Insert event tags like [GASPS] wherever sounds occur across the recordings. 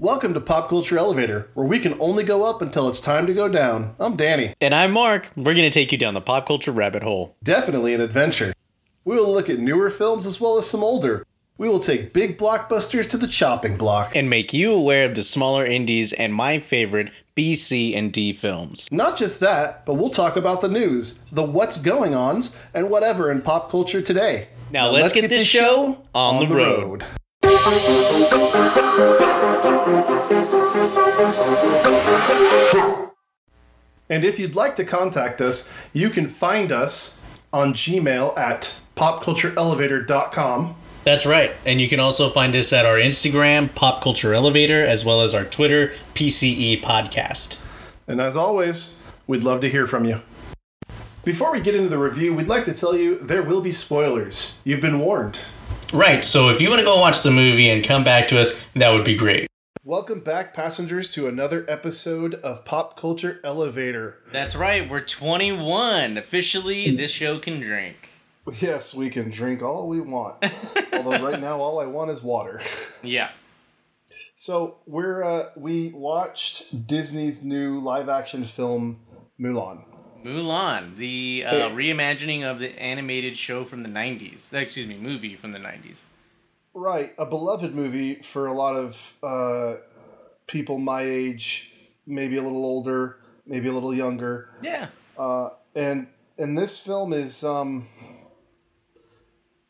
Welcome to Pop Culture Elevator, where we can only go up until it's time to go down. I'm Danny. And I'm Mark. We're going to take you down the pop culture rabbit hole. Definitely an adventure. We will look at newer films as well as some older. We will take big blockbusters to the chopping block. And make you aware of the smaller indies and my favorite B, C, and D films. Not just that, but we'll talk about the news, the what's going ons, and whatever in pop culture today. Now, let's, get, this show on, the road. And if you'd like to contact us, you can find us on Gmail at popcultureelevator.com. That's right. And you can also find us at our Instagram, Pop Culture Elevator, as well as our Twitter, PCE Podcast. And as always, we'd love to hear from you. Before we get into the review, we'd like to tell you there will be spoilers. You've been warned. Right. So if you want to go watch the movie and come back to us, that would be great. Welcome back, passengers, to another episode of Pop Culture Elevator. That's right. We're 21. Officially, this show can drink. Yes, we can drink all we want. [LAUGHS] Although right now, all I want is water. Yeah. So we're uh, we watched Disney's new live-action film Mulan. Mulan, the uh, reimagining of the animated show from the 90s. Excuse me, movie from the 90s. Right, a beloved movie for a lot of uh, people my age, maybe a little older, maybe a little younger. Yeah. Uh, and and this film is um,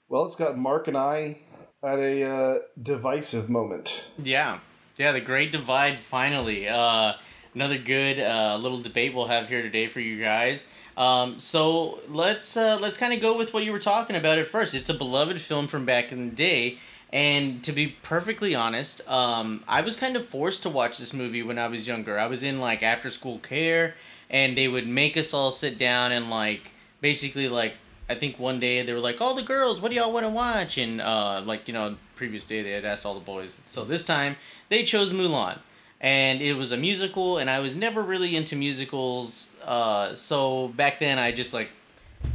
well, it's got Mark and I at a uh, divisive moment. Yeah. Yeah, the Great Divide finally. Uh, another good uh, little debate we'll have here today for you guys. Um, so let's uh, let's kind of go with what you were talking about at first. It's a beloved film from back in the day, and to be perfectly honest, um, I was kind of forced to watch this movie when I was younger. I was in like after school care, and they would make us all sit down and like basically like I think one day they were like, "All the girls, what do y'all want to watch?" And uh, like you know, previous day they had asked all the boys. So this time they chose Mulan, and it was a musical, and I was never really into musicals. Uh, so back then I just like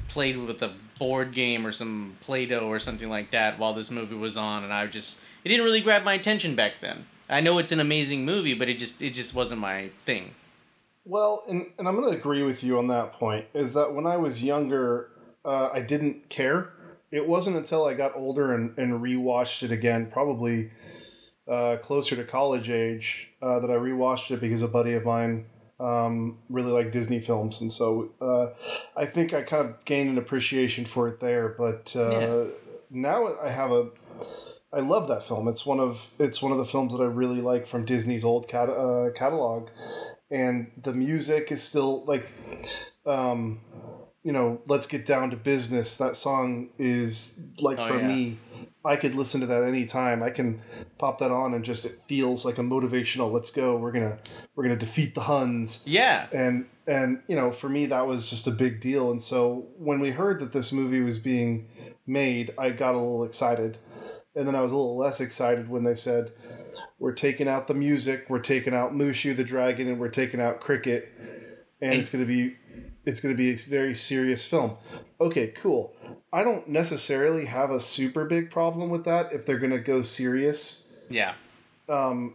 played with a board game or some Play-Doh or something like that while this movie was on, and I just it didn't really grab my attention back then. I know it's an amazing movie, but it just it just wasn't my thing. Well, and, and I'm going to agree with you on that point. Is that when I was younger, uh, I didn't care. It wasn't until I got older and, and rewatched it again, probably uh, closer to college age, uh, that I rewatched it because a buddy of mine um, really liked Disney films, and so uh, I think I kind of gained an appreciation for it there. But uh, Yeah. now I have a, I love that film. It's one of it's one of the films that I really like from Disney's old cat, uh, catalog, and the music is still like, um, you know, let's get down to business. That song is like Oh, for yeah. me. I could listen to that anytime. I can pop that on and just it feels like a motivational. Let's go. We're gonna we're gonna defeat the Huns. Yeah, And and you know, for me that was just a big deal. And so when we heard that this movie was being made, I got a little excited. And then I was a little less excited when they said, "We're taking out the music, we're taking out Mushu the dragon, and we're taking out Cricket, and it's going to be, it's going to be a very serious film." Okay, cool. I don't necessarily have a super big problem with that if they're going to go serious. yeah. Um,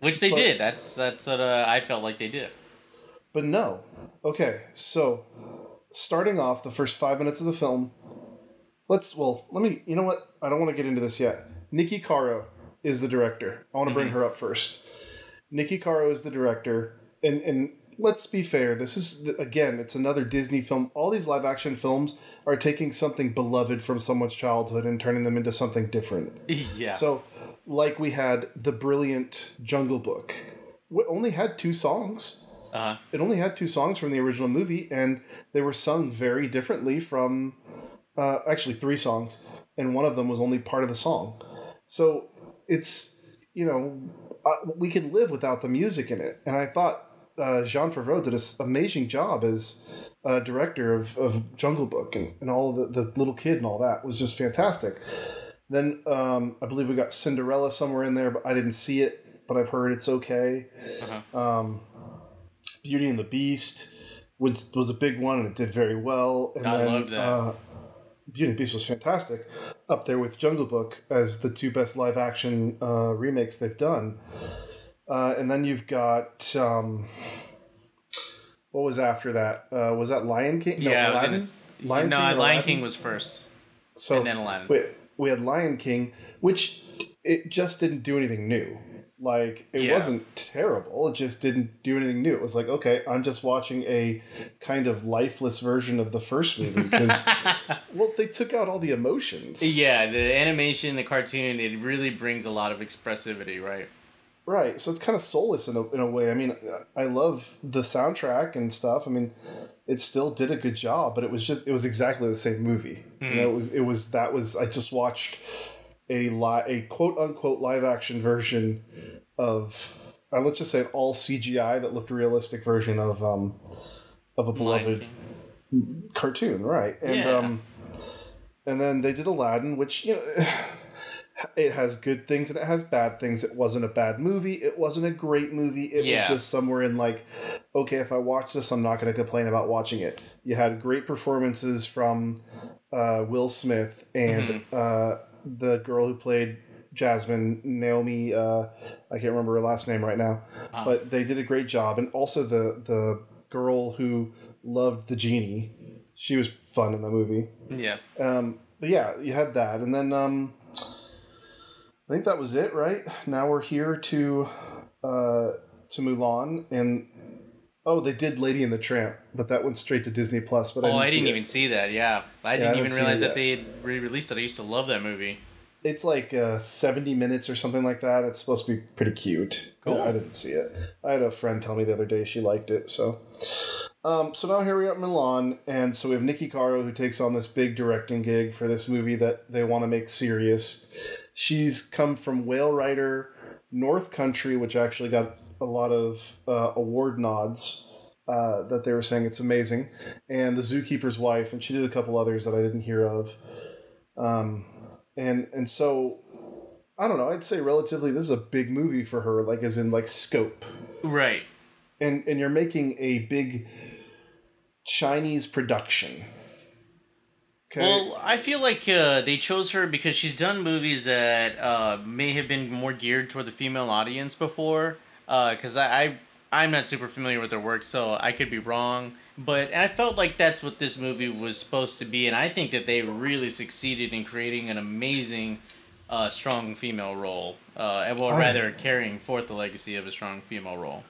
Which they But- did. That's that's what uh, I felt like they did. But no. Okay, so starting off the first five minutes of the film, let's well, let me you know what? I don't want to get into this yet. Niki Caro is the director. I want to bring her up first. Niki Caro is the director, and and let's be fair. This is again, it's another Disney film. All these live action films are taking something beloved from someone's childhood and turning them into something different. [LAUGHS] yeah. So, like we had the brilliant Jungle Book, we only had two songs uh, it only had two songs from the original movie and they were sung very differently from uh, actually three songs and one of them was only part of the song so it's you know uh, we can live without the music in it and i thought uh, jon favreau did an amazing job as uh, director of, of jungle book and, and all the, the little kid and all that was just fantastic then um, i believe we got cinderella somewhere in there but i didn't see it but i've heard it's okay um, Beauty and the Beast was was a big one and it did very well. And I then, loved that. Uh, Beauty and the Beast was fantastic. up there with Jungle Book as the two best live action uh, remakes they've done. Uh, and then you've got um, what was after that? Uh, was that Lion King? yeah, Aladdin? gonna. s- Lion no, King Lion Aladdin? King was first, So and then Aladdin. we, we had Lion King, which it just didn't do anything new. Like it Yeah. wasn't terrible. It just didn't do anything new. It was like, okay, I'm just watching a kind of lifeless version of the first movie because [LAUGHS] well, they took out all the emotions. yeah, the animation, the cartoon, it really brings a lot of expressivity, right? Right. So it's kind of soulless in a, in a way. I mean, I love the soundtrack and stuff. I mean, it still did a good job, but it was just it was exactly the same movie. You know, it was it was that was I just watched a li- a quote unquote live action version of uh, let's just say an all CGI that looked realistic version of um of a beloved cartoon, right? And Yeah. um, and then they did Aladdin, which you know, it has good things and it has bad things. It wasn't a bad movie. It wasn't a great movie. It Yeah. was just somewhere in like, okay, if I watch this, I'm not going to complain about watching it. You had great performances from uh, Will Smith and Mm-hmm. uh, the girl who played. Jasmine Naomi, uh, I can't remember her last name right now, Ah. but they did a great job, and also the the girl who loved the genie, she was fun in the movie. Yeah. Um, but yeah, you had that, and then um, I think that was it, right? Now we're here to uh, to Mulan, and oh, they did Lady and the Tramp, but that went straight to Disney Plus. But I Oh, didn't I didn't even see that. Yeah, I didn't I even realize that they had re-released it. I used to love that movie. It's like uh, seventy minutes or something like that. It's supposed to be pretty cute. Cool. I didn't see it. I had a friend tell me the other day she liked it. So, um, so now here we are at Mulan, and so we have Niki Caro who takes on this big directing gig for this movie that they want to make serious. She's come from Whale Rider, North Country, which actually got a lot of uh, award nods. Uh, that they were saying it's amazing, and the Zookeeper's Wife, and she did a couple others that I didn't hear of. Um, and and so I don't know. I'd say relatively, this is a big movie for her, like as in like scope, Right. and and you're making a big Chinese production. Okay. Well, I feel like uh, they chose her because she's done movies that uh, may have been more geared toward the female audience before. Because I, I I'm not super familiar with her work, so I could be wrong. But I felt like that's what this movie was supposed to be, and I think that they really succeeded in creating an amazing, uh, strong female role. Uh, well, I- rather carrying forth the legacy of a strong female role.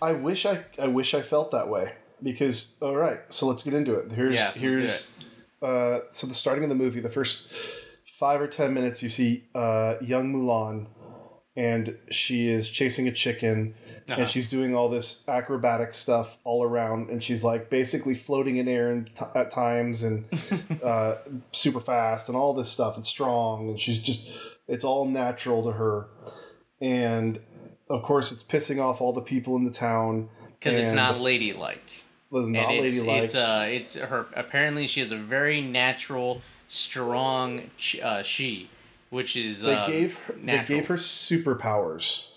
I wish I I wish I felt that way because all right, so let's get into it. Here's Yeah, here's uh so the starting of the movie, the first five or ten minutes, you see uh young Mulan, and she is chasing a chicken. Uh-huh. And she's doing all this acrobatic stuff all around, and she's like basically floating in air and t- at times, and [LAUGHS] uh, super fast, and all this stuff, and strong, and she's just it's all natural to her, and of course it's pissing off all the people in the town Because it's not ladylike. Was not and it's, ladylike. it's uh it's her apparently she has a very natural strong uh, she which is they uh, gave her, they gave her superpowers.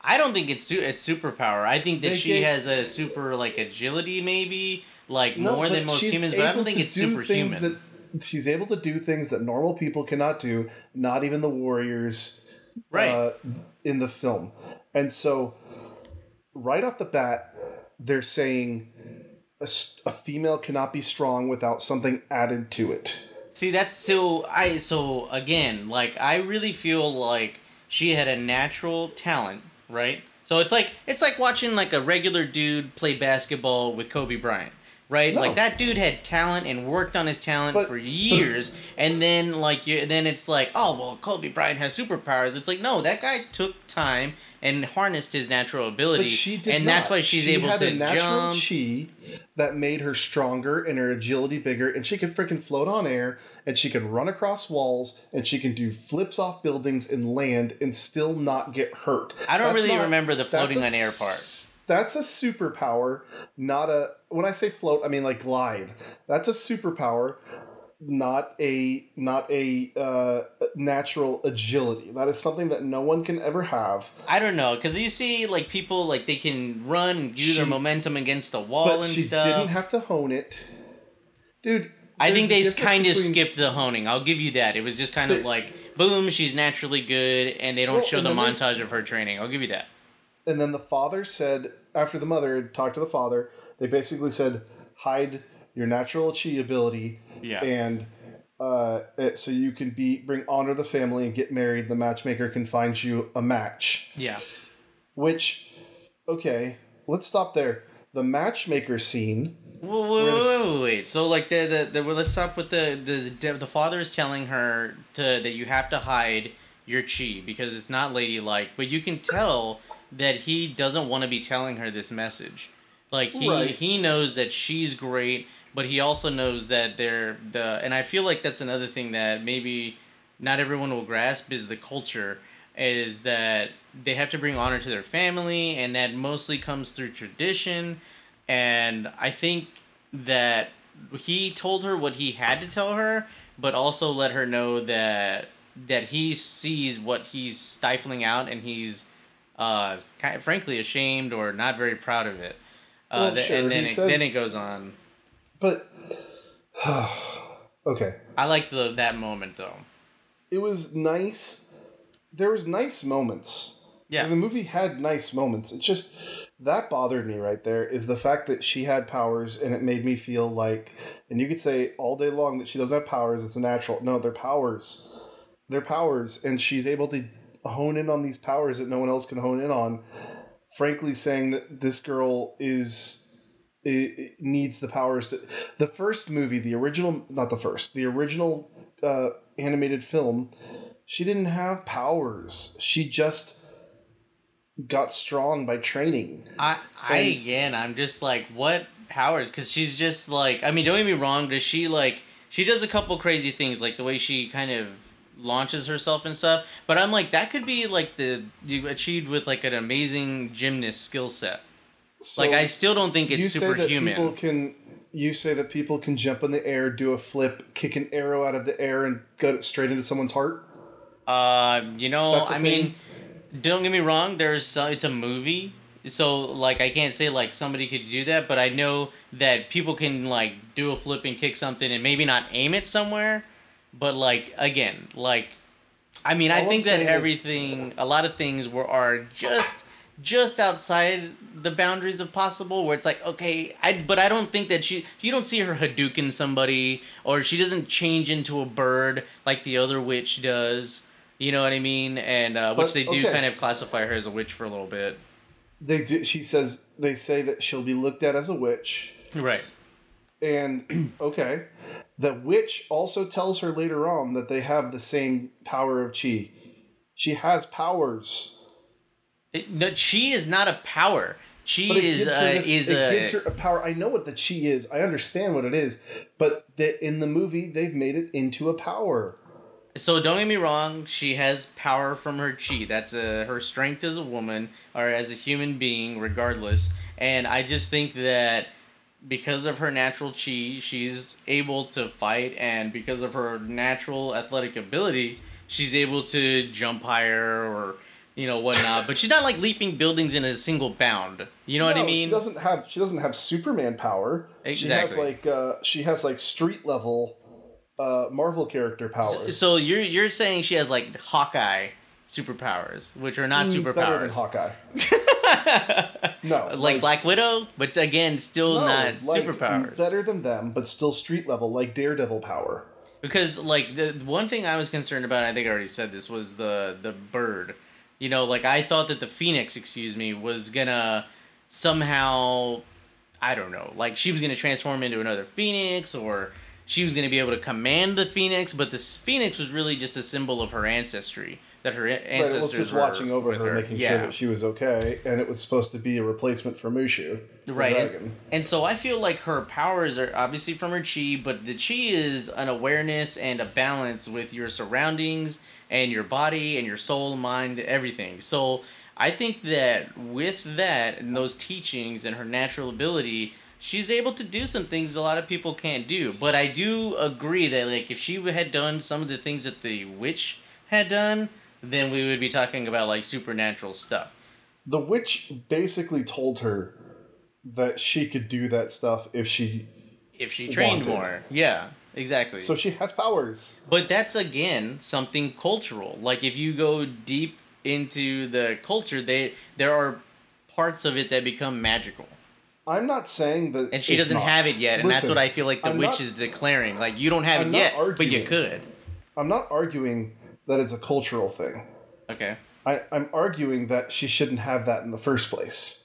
i don't think it's su- it's superpower i think that They she gave- has a super like agility maybe like No, more than most humans but i don't think it's do superhuman things That, she's able to do things that normal people cannot do, not even the warriors right uh, in the film. And so, right off the bat, they're saying a female cannot be strong without something added to it. See, that's so I so again, like I really feel like she had a natural talent, right? So it's like it's like watching like a regular dude play basketball with Kobe Bryant, right? No. Like that dude had talent and worked on his talent But- for years, and then like you then it's like, oh well, Kobe Bryant has superpowers. It's like no, that guy took time and harnessed his natural ability, But she did and not. that's why she's she able had to a natural jump. chi that made her stronger and her agility bigger, and she could freaking float on air, and she can run across walls, and she can do flips off buildings and land and still not get hurt. I don't That's really not- remember the floating on air part. s- That's a superpower, not a. When I say float, I mean like glide. That's a superpower, not a not a uh, natural agility. That is something that no one can ever have. I don't know, because you see, like people, like they can run, and use their momentum against the wall but and she stuff. didn't have to hone it, dude. I think they there's a difference kind of skipped the honing. I'll give you that. It was just kind of like, boom, she's naturally good, and they don't Well, show the then they- montage of her training. I'll give you that. And then the father said, after the mother had talked to the father, they basically said, hide your natural chi ability Yeah. and uh, it, so you can be bring honor to the family and get married. The matchmaker can find you a match. Yeah. Which, okay, let's stop there. The matchmaker scene. Wait, Whereas- wait, wait, wait. So like the the, the well, let's stop with the, the the the father is telling her to that you have to hide your chi because it's not ladylike, but you can tell that he doesn't want to be telling her this message. Like he Right. he knows that she's great, but he also knows that they're the and I feel like that's another thing that maybe not everyone will grasp is the culture is that they have to bring honor to their family and that mostly comes through tradition and I think that he told her what he had to tell her, but also let her know that that he sees what he's stifling out, and he's uh, kind of, frankly ashamed or not very proud of it. Uh, Well, th- sure, and then he it, says- then it goes on. But [SIGHS] okay, I like the that moment though. it was nice. There was nice moments. Yeah. the movie had nice moments. It's just that bothered me right there is the fact that she had powers and it made me feel like and you could say all day long that she doesn't have powers, it's a natural. No, they're powers. They're powers and she's able to hone in on these powers that no one else can hone in on. Frankly saying that this girl is it, needs the powers to the first movie, the original not the first, the original uh, animated film, she didn't have powers. She just got strong by training. I I And- again I'm just like what powers because she's just like I mean don't get me wrong does she like she does a couple crazy things like the way she kind of launches herself and stuff but I'm like that could be like the you achieved with like an amazing gymnast skill set So like I still don't think you it's say that superhuman people can you say that people can jump in the air, do a flip, kick an arrow out of the air, and gut it straight into someone's heart. Uh, you know, I I mean, don't get me wrong. There's uh, it's a movie, so like I can't say like somebody could do that, but I know that people can like do a flip and kick something and maybe not aim it somewhere, but like again, like I mean, I All think that saying is- everything, a lot of things were are just just outside the boundaries of possible where it's like okay i but i don't think that she you don't see her hadouken somebody or she doesn't change into a bird like the other witch does. You know what i mean? And uh, which But, they do okay. kind of classify her as a witch for a little bit. They do, she says they say that she'll be looked at as a witch. right. And [CLEARS THROAT] okay, the witch also tells her later on that they have the same power of chi. She has powers. it, no, chi is not a power chi is uh, this, is it a gives her a power. I know what the chi is. I understand what it is. But that in the movie they've made it into a power. So don't get me wrong, she has power from her chi. That's a, her strength as a woman or as a human being, regardless. And I just think that because of her natural chi, she's able to fight, and because of her natural athletic ability, she's able to jump higher or you know whatnot. but she's not like leaping buildings in a single bound. You know what I mean? She doesn't have she doesn't have Superman power. She has Exactly. like uh, she has like street level uh, Marvel character powers. So you're you're saying she has like Hawkeye superpowers, which are not Mm, Better than superpowers. Hawkeye. [LAUGHS] No, like, Black Widow, but again, still no, not like, superpowers. Better than them, but still street level, like Daredevil power. because like the one thing I was concerned about, I think I already said this, was the the bird. You know, like I thought that the phoenix, excuse me, was gonna somehow, I don't know, like she was gonna transform into another phoenix, or she was gonna be able to command the phoenix. But this phoenix was really just a symbol of her ancestry. That her ancestors it was just were watching over with her, making yeah. sure that she was okay, and it was supposed to be a replacement for Mushu, the Right. And, and so I feel like her powers are obviously from her chi, but the chi is an awareness and a balance with your surroundings and your body and your soul, mind, everything. So I think that with that and those teachings and her natural ability, she's able to do some things a lot of people can't do. But I do agree that like if she had done some of the things that the witch had done, then we would be talking about like supernatural stuff. The witch basically told her that she could do that stuff if she If she trained Wanted. more. Yeah. exactly. So she has powers. But that's again something cultural. Like if you go deep into the culture, they there are parts of it that become magical. I'm not saying that. And she doesn't not. have it yet, and that's what I feel like the I'm witch not- is declaring. Like you don't have I'm it yet, but you could. I'm not arguing that it's a cultural thing. Okay. I, I'm arguing that she shouldn't have that in the first place.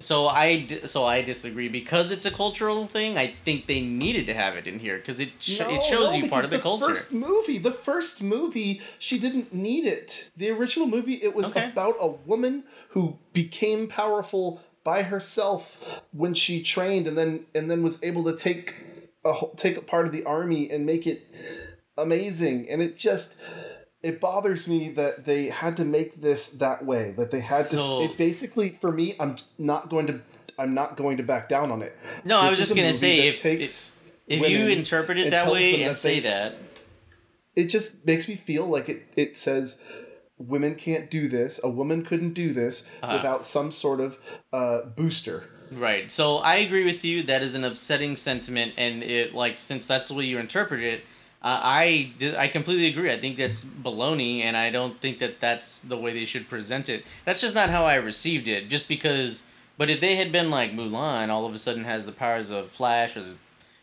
So I so I disagree because it's a cultural thing. I think they needed to have it in here because it sh- No, it shows no, you part of the, culture. First movie, the first movie, she didn't need it. The original movie, it was Okay. about a woman who became powerful by herself when she trained, and then and then was able to take a take a part of the army and make it amazing. And it just it bothers me that they had to make this that way. That they had So- to. It basically, for me, I'm not going to. I'm not going to back down on it. No, I was just gonna say, if- takes if women you interpret it that way and that say they- that, it just makes me feel like it, it says women can't do this a woman couldn't do this Uh-huh. without some sort of uh, booster Right. So I agree with you. That is an upsetting sentiment, and it like since that's the way you interpret it, uh, I I completely agree. I think that's baloney, and I don't think that that's the way they should present it. That's just not how I received it. Just because, but if they had been like Mulan, all of a sudden has the powers of Flash or,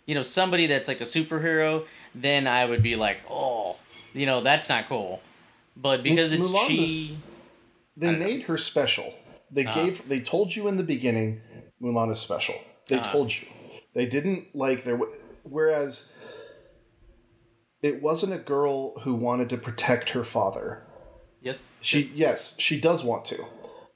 you know, somebody that's like a superhero, then I would be like, oh, you know, that's not cool. But because it's Mulan she, was- they don't know. made her special they Uh-huh. gave they told you in the beginning mulan is special they Uh-huh. told you they didn't like there whereas it wasn't a girl who wanted to protect her father yes, She yes, she does want to,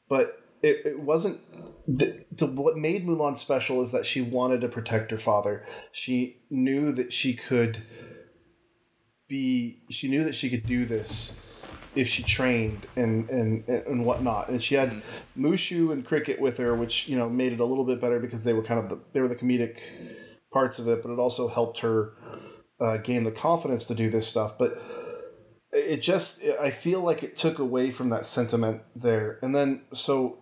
but it, it wasn't. The, the, what made Mulan special is that she wanted to protect her father. She knew that she could be. She knew that she could do this if she trained and and and whatnot. And she had mm-hmm. Mushu and Cricket with her, which you know made it a little bit better because they were kind of the they were the comedic parts of it, but it also helped her uh, gain the confidence to do this stuff. But it just i feel like it took away from that sentiment there and then so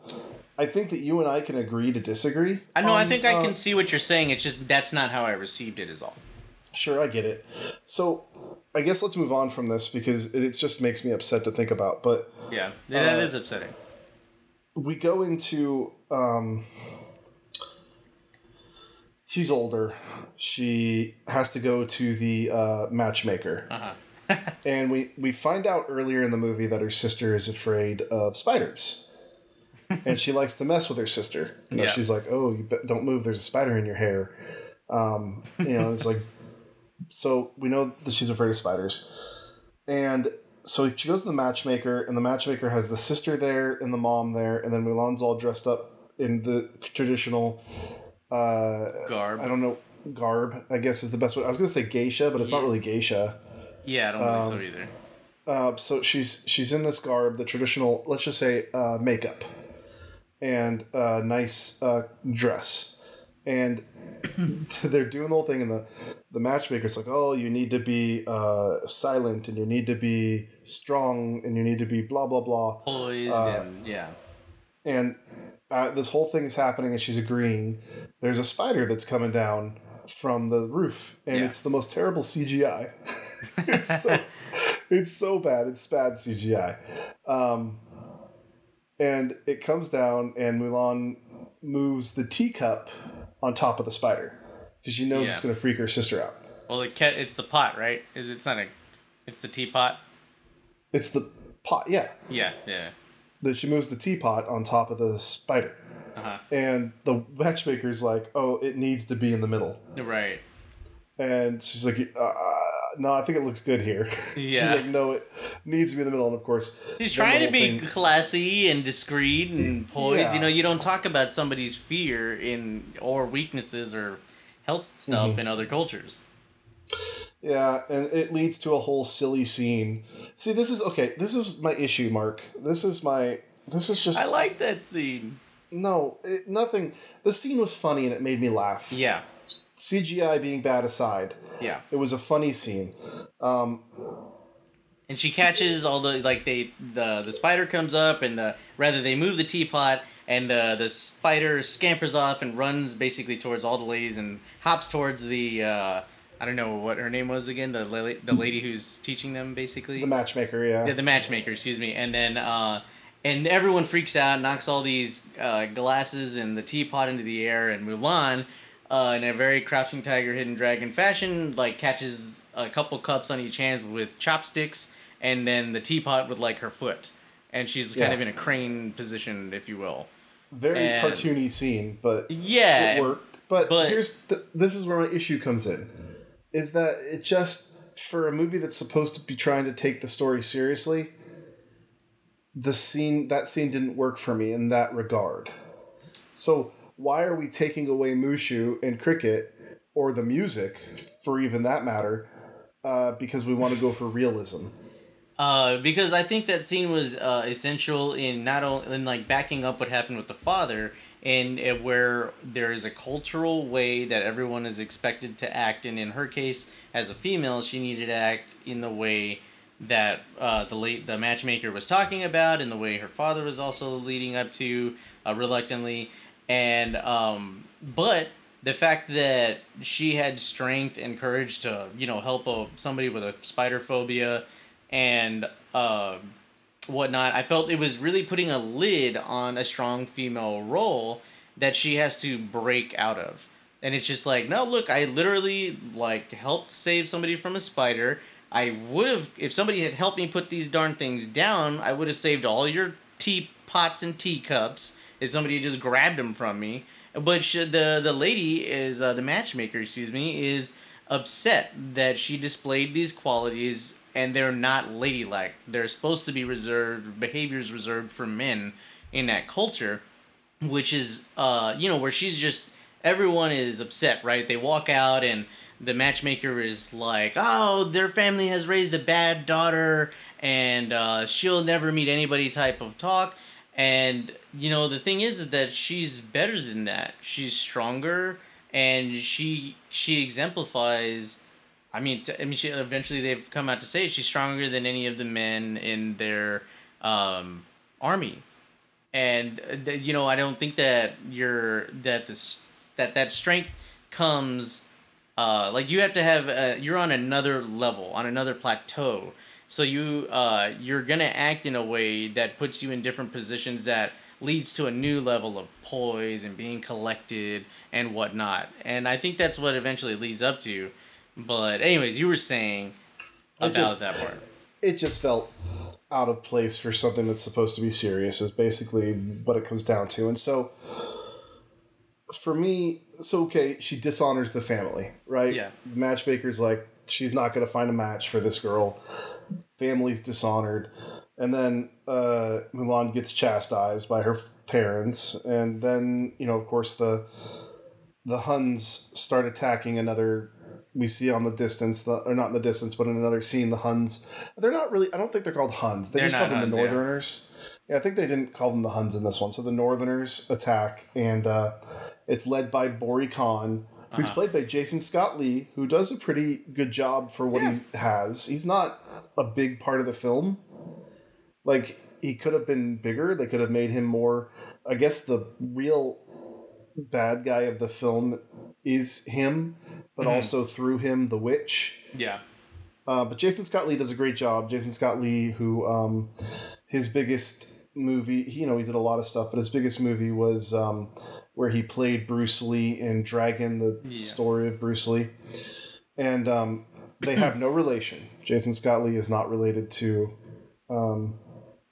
i think that you and i can agree to disagree I know. I think I uh, can see what you're saying. It's just that's not how I received it. Is all. sure i get it so i guess let's move on from this because it, it just makes me upset to think about but Yeah, that Uh, is upsetting. we go into um she's older. She has to go to the uh, matchmaker. Uh huh. [LAUGHS] and we we find out earlier in the movie that her sister is afraid of spiders. And she likes to mess with her sister. You know Yeah. she's like oh you don't move. There's a spider in your hair. Um, you know it's like so we know that she's afraid of spiders. And so she goes to the matchmaker and the matchmaker has the sister there and the mom there and then Mulan's all dressed up in the traditional uh, Garb. I don't know garb I guess is the best way I was gonna say geisha but it's not really geisha Yeah, I don't um, think so either. uh, so she's she's in this garb, the traditional, let's just say, uh, makeup, and a nice uh, dress, and [COUGHS] they're doing the whole thing, and the the matchmaker's like, oh, you need to be uh, silent, and you need to be strong, and you need to be blah blah blah, Poised uh, and yeah. and uh, this whole thing is happening, and she's agreeing. There's a spider that's coming down from the roof, and Yeah. it's the most terrible CGI. [LAUGHS] it's [LAUGHS] so it's so bad. It's bad CGI. Um, and it comes down, and Mulan moves the teacup on top of the spider because she knows Yeah. it's going to freak her sister out. Well, it ca- it's the pot, right? Is it- it's not a, it's the teapot. It's the pot, yeah. Yeah, yeah. That she moves the teapot on top of the spider, Uh huh. and the matchmaker's like, "Oh, it needs to be in the middle." Right. And she's like, uh, no, I think it looks good here. [LAUGHS] she's like, no, it needs to be in the middle. And of course, She's trying to be thing- classy and discreet and poised. Yeah. You know, you don't talk about somebody's fear in or weaknesses or health stuff Mm-hmm. in other cultures. Yeah, and it leads to a whole silly scene. See, this is okay. This is my issue, Mark. This is my. This is just I like that scene. no, it, nothing. The scene was funny and it made me laugh. Yeah. CGI being bad aside, Yeah. it was a funny scene. Um, and she catches all the like they the the spider comes up and the rather they move the teapot and uh, the spider scampers off and runs basically towards all the ladies and hops towards the uh, I don't know what her name was again. The la- the lady who's teaching them basically. The matchmaker, yeah. the, the matchmaker, excuse me, and then uh, and everyone freaks out, knocks all these uh, glasses and the teapot into the air, and Mulan, uh, in a very crouching tiger, hidden dragon fashion, like catches a couple cups on each hand with chopsticks, and then the teapot with like her foot, and she's kind Yeah. of in a crane position, if you will. Very and- cartoony scene, but Yeah, it worked. But, but- here's the, this is where my issue comes in, is that it just for a movie that's supposed to be trying to take the story seriously, the scene that scene didn't work for me in that regard. So why are we taking away Mushu and cricket or the music, for even that matter, uh, because we want to go for realism? Uh, because I think that scene was uh, essential in not only in like backing up what happened with the father, and uh, where there is a cultural way that everyone is expected to act, and in her case, as a female, she needed to act in the way that uh, the late the matchmaker was talking about, and the way her father was also leading up to uh, reluctantly, and um, but the fact that she had strength and courage to you know help a, somebody with a spider phobia and uh, whatnot. I felt it was really putting a lid on a strong female role that she has to break out of. And it's just like, no, look, I literally like helped save somebody from a spider. I would have, if somebody had helped me put these darn things down, I would have saved all your teapots and teacups if somebody had just grabbed them from me. But sh the the lady is uh, the matchmaker, excuse me, is upset that she displayed these qualities and they're not ladylike. They're supposed to be reserved behaviors reserved for men in that culture, which is uh you know where she's just everyone is upset, right? They walk out and the matchmaker is like, "Oh, their family has raised a bad daughter and uh, she'll never meet anybody." Type of talk. And you know the thing is that she's better than that. She's stronger, and she she exemplifies. I mean, t- I mean, she eventually they've come out to say she's stronger than any of the men in their um, army, and uh, you know I don't think that you're that this that that strength comes uh, like you have to have uh, you're on another level on another plateau. So you uh, you're gonna act in a way that puts you in different positions that leads to a new level of poise and being collected and whatnot. And i think that's what eventually leads up to but anyways you were saying about just- that part. It just felt out of place for something that's supposed to be serious is basically what it comes down to. And so for me so okay she dishonors the family right? Yeah. matchmaker's like she's not going to find a match for this girl. Family's dishonored. And then uh, mulan gets chastised by her parents. And then you know of course the the huns start attacking another we see on the distance the, or not in the distance but in another scene the huns. They're not really i don't think they're called huns. They They're just called them the Huns, yeah. northerners. Yeah. i think they didn't call them the huns in this one. So the northerners attack and uh, it's led by bori khan who's Uh-huh. played by jason scott lee who does a pretty good job for what he has. He's not a big part of the film. Like he could have been bigger. They could have made him more i guess the real bad guy of the film is him but Mhm. also through him the witch. Yeah. Uh, but jason scott lee does a great job. Jason scott lee who um, his biggest movie you know he did a lot of stuff but his biggest movie was um, where he played bruce lee in dragon the Yeah. story of bruce lee. And um, they have no relation. [CLEARS THROAT] Jason scott lee is not related to um,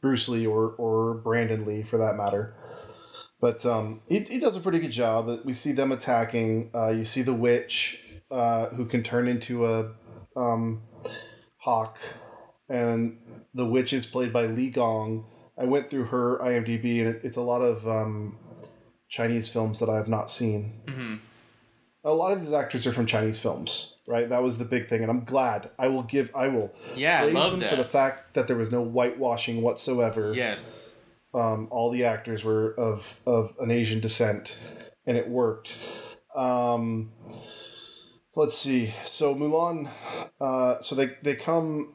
bruce lee or, or brandon lee for that matter but um, he, he does a pretty good job. We see them attacking. Uh, you see the witch, uh, who can turn into a um, hawk, and the witch is played by Li Gong. I went through her IMDb, and it, it's a lot of um, Chinese films that I have not seen. hmm A lot of these actors are from Chinese films, right? That was the big thing, and I'm glad. I will give. I will yeah i love them that for the fact that there was no whitewashing whatsoever yes um, all the actors were of of an Asian descent, and it worked. Um, let's see. So Mulan, uh, so they they come.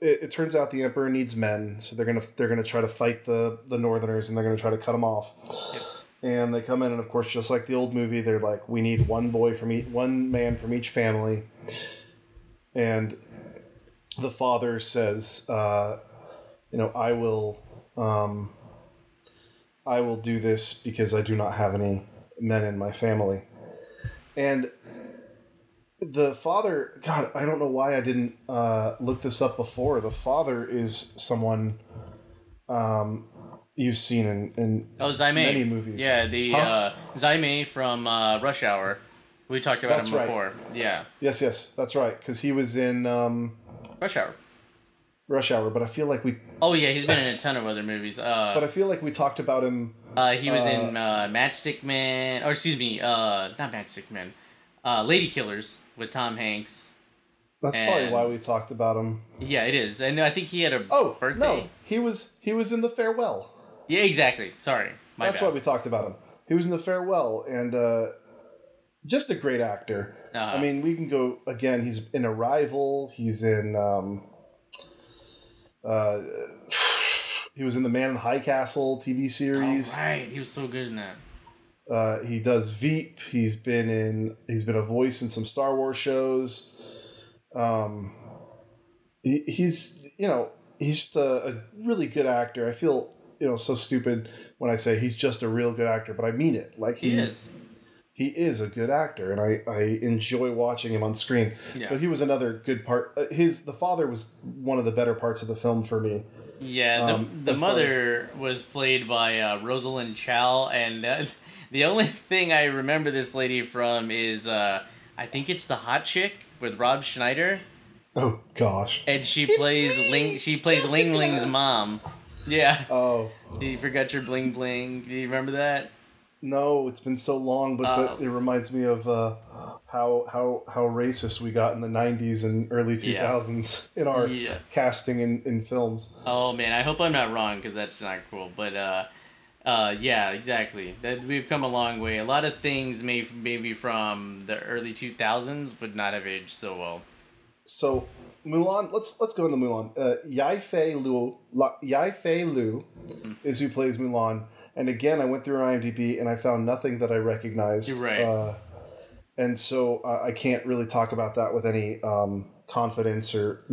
It, it turns out the emperor needs men, so they're gonna they're gonna try to fight the the Northerners, and they're gonna try to cut them off. Yep. and they come in, and of course, just like the old movie, they're like, we need one boy from each, one man from each family, and the father says, uh, you know, I will, um, I will do this because I do not have any men in my family, and the father god i don't know why i didn't uh, look this up before the father is someone um, you've seen in, in Oh, Tzi Ma. many movies Yeah, the Huh? uh, Tzi Ma from uh, Rush Hour. We talked about That's him right. before. Yeah, yes yes that's right because he was in um, Rush Hour. rush hour but i feel like we Oh yeah, he's been in a [LAUGHS] ton of other movies. Uh, but i feel like we talked about him uh, he was uh, in uh, Matchstick Man, or excuse me, uh, not Matchstick Man, uh, Lady Killers with Tom Hanks. that's probably why we talked about him Yeah, it is, and I think he had a oh birthday. no he was he was in the farewell Yeah, exactly. Sorry, my that's bad. why we talked about him he was in the farewell and uh, just a great actor Uh-huh. I mean, we can go again. He's in Arrival. He's in. Um, uh, he was in the Man in the High Castle TV Oh, series. right, he was so good in that. Uh, he does Veep. He's been in. He's been a voice in some Star Wars shows. Um, he, he's you know he's just a, a really good actor. I feel you know so stupid when I say he's just a real good actor, but I mean it. Like He is. He is a good actor and I, I enjoy watching him on screen Yeah. so he was another good part uh, his the father was one of the better parts of the film for me Yeah, the, Um, the as mother was played by uh, Rosalind Chao, and uh, [LAUGHS] the only thing I remember this lady from is uh, I think it's the Hot Chick with Rob Schneider, oh gosh and she It's plays me, Ling. She plays Ling Ling's mom. Yeah, oh you forgot your bling bling. Do you remember that? No it's been so long but Uh, the, it reminds me of uh, how how how racist we got in the 90s and early 2000s in our Yeah. casting in, in films Oh man, I hope I'm not wrong because that's not cool. But uh, uh, yeah, exactly. That we've come a long way. A lot of things may maybe from the early 2000s, but not have aged so well. so Mulan, let's let's go into Mulan. Uh, Yifei Liu, La, Yifei Liu, is who plays Mulan. And again, I went through IMDb and I found nothing that I recognized. You're right. Uh, and so uh, I can't really talk about that with any um, confidence. Or,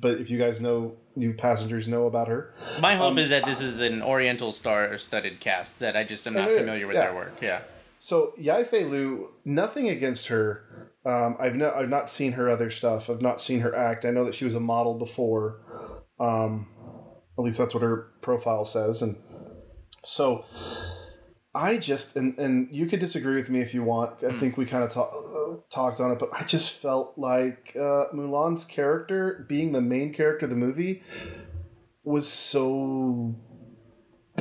but if you guys know, you passengers know about her. My hope Um, is that this is an Oriental star-studded cast. That I just am not It is, familiar with yeah. their work. Yeah. So Yifei Liu, nothing against her. Um, I've no, I've not seen her other stuff. I've not seen her act. I know that she was a model before. Um, at least that's what her profile says. And so I just and and you could disagree with me if you want. I think we kind of ta- uh, talked on it, but I just felt like uh, Mulan's character, being the main character of the movie, was so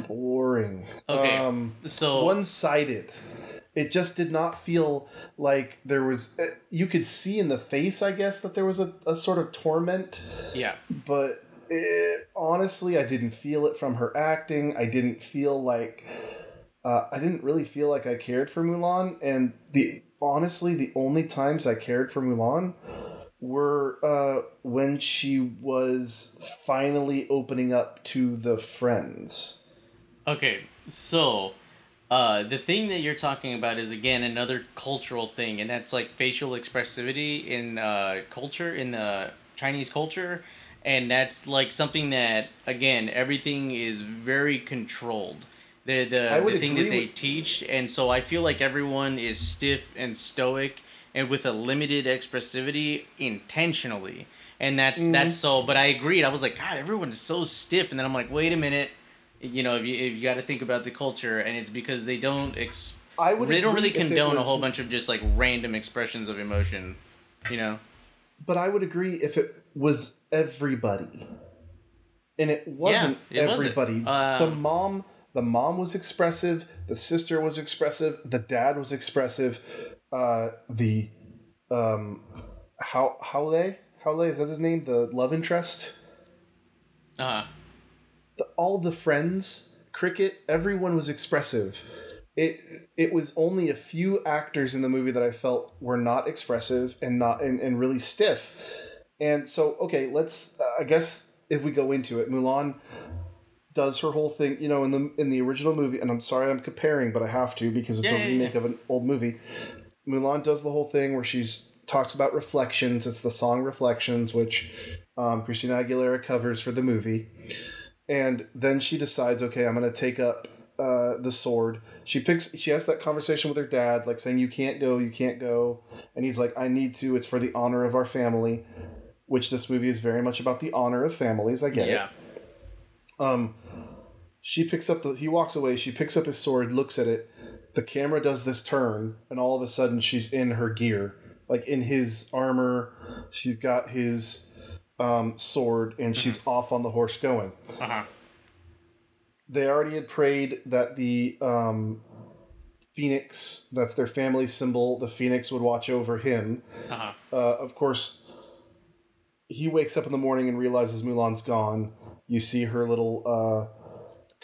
boring. Okay. Um, So one sided. It just did not feel like there was. eh, You could see in the face, I guess, that there was a, a sort of torment, yeah. but it, honestly, I didn't feel it from her acting. I didn't feel like. Uh, I didn't really feel like I cared for Mulan, and the honestly, the only times I cared for Mulan were uh, when she was finally opening up to the friends. Okay. So. Uh, the thing that you're talking about is again another cultural thing, and that's like facial expressivity in uh, culture in the Chinese culture, and that's like something that again everything is very controlled. The the, the thing that they with- teach, and so I feel like everyone is stiff and stoic, and with a limited expressivity intentionally, and that's Mm-hmm. that's so. But I agreed. I was like, God, everyone is so stiff, and then I'm like, wait a minute you know, if you, if you got to think about the culture, and it's because they don't ex- I would. they don't really condone a whole bunch of just like random expressions of emotion, you know. But I would agree if it was everybody. And it wasn't it wasn't. everybody. Um, the mom the mom was expressive, the sister was expressive, the dad was expressive, uh the um how Howley? Howley, is that his name? The love interest? Uh, all the friends, cricket, everyone was expressive. It it was only a few actors in the movie that I felt were not expressive and not and, and really stiff. And so okay, let's uh, I guess if we go into it, Mulan does her whole thing. You know, in the in the original movie, and I'm sorry I'm comparing, but I have to because it's Yeah, a yeah, remake yeah. of an old movie. Mulan does the whole thing where she's talks about reflections. It's the song Reflections, which um, Christina Aguilera covers for the movie, and then she decides, okay, I'm going to take up uh, the sword. She picks. She has that conversation with her dad, like saying, "You can't go, you can't go," and he's like, "I need to. It's for the honor of our family." Which this movie is very much about the honor of families. I get it. Yeah. Um, she picks up the. He walks away. She picks up his sword, looks at it. The camera does this turn, and all of a sudden, she's in her gear, like in his armor. She's got his um, sword, and she's off on the horse going. Uh huh. They already had prayed that the um, phoenix, that's their family symbol, the phoenix would watch over him. Uh huh. Uh, of course, he wakes up in the morning and realizes Mulan's gone. You see her little uh,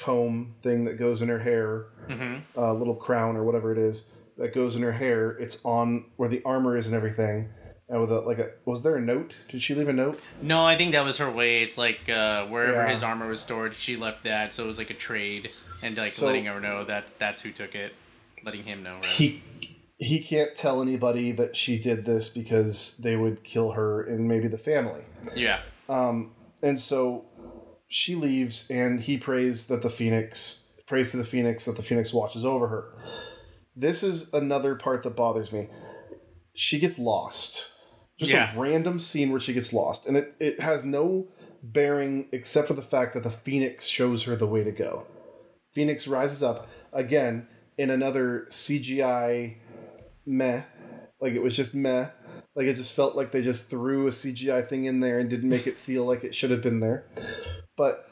comb thing that goes in her hair, Mm-hmm. uh, little crown or whatever it is that goes in her hair. It's on where the armor is and everything. And with a like a was there a note? Did she leave a note? No, I think that was her way. It's like uh, wherever Yeah. his armor was stored, she left that, so it was like a trade, and like So- letting her know that that's who took it, letting him know. Right? He he can't tell anybody that she did this because they would kill her and maybe the family. yeah. Um, and so she leaves, and he prays that the phoenix prays to the phoenix that the phoenix watches over her. This is another part that bothers me. She gets lost. Just Yeah. a random scene where she gets lost, and it, it has no bearing except for the fact that the phoenix shows her the way to go. Phoenix rises up again in another CGI meh. Like it was just meh. Like it just felt like they just threw a CGI thing in there and didn't make it feel like it should have been there. But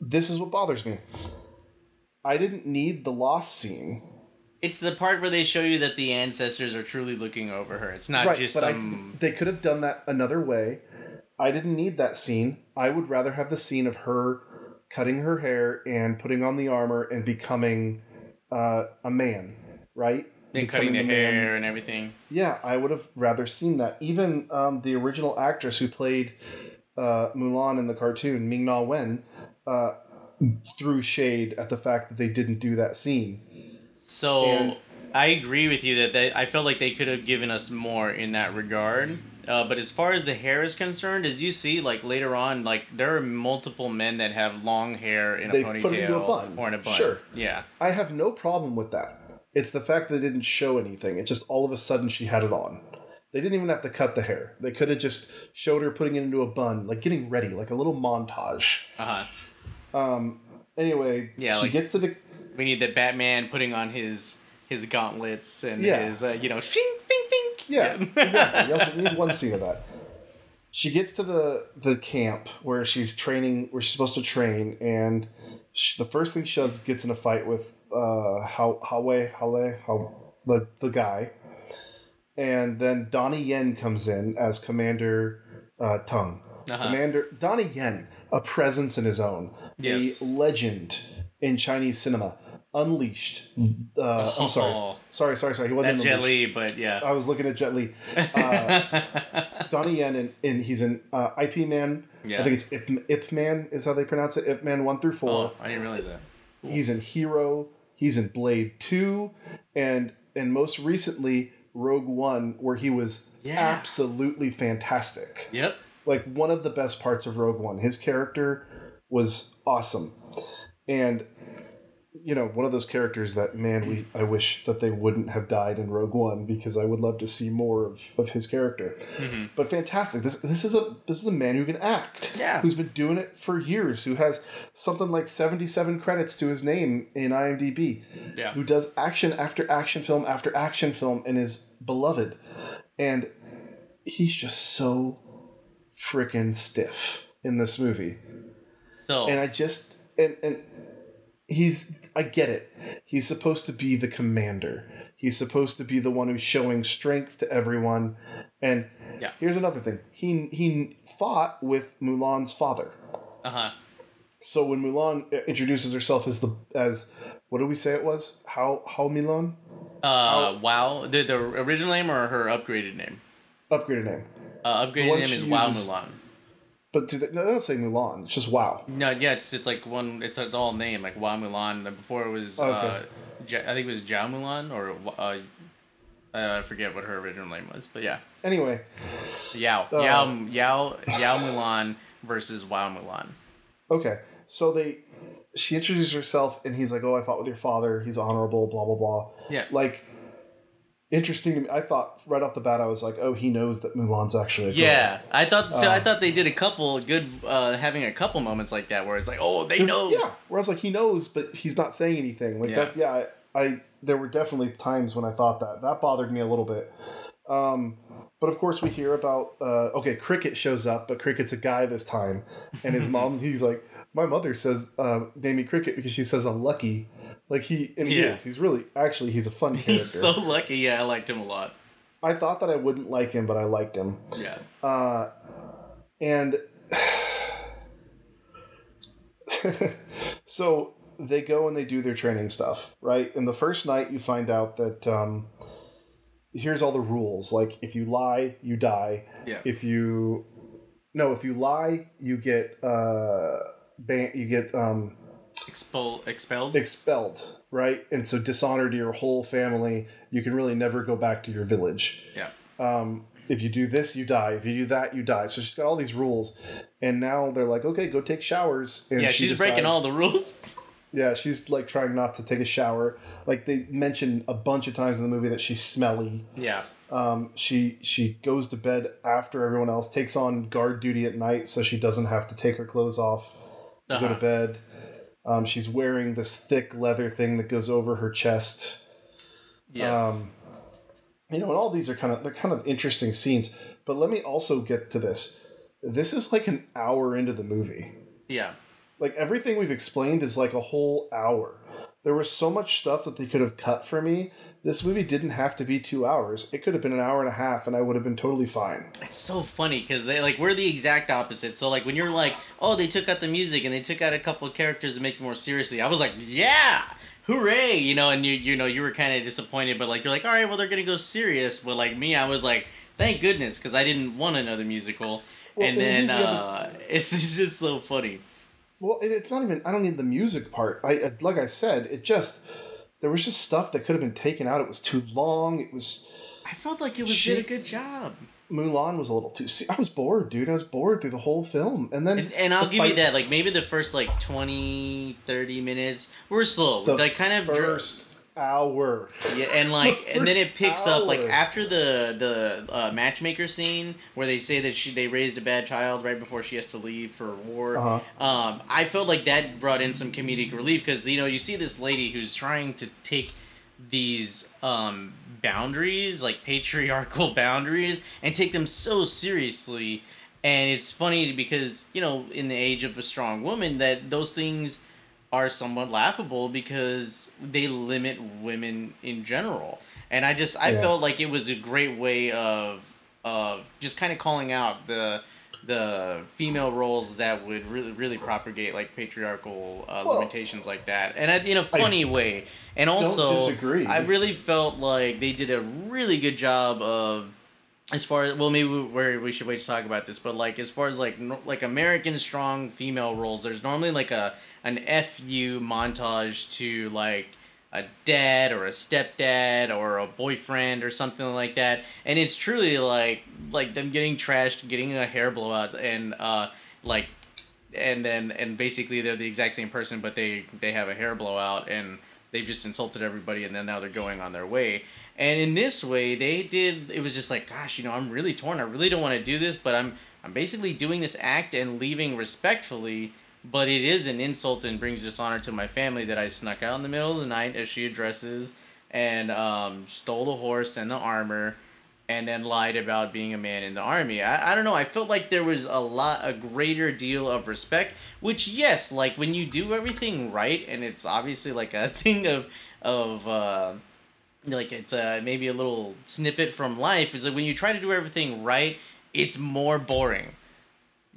this is what bothers me. I didn't need the lost scene. It's the part where they show you that the ancestors are truly looking over her. It's not right, just some. I, they could have done that another way. I didn't need that scene. I would rather have the scene of her cutting her hair and putting on the armor and becoming uh, a man, right? and cutting the man. hair and everything. Yeah, I would have rather seen that. Even um, the original actress who played uh, Mulan in the cartoon, Ming Na Wen, uh, threw shade at the fact that they didn't do that scene. So And- I agree with you that they, I felt like they could have given us more in that regard. Uh, but as far as the hair is concerned, as you see, like later on, like there are multiple men that have long hair in a ponytail put it into a bun. or in a bun. Sure. Yeah. I have no problem with that. It's the fact that they didn't show anything. It just all of a sudden she had it on. They didn't even have to cut the hair. They could have just showed her putting it into a bun, like getting ready, like a little montage. Uh huh. Um. Anyway, Yeah, she like- gets to the We need the Batman putting on his his gauntlets and Yeah. his uh, you know fink fink fink. Yeah, [LAUGHS] exactly. You also need one scene of that. She gets to the the camp where she's training, where she's supposed to train, and she, the first thing she does gets in a fight with uh how Hawe Hale how the the guy, and then Donnie Yen comes in as Commander uh, Tung. Uh-huh. Commander Donnie Yen, a presence in his own, Yes. a legend in Chinese cinema. Unleashed. Uh, I'm sorry. Oh. Sorry, sorry, sorry. He wasn't That's in Jet Unleashed. Li, but yeah. I was looking at Jet Li. Uh, [LAUGHS] Donnie Yen, and, and he's an uh, IP Man. Yeah. I think it's Ip, Ip Man is how they pronounce it. Ip Man one through four. oh, I didn't realize that. He's in Hero. He's in Blade two, and and most recently Rogue One, where he was Yeah. absolutely fantastic. Yep. Like one of the best parts of Rogue One. His character was awesome, and you know one of those characters that man we I wish that they wouldn't have died in Rogue One because I would love to see more of, of his character. hmm But fantastic. This this is a this is a man who can act. Yeah. Who's been doing it for years. Who has something like seventy seven credits to his name in IMDb. Yeah. Who does action after action film after action film and is beloved, and he's just so freaking stiff in this movie. So And I just and and he's I get it. He's supposed to be the commander. He's supposed to be the one who's showing strength to everyone. And Yeah. here's another thing. He he fought with Mulan's father. uh huh. So when Mulan introduces herself as the as what did we say it was? How how Mulan? Uh, Wow. The the original name or her upgraded name? Upgraded name. Uh, upgraded name is Wow Mulan. But do they, no, they don't say Mulan. It's just Wow. No, yeah, it's it's like one. It's it's all name like Wow Mulan. and Before it was, Okay. uh, Ja- I think it was Jiao Mulan or uh, uh, I forget what her original name was, but yeah, Anyway, Yao Uh, Yao Yao Yao Mulan versus Wow Mulan. okay. So they, she introduces herself, and he's like, "Oh, I fought with your father. He's honorable. Blah blah blah." Yeah. Like, interesting to me. I thought right off the bat, I was like, "Oh, he knows that Mulan's actually a girl." Yeah, I thought so. I Uh, thought they did a couple good, uh, having a couple moments like that where it's like, oh, they know. Yeah. where I was like he knows, but he's not saying anything. Like Yeah. that's yeah. I, I there were definitely times when I thought that that bothered me a little bit. Um, but of course we hear about uh, okay, Cricket shows up, but Cricket's a guy this time, and his [LAUGHS] mom he's like, my mother says uh, name me Cricket because she says I'm lucky. Like he and he Yeah. is. He's really actually he's a fun character. He's so lucky. Yeah, I liked him a lot. I thought that I wouldn't like him, but I liked him. Yeah. Uh, and so they go and they do their training stuff, right? And the first night, you find out that um, here's all the rules. Like, if you lie, you die. Yeah. If you no, if you lie, you get uh, ban- you get um, Expel expelled. expelled, right? And so dishonor to your whole family. You can really never go back to your village yeah. um, if you do this, you die. If you do that, you die. So she's got all these rules, and now they're like, okay, go take showers. And Yeah, she she's breaking all the rules. Yeah, she's like trying not to take a shower. Like they mention a bunch of times in the movie that she's smelly. yeah. Um, she she goes to bed after everyone else, takes on guard duty at night, so she doesn't have to take her clothes off to go Uh-huh. to bed. Um, she's wearing this thick leather thing that goes over her chest. Yes. Um, you know, and all these are kind of they're kind of interesting scenes. But let me also get to this. This is like an hour into the movie. yeah. Like everything we've explained is like a whole hour. There was so much stuff that they could have cut for me. This movie didn't have to be two hours. It could have been an hour and a half, and I would have been totally fine. It's so funny because they like we're the exact opposite. So like when you're like, oh, they took out the music and they took out a couple of characters to make it more seriously. I was like, yeah, hooray, you know. And you you know you were kind of disappointed, but like you're like, all right, well they're gonna go serious. But like me, I was like, thank goodness because I didn't want another musical. Well, and and then the uh, [LAUGHS] it's, it's just so funny. Well, it's not even. I don't need the music part. I- like I said, it just there was just stuff that could have been taken out. It was too long. It was I felt like it was She- did a good job. Mulan was a little too. See, I was bored, dude. I was bored through the whole film, and then And, and I'll the give you that. Like maybe the first like 20, 30 minutes were slow. The like kind of first hour. Yeah, and like, [LAUGHS] and then it picks up like after the the uh, matchmaker scene where they say that she they raised a bad child right before she has to leave for war. Uh-huh. Um, I felt like that brought in some comedic relief because you know you see this lady who's trying to take these um, boundaries, like patriarchal [LAUGHS] boundaries, and take them so seriously. And it's funny because you know in the age of a strong woman that those things are somewhat laughable because they limit women in general. And I just I Yeah. felt like it was a great way of of just kind of calling out the the female roles that would really really propagate like patriarchal uh, Well, limitations like that and I, in a funny way and also disagree. i really felt like they did a really good job of as far as well maybe we, where we should wait to talk about this but like as far as like no, like american strong female roles there's normally like a an fu montage to like a dad or a stepdad or a boyfriend or something like that. And it's truly like like them getting trashed getting a hair blowout and uh like and then and basically they're the exact same person but they they have a hair blowout and they've just insulted everybody and then now they're going on their way. And in this way they did it was just like gosh you know i'm really torn. I really don't want to do this but i'm i'm basically doing this act and leaving respectfully but it is an insult and brings dishonor to my family that i snuck out in the middle of the night as she addresses and um, stole the horse and the armor and then lied about being a man in the army. I, I don't know. I felt like there was a lot, a greater deal of respect. Which, yes, like when you do everything right, and it's obviously like a [LAUGHS] thing of of uh, like it's uh, maybe a little snippet from life. It's like when you try to do everything right, it's more boring.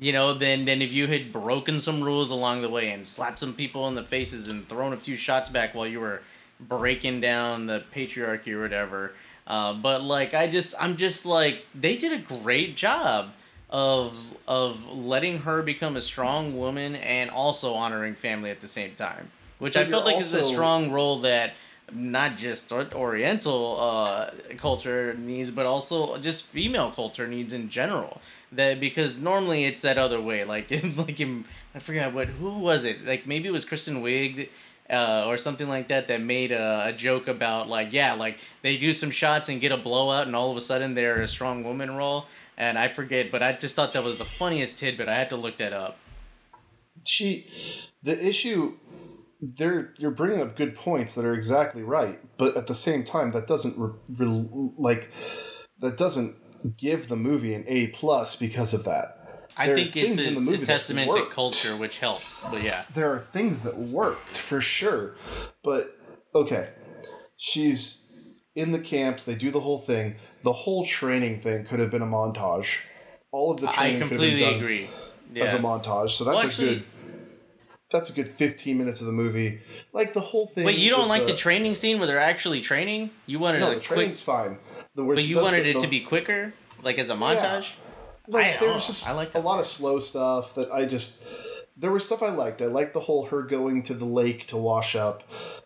You know, than than if you had broken some rules along the way and slapped some people in the faces and thrown a few shots back while you were breaking down the patriarchy or whatever. Uh, but like I just I'm just like they did a great job of of letting her become a strong woman and also honoring family at the same time, which But I felt like is a strong role that not just Oriental uh, culture needs, but also just female culture needs in general. That because normally it's that other way, like [LAUGHS] like in, I forgot what who was it? Like maybe it was Kristen Wiig. Uh, or something like that that made a, a joke about like yeah like they do some shots and get a blowout and all of a sudden they're a strong woman role and I forget but I just thought that was the funniest tidbit I had to look that up she the issue there you're bringing up good points that are exactly right but at the same time that doesn't re, re, like that doesn't give the movie an a plus because of that. I think it's the a, testament to culture which helps but yeah. There are things that worked for sure. But okay. She's in the camps they do the whole thing. The whole training thing could have been a montage. All of the I training could have been completely done agree. as a montage. So that's Well, a good that's a good 15 minutes of the movie. Like the whole thing but you don't like the training scene where they're actually training? You wanted no a the quick training's fine the but you wanted the- it to be quicker like as a montage like I- there was just I like a lot of slow stuff that I just there was stuff I liked. I liked the whole her going to the lake to wash up.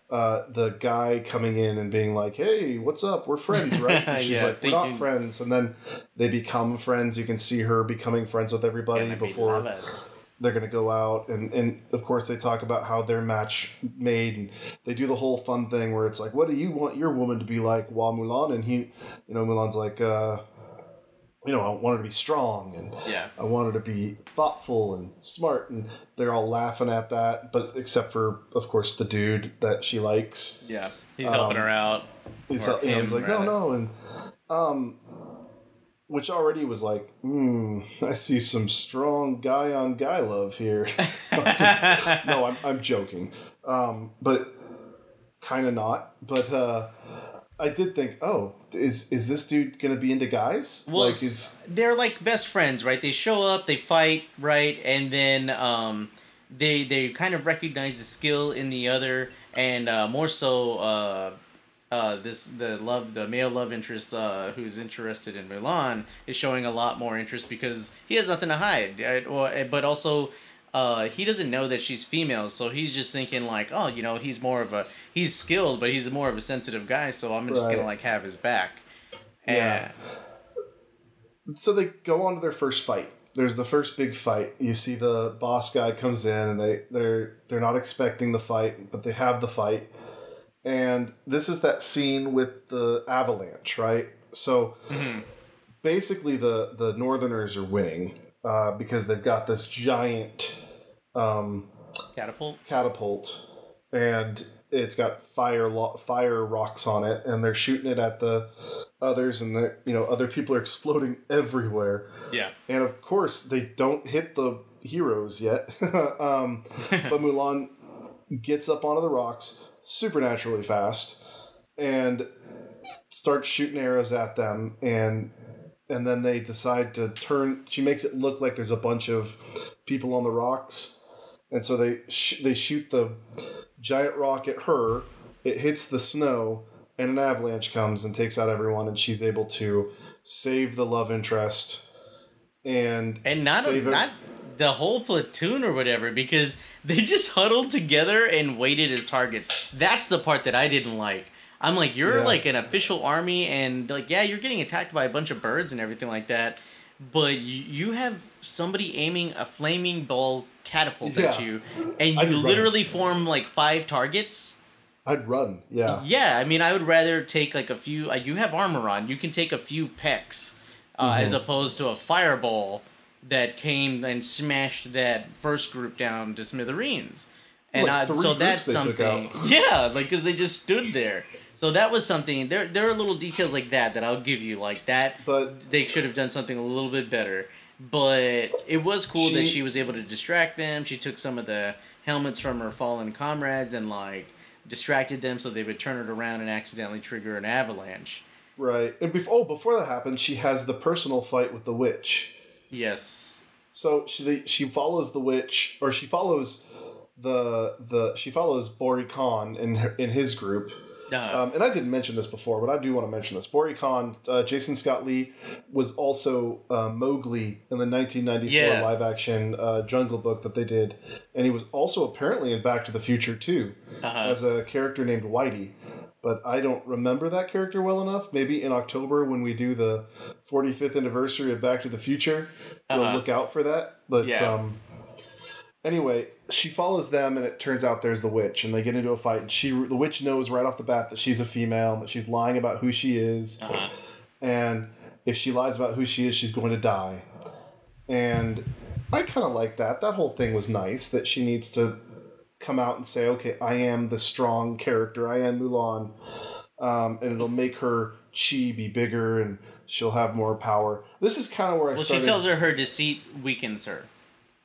Uh, the guy coming in and being like, "Hey, what's up? We're friends, right?" [LAUGHS] And she's Yeah, like, "We're not friends." And then they become friends. You can see her becoming friends with everybody Gonna be before lovers. They're gonna go out. And and of course they talk about how their match made. And they do the whole fun thing where it's like, "What do you want your woman to be like?" While Mulan and he, you know, Mulan's like, uh, you know, I want her to be strong and yeah I want her to be thoughtful and smart, and they're all laughing at that. But except for, of course, the dude that she likes. yeah he's helping Um, her out He's, Or you know, he's like, no, no, and um, which already was like, hmm, I see some strong guy on guy love here. [LAUGHS] Just- no, I'm I'm joking, um, but kind of not. But uh, I did think, oh, is is this dude gonna be into guys? Well, like, is they're like best friends, right? They show up, they fight, right, and then um, they they kind of recognize the skill in the other, and uh, more so, uh, uh, this the love the male love interest uh, who's interested in Mulan is showing a lot more interest because he has nothing to hide, right? Or, but also. Uh, he doesn't know that she's female, so he's just thinking like, oh, you know, he's more of a he's skilled, but he's more of a sensitive guy, so I'm just gonna like have his back. Yeah. so they go on to their first fight. There's the first big fight. You see the boss guy comes in and they they're they're not expecting the fight, but they have the fight. And this is that scene with the avalanche, right? So Mhm. basically the the northerners are winning uh, because they've got this giant um, Catapult. catapult and it's got fire lo- fire rocks on it and they're shooting it at the others and the you know other people are exploding [LAUGHS] everywhere Yeah. and of course they don't hit the heroes yet [LAUGHS] um, [LAUGHS] but Mulan gets up onto the rocks supernaturally fast and starts shooting arrows at them. And and then they decide to turn she makes it look like there's a bunch of people on the rocks. And so they sh- they shoot the giant rock at her. It hits the snow and an avalanche comes and takes out everyone and she's able to save the love interest and and not a, not the whole platoon or whatever because they just huddled together and waited as targets. That's the part that I didn't like. I'm like, you're Yeah. like an official army, and like, yeah, you're getting attacked by a bunch of birds and everything like that, but you, have somebody aiming a flaming ball catapult at you, and you run. literally form like five targets. I'd run yeah Yeah, I mean, I would rather take like a few. Uh, you have armor on. You can take a few pecks, uh, Mm-hmm. as opposed to a fireball that came and smashed that first group down to smithereens. And Like I, so that's something. [LAUGHS] Yeah, like because they just stood there. So that was something. There, there are little details like that that I'll give you. Like that, but they should have done something a little bit better. But it was cool that She- she was able to distract them. She took some of the helmets from her fallen comrades and like distracted them so they would turn it around and accidentally trigger an avalanche. right and before oh before that happens she has the personal fight with the witch Yes. So she she follows the witch, or she follows the the she follows Bori Khan in her, in his group, Uh-huh. Um, and I didn't mention this before, but I do want to mention this. Bori Khan, uh, Jason Scott Lee, was also uh, Mowgli in the 1994 Yeah. live action uh, Jungle Book that they did. And he was also apparently in Back to the Future too, Uh-huh. as a character named Whitey. But I don't remember that character well enough. Maybe in October when we do the 45th anniversary of Back to the Future, we'll Uh-huh. look out for that. But Yeah. um, anyway, she follows them, and it turns out there's the witch, and they get into a fight. And she, the witch, knows right off the bat that she's a female, that she's lying about who she is, Uh-huh. and if she lies about who she is, she's going to die. And I kind of like that. That whole thing was nice. That she needs to come out and say, "Okay, I am the strong character. I am Mulan," um, and it'll make her chi be bigger, and she'll have more power. This is kind of where I Well, she tells her her deceit weakens her.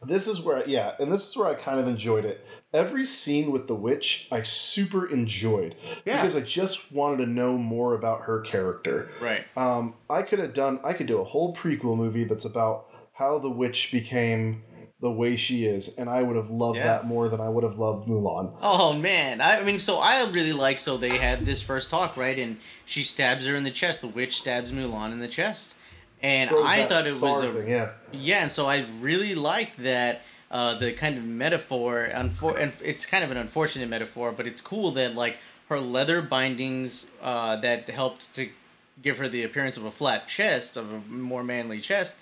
This is where, yeah, and this is where I kind of enjoyed it. Every scene with the witch, I super enjoyed Yeah. because I just wanted to know more about her character. Right. Um, I could have done, I could do a whole prequel movie that's about how the witch became the way she is, and I would have loved Yeah. that more than I would have loved Mulan. Oh man, I mean, so I really like. So they had this first talk, right? And she stabs her in the chest. The witch stabs Mulan in the chest, and Throws I thought it was a thing, yeah. yeah. And so I really liked that uh, the kind of metaphor. Unfor- and it's kind of an unfortunate metaphor, but it's cool that like her leather bindings uh, that helped to give her the appearance of a flat chest, of a more manly chest,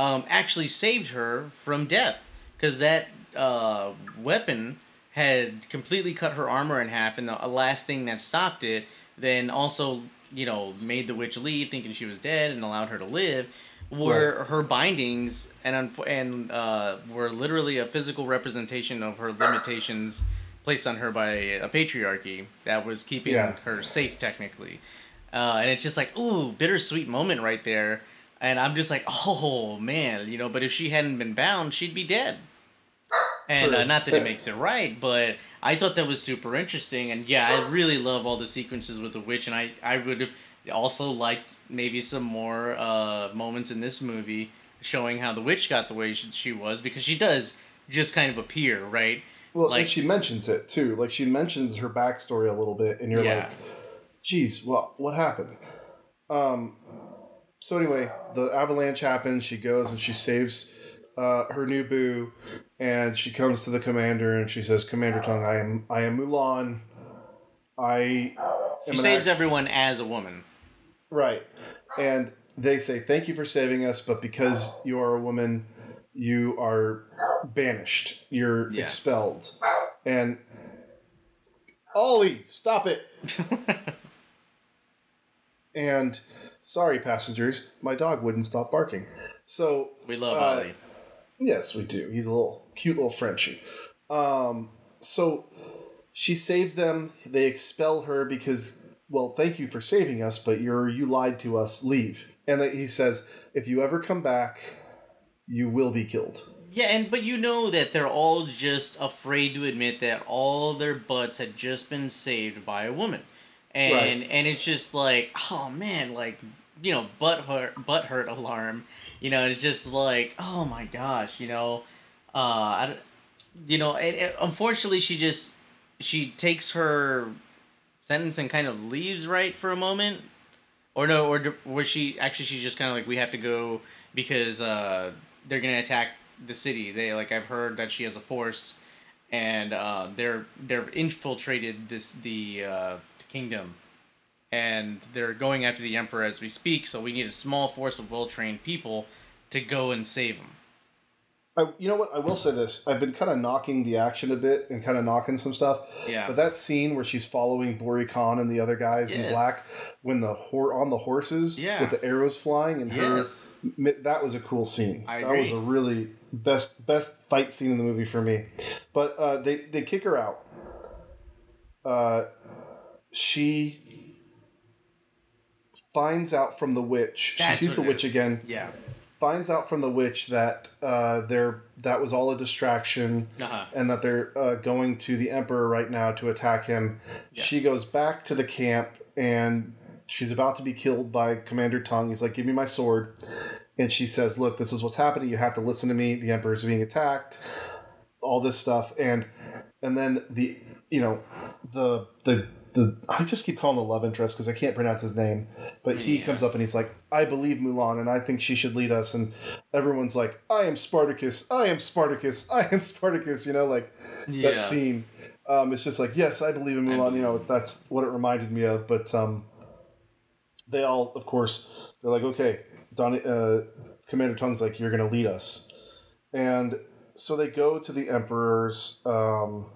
um, actually saved her from death because that uh, weapon had completely cut her armor in half, and the last thing that stopped it then also you know made the witch leave, thinking she was dead, and allowed her to live. Were her bindings and and uh, were literally a physical representation of her limitations placed on her by a patriarchy that was keeping Yeah. her safe technically. Uh, and it's just like, ooh, bittersweet moment right there. And I'm just like, oh man, you know. But if she hadn't been bound, she'd be dead. And uh, not that it [LAUGHS] makes it right, but I thought that was super interesting. And yeah, I really love all the sequences with the witch, and I I would have also liked maybe some more uh, moments in this movie showing how the witch got the way she, she was because she does just kind of appear, right? Well, Like- and she mentions it too. Like she mentions her backstory a little bit, and you're Yeah. like, "Geez, well, what happened?" Um. So anyway, the avalanche happens. She goes and she saves uh, her new boo, and she comes to the commander and she says, "Commander Tung, I am I am Mulan. I am She saves act- everyone as a woman. right." And they say, "Thank you for saving us, but because you are a woman, you are banished. You're Yeah. expelled." And Ollie, stop it! [LAUGHS] And sorry, passengers, my dog wouldn't stop barking. So We love Uh, Ollie. yes, we do. He's a little cute little Frenchie. Um, so she saves them. They expel her because, well, thank you for saving us, but you're you lied to us. Leave. And he says, if you ever come back, you will be killed. Yeah, and but you know that they're all just afraid to admit that all their butts had just been saved by a woman, and Right. and it's just like, oh man, like you know, butt hurt, butt hurt alarm. You know, it's just like, oh my gosh, you know, uh, I, you know, and, and unfortunately, she just she takes her sentence and kind of leaves right for a moment, or no, or was she actually she's just kind of like we have to go because uh, they're gonna attack the city. They like I've heard that she has a force, and uh, they're they're infiltrated this the uh, kingdom, and they're going after the emperor as we speak. So we need a small force of well trained people to go and save him. I, you know what? I will say this. I've been kind of knocking the action a bit and kind of knocking some stuff. Yeah. But that scene where she's following Bori Khan and the other guys in black, when the hor- on the horses Yeah. with the arrows flying and her, Yes. mi- that was a cool scene. I that was a really best best fight scene in the movie for me. But uh, they they kick her out. Uh, she finds out from the witch. That's she sees the witch is. again Yeah. finds out from the witch that uh, they're that was all a distraction Uh huh. and that they're uh, going to the emperor right now to attack him. Yeah. She goes back to the camp and she's about to be killed by Commander Tung. He's like, "Give me my sword," and she says, "Look, this is what's happening. You have to listen to me. The emperor's being attacked. All this stuff and and then the you know the the the I just keep calling the love interest because I can't pronounce his name, but he Yeah. comes up and he's like, "I believe Mulan, and I think she should lead us." And everyone's like, "I am Spartacus, I am Spartacus, [LAUGHS] I am Spartacus." You know, like Yeah. that scene. Um, it's just like, yes, I believe in Mulan. You know, that's what it reminded me of. But um, they all, of course, they're like, okay, Don, uh, Commander Tung's like, you're going to lead us, and so they go to the Emperor's. Um,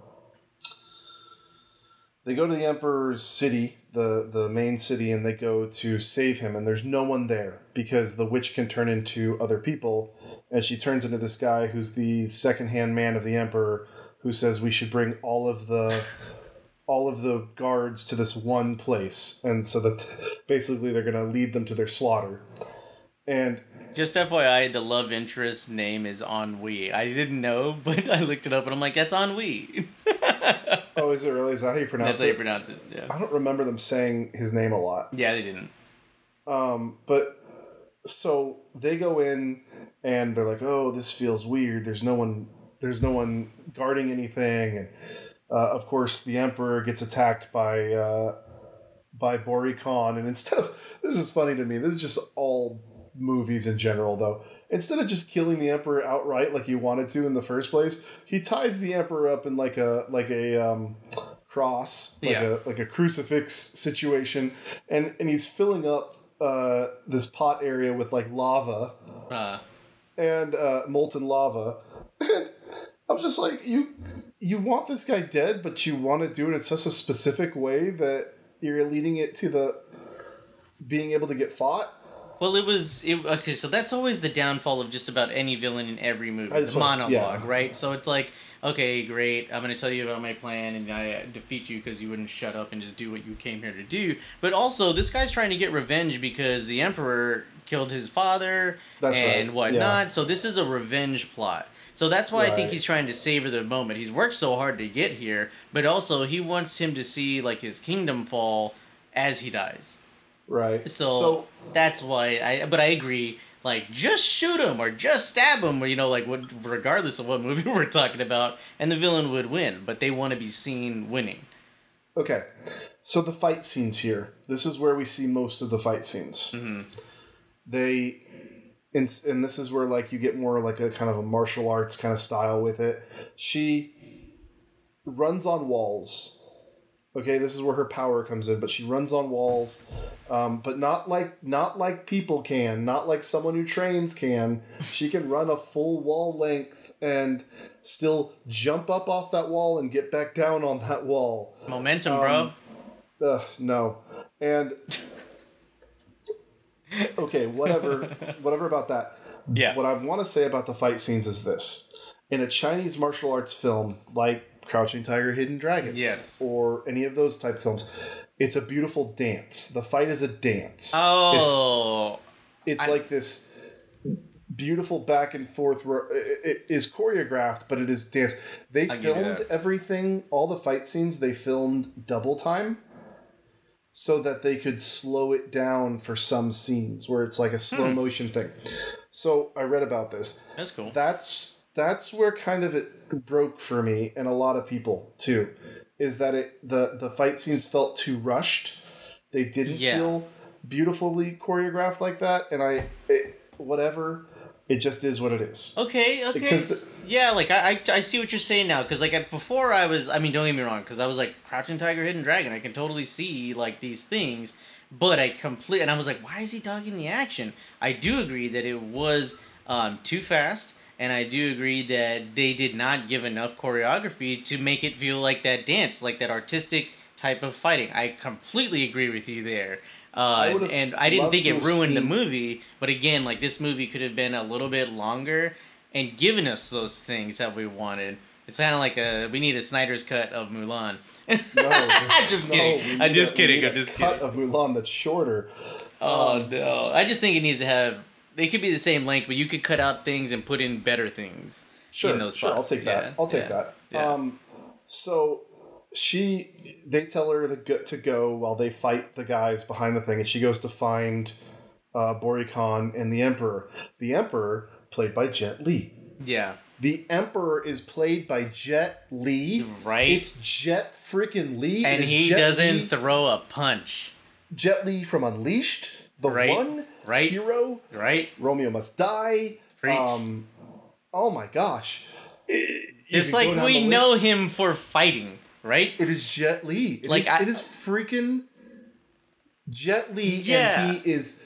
they go to the Emperor's city, the the main city, and they go to save him. And there's no one there because the witch can turn into other people, and she turns into this guy who's the second hand man of the Emperor, who says we should bring all of the all of the guards to this one place, and so that [LAUGHS] basically they're to lead them to their slaughter. And Just FYI, the love interest name is Ennui. I didn't know, [LAUGHS] but I looked it up and I'm like, that's Ennui. [LAUGHS] oh, is it really? Is that how you pronounce it? that's how you pronounce it. Yeah. I don't remember them saying his name a lot. Yeah, they didn't. Um, but so they go in and they're like, "Oh, this feels weird. There's no one. There's no one guarding anything." And uh, of course, the emperor gets attacked by uh, by Bori Khan. And instead of [LAUGHS] this is funny to me. This is just all movies in general, though. Instead of just killing the emperor outright like he wanted to in the first place, he ties the emperor up in like a like a um, cross, like Yeah. a like a crucifix situation, and and he's filling up uh, this pot area with like lava Uh, and uh, molten lava. And I'm just like, you you want this guy dead, but you want to do it in such a specific way that you're leading it to the being able to get fought. Well, it was it, okay. So that's always the downfall of just about any villain in every movie. The monologue, yeah. right? So it's like, okay, great. I'm going to tell you about my plan, and I uh, defeat you because you wouldn't shut up and just do what you came here to do. But also, this guy's trying to get revenge because the emperor killed his father That's and right, whatnot. yeah. So this is a revenge plot. So that's why I think he's trying to savor the moment. He's worked so hard to get here, but also he wants him to see like his kingdom fall as he dies. Right. So, that's why I. But I agree. Like, just shoot him or just stab him, or you know, like what, regardless of what [LAUGHS] movie we're talking about, and the villain would win. But they want to be seen winning. Okay, so the fight scenes here. This is where we see most of the fight scenes. Mm-hmm. They, and, and this is where like you get more like a kind of a martial arts kind of style with it. She runs on walls. Okay, this is where her power comes in, but she runs on walls, um, but not like not like people can, not like someone who trains can. She can run a full wall length and still jump up off that wall and get back down on that wall. It's momentum, bro. Um, Ugh, no. And okay, whatever, [LAUGHS] whatever about that. Yeah. What I want to say about the fight scenes is this: in a Chinese martial arts film like Crouching Tiger, Hidden Dragon, Yes. or any of those type films, it's a beautiful dance. The fight is a dance. Oh, it's, it's I- like this beautiful back and forth where it, is choreographed, but it is dance. They I'll give you filmed everything, all the fight scenes. They filmed double time so that they could slow it down for some scenes where it's like a slow Hmm. motion thing. So I read about this. that's cool. That's that's where kind of it broke for me and a lot of people too. Is that it the the fight scenes felt too rushed. They didn't Yeah. feel beautifully choreographed like that, and I it, whatever. It just is what it is. Okay, okay. Because yeah, like I, I, I see what you're saying now. Because like before, I was, I mean, don't get me wrong. Because I was like Crouching Tiger, Hidden Dragon. I can totally see like these things, but I complete, and I was like, why is he dogging the action? I do agree that it was um, too fast, and I do agree that they did not give enough choreography to make it feel like that dance, like that artistic type of fighting. I completely agree with you there. Uh, would've and I didn't think it ruined the movie, but again, like this movie could have been a little bit longer and given us those things that we wanted. It's kind of like a we need a Snyder's cut of Mulan. No, [LAUGHS] just no, kidding. I'm just a- kidding. I'm a just cut kidding. of Mulan that's shorter. Oh Um, no! I just think it needs to have. They could be the same length, but you could cut out things and put in better things. Sure, in those sure. I'll take that. Yeah, I'll take yeah, that. yeah. Um, so she, they tell her to go, to go while they fight the guys behind the thing, and she goes to find uh, Bori Khan and the Emperor. The Emperor, played by Jet Li. Yeah. The Emperor is played by Jet Li. Right. It's Jet freaking Li. and he Jet doesn't Li, throw a punch. Jet Li from Unleashed, The Right, One, right. Hero, Right? Romeo Must Die. Preach. Um, oh my gosh. It- It's like we know him for fighting, right? It is Jet Li. It Like, is- I- it is freaking Jet Li, Yeah. and he is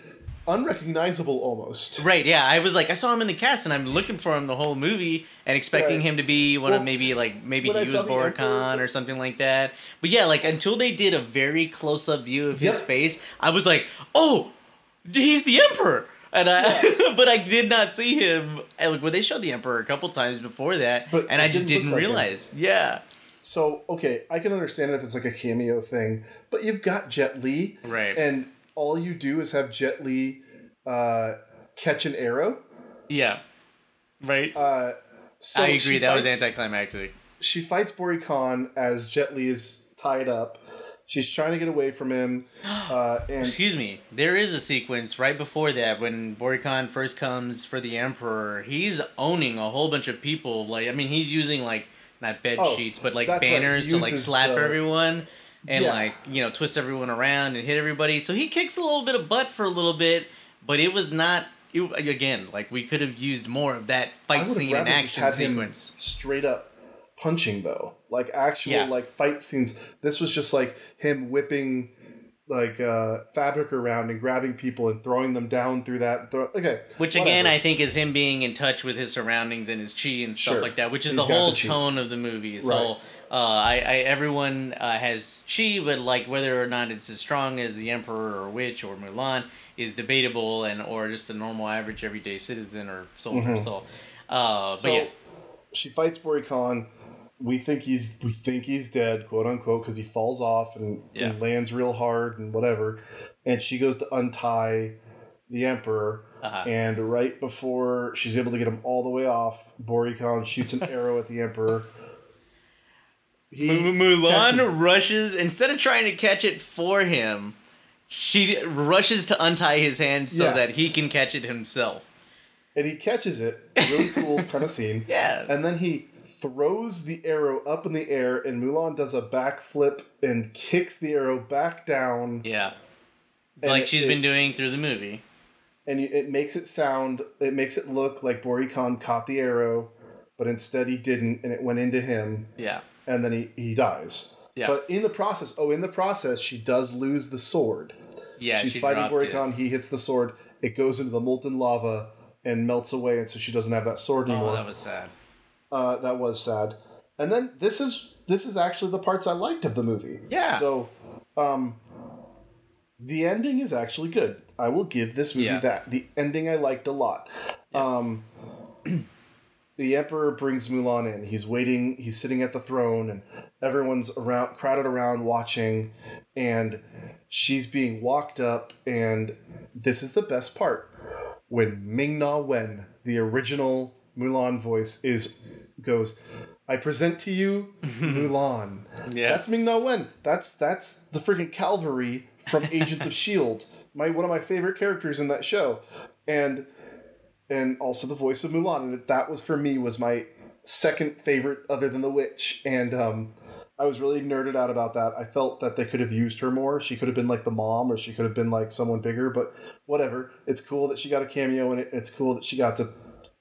unrecognizable almost. Right, yeah. I was like, I saw him in the cast, and I'm looking for him the whole movie, and expecting Right. him to be one Well, of maybe like maybe he I was saw Bori Khan or something like that. But yeah, like until they did a very close up view of his face, I was like, oh, he's the Emperor. And I, [LAUGHS] but I did not see him. and, Like when they showed the Emperor a couple times before that, But and I just didn't didn't look like him. realize. Yeah, So okay, I can understand if it's like a cameo thing, but you've got Jet Li, right. and all you do is have Jet Li uh, catch an arrow. yeah, right. Uh, so I agree. That was anticlimactic. She fights Bori Khan as Jet Li is tied up. She's trying to get away from him, [GASPS] uh, and Excuse me. There is a sequence right before that when Bori Khan first comes for the Emperor. He's owning a whole bunch of people. Like I mean, he's using like not bed Oh, sheets, but like that's right. He banners to like slap the- everyone and Yeah. like you know twist everyone around and hit everybody. So he kicks a little bit of butt for a little bit, but it was not. It, again, like we could have used more of that fight scene and action sequence. straight up punching though, like actual Yeah. like fight scenes. This was just like him whipping like uh, fabric around and grabbing people and throwing them down through that. Throw, okay, Which again. I think is him being in touch with his surroundings and his chi and stuff Sure. like that, which is He's the whole the tone of the movie. So, Right. uh, I, I everyone uh, has chi, but like whether or not it's as strong as the Emperor or Witch or Mulan is debatable, and or just a normal, average, everyday citizen or soldier. Mhm. So, uh, but so yeah, she fights Bori Khan. We think he's we think he's dead, quote unquote, because he falls off and, and lands real hard and whatever. And she goes to untie the Emperor, uh, and right before she's able to get him all the way off, Bori Khan shoots an arrow at the Emperor. He Mulan catches- rushes instead of trying to catch it for him. She rushes to untie his hand so Yeah. that he can catch it himself. and he catches it. Really cool kind of scene. [LAUGHS] Yeah, And then he throws the arrow up in the air, and Mulan does a backflip and kicks the arrow back down. yeah. Like she's it- been doing through the movie. and it makes it sound it makes it look like Bori Khan caught the arrow but instead he didn't and it went into him Yeah. and then he, he dies Yeah. but in the process oh in the process she does lose the sword Yeah, she's she fighting it. Bori Khan he hits the sword it goes into the molten lava and melts away and so she doesn't have that sword oh, anymore Oh, that was sad. Uh, that was sad. And then this is this is actually the parts i liked of the movie. Yeah. so um the ending is actually good. I will give this movie Yeah. that. The ending i liked a lot. Um [CLEARS THROAT] the emperor brings mulan in. He's waiting he's sitting at the throne and everyone's around crowded around watching. And she's being walked up and this is the best part. When Ming Na Wen, the original Mulan voice, is goes, I present to you [LAUGHS] Mulan. Yeah. That's Ming Na Wen. That's that's the freaking cavalry from [LAUGHS] Agents of Shield. My one of my favorite characters in that show. And and also the voice of Mulan. And that was for me was my second favorite other than the witch. And um I was really nerded out about that. I felt that they could have used her more. She could have been like the mom, or she could have been like someone bigger. But whatever. It's cool that she got a cameo in it. It's cool that she got to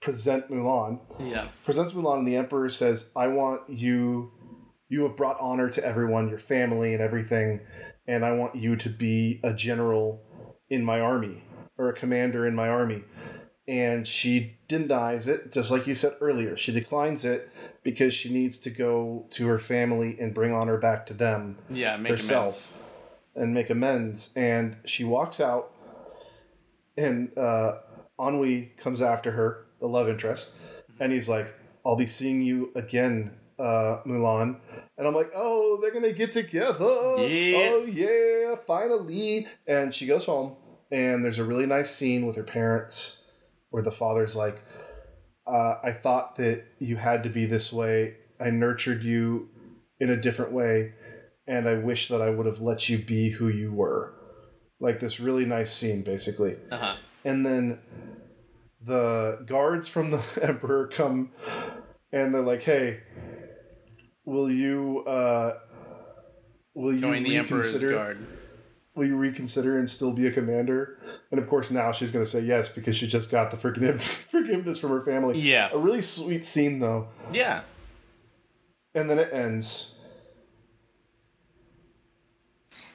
present Mulan. yeah. Presents Mulan, and the Emperor says, "I want you. You have brought honor to everyone, your family, and everything, and I want you to be a general in my army or a commander in my army." And she denies it, just like you said earlier. She declines it because she needs to go to her family and bring honor back to them Yeah, make herself amends. and make amends. And she walks out, and uh, Ennui comes after her, the love interest, and he's like, "I'll be seeing you again, uh, Mulan." And I'm like, "Oh, they're gonna get together! Yeah. Oh yeah, finally!" And she goes home, and there's a really nice scene with her parents, where the father's like, uh, "I thought that you had to be this way. I nurtured you in a different way." and I wish that I would have let you be who you were. Like this really nice scene, basically. Uh huh. And then the guards from the [LAUGHS] emperor come and they're like, "Hey, will you uh, will you Join the Emperor's reconsider? Guard. Will you reconsider and still be a commander?" And of course, now she's going to say yes because she just got the forgive- [LAUGHS] forgiveness from her family. Yeah. A really sweet scene though, Yeah. and then it ends.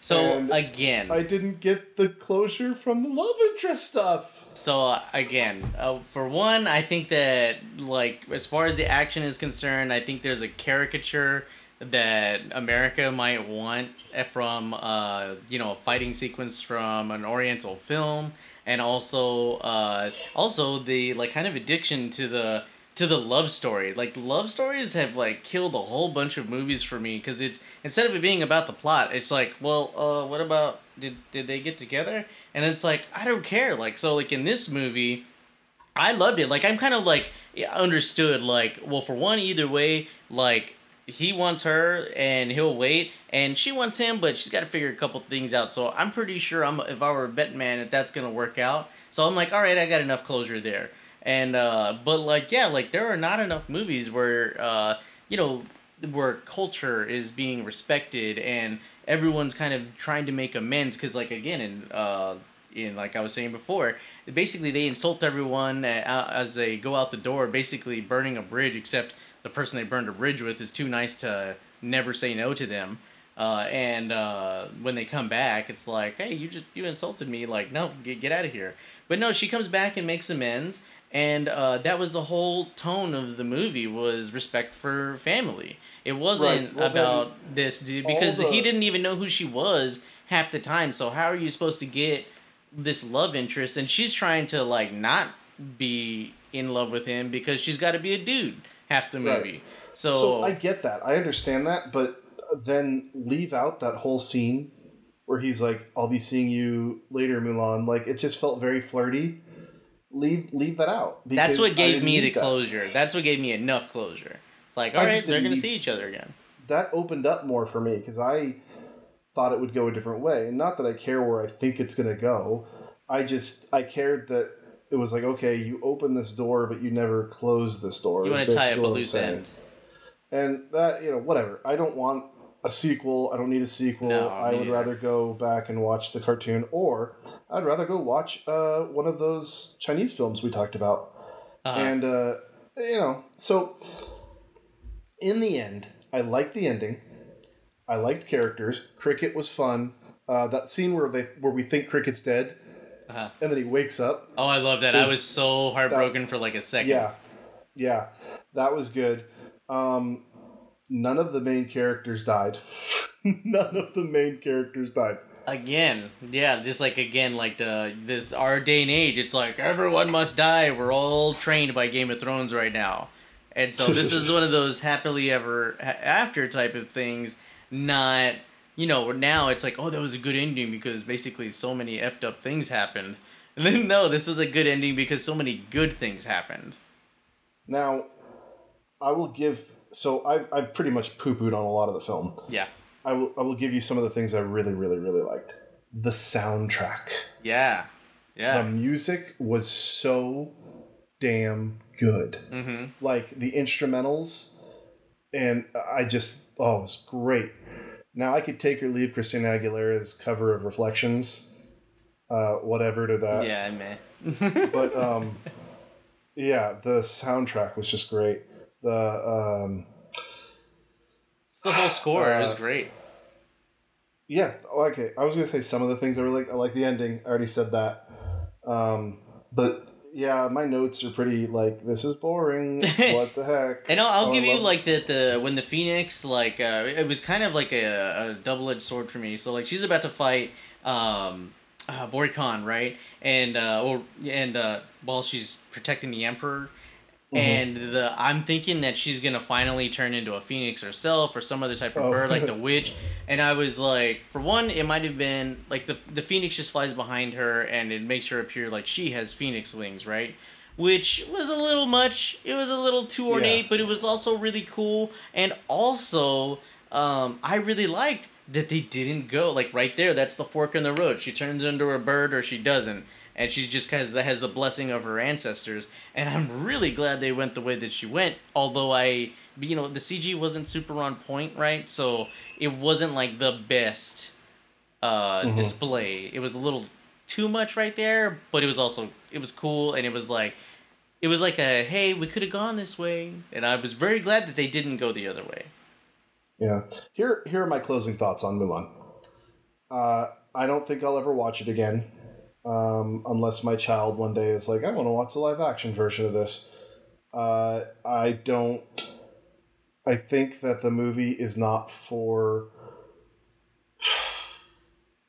So And again, I didn't get the closure from the love interest stuff. So again, uh, for one, I think that like as far as the action is concerned, I think there's a caricature that America might want from uh, you know a fighting sequence from an Oriental film, and also uh, also the like kind of addiction to the to the love story. Like love stories have like killed a whole bunch of movies for me because it's instead of it being about the plot, it's like, well, uh, what about did did they get together? And it's like I don't care. Like so, like in this movie, I loved it. Like I'm kind of like understood. Like well, for one, either way, like he wants her and he'll wait, and she wants him, but she's got to figure a couple things out. So I'm pretty sure I'm if I were a bet man, that that's gonna work out. So I'm like, all right, I got enough closure there. And uh, but like yeah, like there are not enough movies where uh, you know where culture is being respected and everyone's kind of trying to make amends because like again in uh in like I was saying before, basically they insult everyone uh, as they go out the door, basically burning a bridge. Except the person they burned a bridge with is too nice to never say no to them. Uh, and uh, when they come back, it's like, hey, you just you insulted me. Like, no, get get out of here. But no, she comes back and makes amends, and uh, that was the whole tone of the movie was respect for family. It wasn't Right. Well, about this dude because the- he didn't even know who she was half the time. So how are you supposed to get this love interest? And she's trying to like not be in love with him because she's got to be a dude half the Right. movie. So, So I get that. I understand that, but then leave out that whole scene where he's like, "I'll be seeing you later, Mulan." Like it just felt very flirty. Leave leave that out. that's what gave me the that. closure. That's what gave me enough closure. It's like, all right, they're gonna see each other again. That opened up more for me because I thought it would go a different way, and not that I care where I think it's gonna go. I just I cared that it was like, okay, you open this door, but you never close this door. You want to tie up a loose end. and that you know whatever i don't want a sequel i don't need a sequel No, i would rather go back and watch the cartoon or i'd rather go watch uh, one of those chinese films we talked about Uh-huh. and uh, you know so in the end i liked the ending i liked characters cricket was fun uh, that scene where they where we think cricket's dead Uh-huh. and then he wakes up Oh, I love that. I was so heartbroken for like a second. yeah, yeah, that was good. Um, none of the main characters died. [LAUGHS] none of the main characters died. Again, yeah, just like again, like the this our day and age, it's like everyone must die. We're all trained by Game of Thrones right now, and so this is [LAUGHS] one of those happily ever after type of things. Not you know now it's like oh that was a good ending because basically so many effed up things happened. [LAUGHS] And then no, this is a good ending because so many good things happened. Now, I will give. So I've, I've pretty much poo pooed on a lot of the film. Yeah, I will I will give you some of the things I really really really liked. The soundtrack. yeah, Yeah. The music was so damn good. Mm-hmm. like the instrumentals, and I just oh, it was great. Now I could take or leave Christina Aguilera's cover of Reflections, uh, whatever to that. Yeah, man. [LAUGHS] But um, yeah, the soundtrack was just great. The um, the whole score Uh, great. yeah, oh, okay. I was gonna say some of the things I really like. I like the ending. I already said that. Um, but yeah, my notes are pretty like this is boring. [LAUGHS] what the heck? And I'll, I'll Oh, give you like that the when the Phoenix like uh, it was kind of like a, a double edged sword for me. So like she's about to fight um, uh, Bori Khan, right? And uh, or and uh, while she's protecting the Emperor. Mhm. And the I'm thinking that she's gonna finally turn into a phoenix herself or some other type of Oh. bird like the [LAUGHS] witch. And I was like, for one, it might have been like the the phoenix just flies behind her and it makes her appear like she has phoenix wings, right? Which was a little much. It was a little too Yeah. ornate, but it was also really cool. And also, um, I really liked that they didn't go like right there. That's the fork in the road. She turns into a bird or she doesn't. And she's just has the has the blessing of her ancestors. And I'm really glad they went the way that she went. Although I, you know, the CG wasn't super on point, right? So it wasn't like the best uh, Mhm. display. It was a little too much right there, but it was also it was cool, and it was like. It was like a hey, we could have gone this way, and I was very glad that they didn't go the other way. Yeah. Here, here are my closing thoughts on Mulan. Uh, I don't think I'll ever watch it again, um, unless my child one day is like, I want to watch the live action version of this. Uh, I don't. I think that the movie is not for.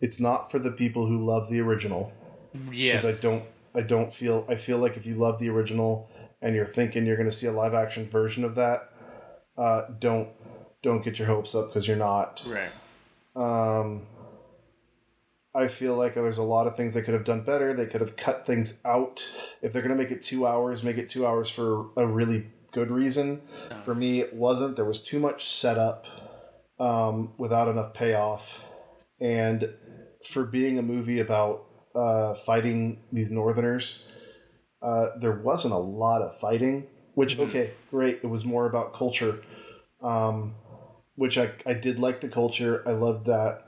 It's not for the people who love the original Yes, because I don't I don't feel I feel like if you love the original and you're thinking you're going to see a live action version of that, uh, don't don't get your hopes up because you're not. Right. Um, I feel like there's a lot of things they could have done better. They could have cut things out. If they're going to make it two hours, make it two hours for a really good reason. For me, it wasn't. There was too much setup um, without enough payoff. And for being a movie about uh, fighting these Northerners, uh, there wasn't a lot of fighting. Which Mhm. okay, great. It was more about culture, um, which I I did like the culture. I loved that,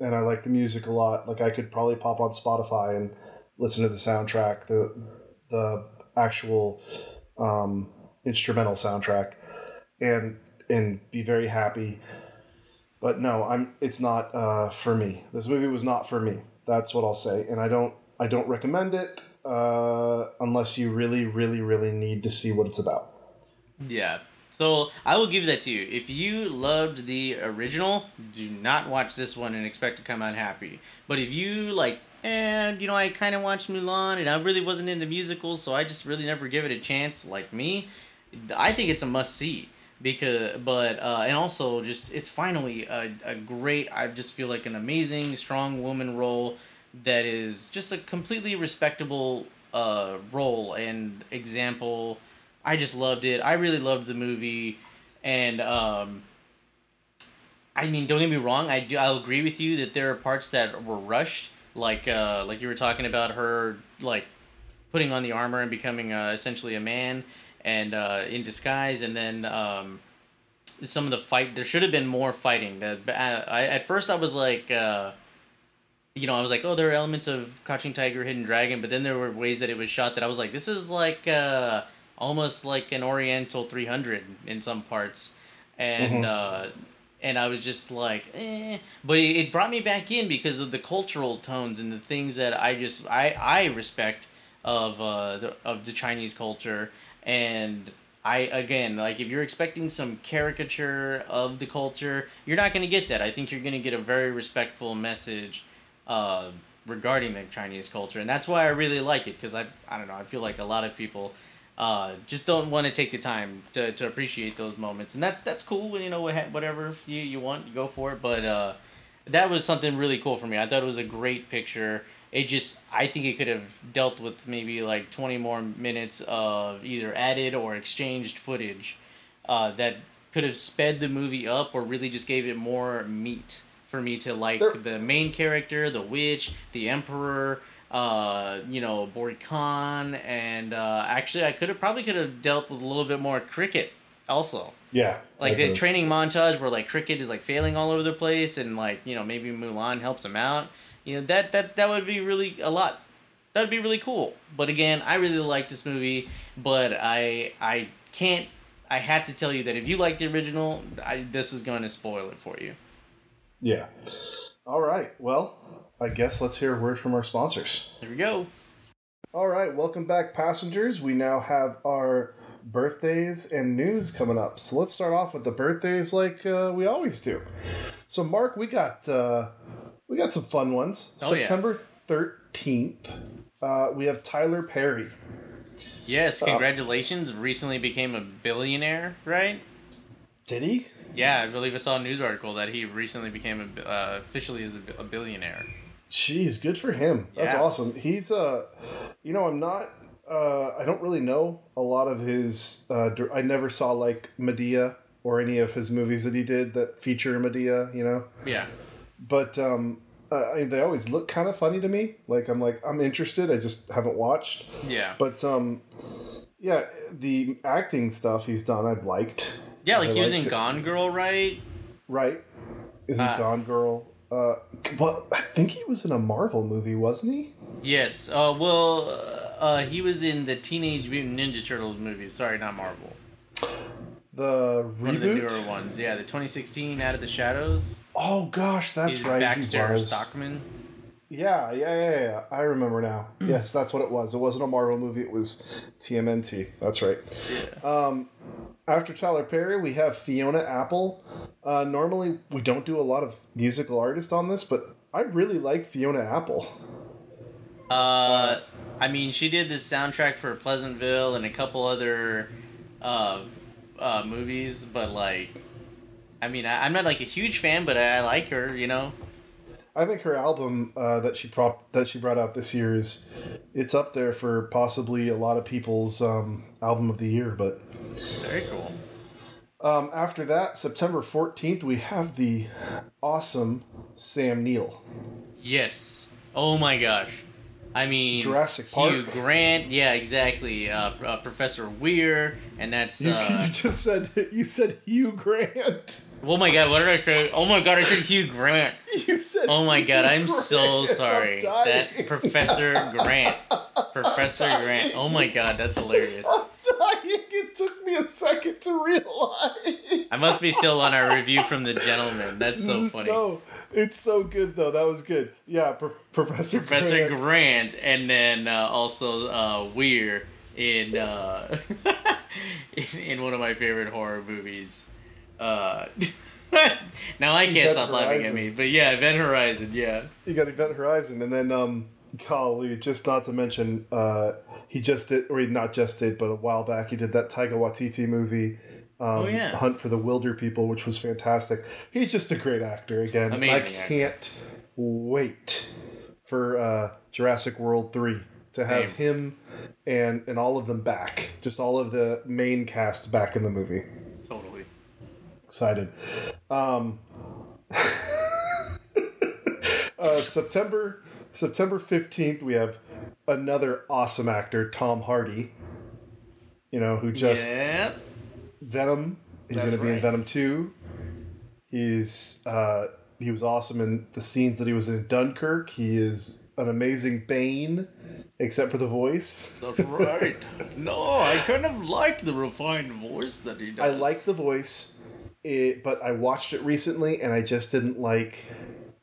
and I like the music a lot. Like I could probably pop on Spotify and listen to the soundtrack, the the actual um, instrumental soundtrack, and and be very happy. But no, I'm. It's not uh, for me. This movie was not for me. That's what I'll say, and I don't. I don't recommend it uh, unless you really, really, really need to see what it's about. Yeah. So I will give that to you. If you loved the original, do not watch this one and expect to come out happy. But if you like, and you know, I kind of watched Mulan and I really wasn't into musicals, so I just really never give it a chance. Like me, I think it's a must see because, but uh, and also just it's finally a, a great. I just feel like an amazing strong woman role that is just a completely respectable uh, role and example. I just loved it. I really loved the movie, and um, I mean, don't get me wrong. I do. I'll agree with you that there are parts that were rushed, like uh, like you were talking about her like putting on the armor and becoming uh, essentially a man and uh, in disguise, and then um, some of the fight. There should have been more fighting. The, I, at first, I was like. Uh, you know, I was like, oh, there are elements of Crouching Tiger, Hidden Dragon, but then there were ways that it was shot that I was like, this is like uh, almost like an Oriental 300 in some parts, and Mhm. uh, and I was just like, eh. But it, it brought me back in because of the cultural tones and the things that I just I I respect of uh the, of the Chinese culture and. I again like if you're expecting some caricature of the culture, you're not going to get that. I think you're going to get a very respectful message uh, regarding the Chinese culture, and that's why I really like it because I I don't know I feel like a lot of people uh, just don't want to take the time to, to appreciate those moments, and that's that's cool. You know wha- whatever you, you want, you go for it. But uh, that was something really cool for me. I thought it was a great picture. It just I think it could have dealt with maybe like twenty more minutes of either added or exchanged footage uh, that could have sped the movie up or really just gave it more meat for me to like There- the main character, the witch, the emperor, uh, you know, Bori Khan, and uh, actually I could have probably could have dealt with a little bit more cricket also. Yeah, Like the training montage where like cricket is like failing all over the place and like, you know, maybe Mulan helps him out. You know, that that that would be really a lot that would be really cool. But again, I really like this movie, but I I can't I have to tell you that if you like the original, I, this is going to spoil it for you. Yeah. All right. Well, I guess let's hear a word from our sponsors. There we go. All right. Welcome back, passengers. We now have our birthdays and news coming up. So let's start off with the birthdays, like uh, we always do. So, Mark, we got uh, we got some fun ones. Oh. September thirteenth, uh, we have Tyler Perry. Yes, Uh, congratulations. Recently became a billionaire, right? Did he? Yeah, I believe I saw a news article that he recently became a, uh, officially as a, a billionaire. Jeez, good for him. That's Yeah. awesome. He's uh, you know, I'm not. Uh, I don't really know a lot of his. Uh, I never saw like Madea or any of his movies that he did that feature Madea. You know, Yeah. but um, uh, I they always look kind of funny to me. Like I'm like I'm interested. I just haven't watched. Yeah. But um, yeah, the acting stuff he's done, I've liked. Yeah, like I he was in it. Gone Girl, right? Right? Isn't Uh, Gone Girl? Uh, well, I think he was in a Marvel movie, wasn't he? Yes. Uh, well, uh, he was in the Teenage Mutant Ninja Turtles movie. Sorry, not Marvel. The reboot. One of the newer ones. Yeah, the 2016 Out of the Shadows. Oh gosh, that's He's right. Baxter he was. Stockman. Yeah, yeah, yeah, yeah. I remember now. [CLEARS THROAT] yes, that's what it was. It wasn't a Marvel movie. It was TMNT. That's right. Yeah. Um, after Tyler Perry, we have Fiona Apple. Uh, normally, we don't do a lot of musical artists on this, but I really like Fiona Apple. Uh, I mean, she did the soundtrack for Pleasantville and a couple other uh, uh, movies, but like, I mean, I, I'm not like a huge fan, but I, I like her. You know. I think her album uh, that she prop that she brought out this year is it's up there for possibly a lot of people's um, album of the year. But Very cool. um, after that, September fourteenth, we have the awesome Sam Neill. Yes. Oh my gosh. I mean, Jurassic Park. Hugh Grant. Yeah, exactly. Uh, uh, Professor Weir, and that's. You, [LAUGHS] Uh, you just said you said Hugh Grant. Oh my god, what did I say? Oh my god, I said Hugh Grant. [LAUGHS] You said. Oh my god, I'm so sorry. I'm That. Professor [LAUGHS] Grant. Professor Grant. Oh my god, that's hilarious. I'm dying. It took me a second to realize. I must be still on our review from the gentleman. That's so funny. No, it's so good though. That was good. Yeah, Pro- Professor Professor Grant. Grant, and then uh, also uh, Weir in, uh, [LAUGHS] in in one of my favorite horror movies. Uh, [LAUGHS] now I can't Event stop laughing at me, but yeah, Event Horizon, yeah. You got Event Horizon, and then um, golly, just not to mention, uh, he just did, or he not just did, but a while back he did that Taika Waititi movie. Um, Oh, yeah. Hunt for the Wilderpeople, which was fantastic. He's just a great actor. Again, I Amazing actor. can't wait for uh, Jurassic World three to have Same. him and and all of them back. Just all of the main cast back in the movie. Excited. Um, [LAUGHS] uh, September September fifteenth, we have another awesome actor, Tom Hardy. You know who just yeah. Venom. He's going to be in. Venom two. He's uh, he was awesome in the scenes that he was in Dunkirk. He is an amazing Bane, except for the voice. That's right. [LAUGHS] No, I kind of like the refined voice that he does. I like the voice, it, but I watched it recently and I just didn't like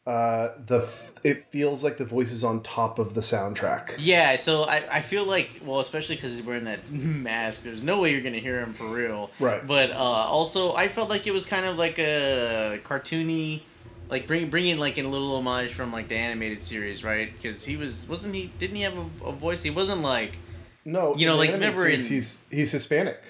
uh, the. f- It feels like the voice is on top of the soundtrack. Yeah, so I, I feel like well, especially because he's wearing that [LAUGHS] mask. There's no way you're gonna hear him for real. Right. But uh, also, I felt like it was kind of like a cartoony, like bring bringing like in a little homage from like the animated series, right? Because he was wasn't he? Didn't he have a, a voice? He wasn't like. No, You know, like, remember series, in- he's he's Hispanic.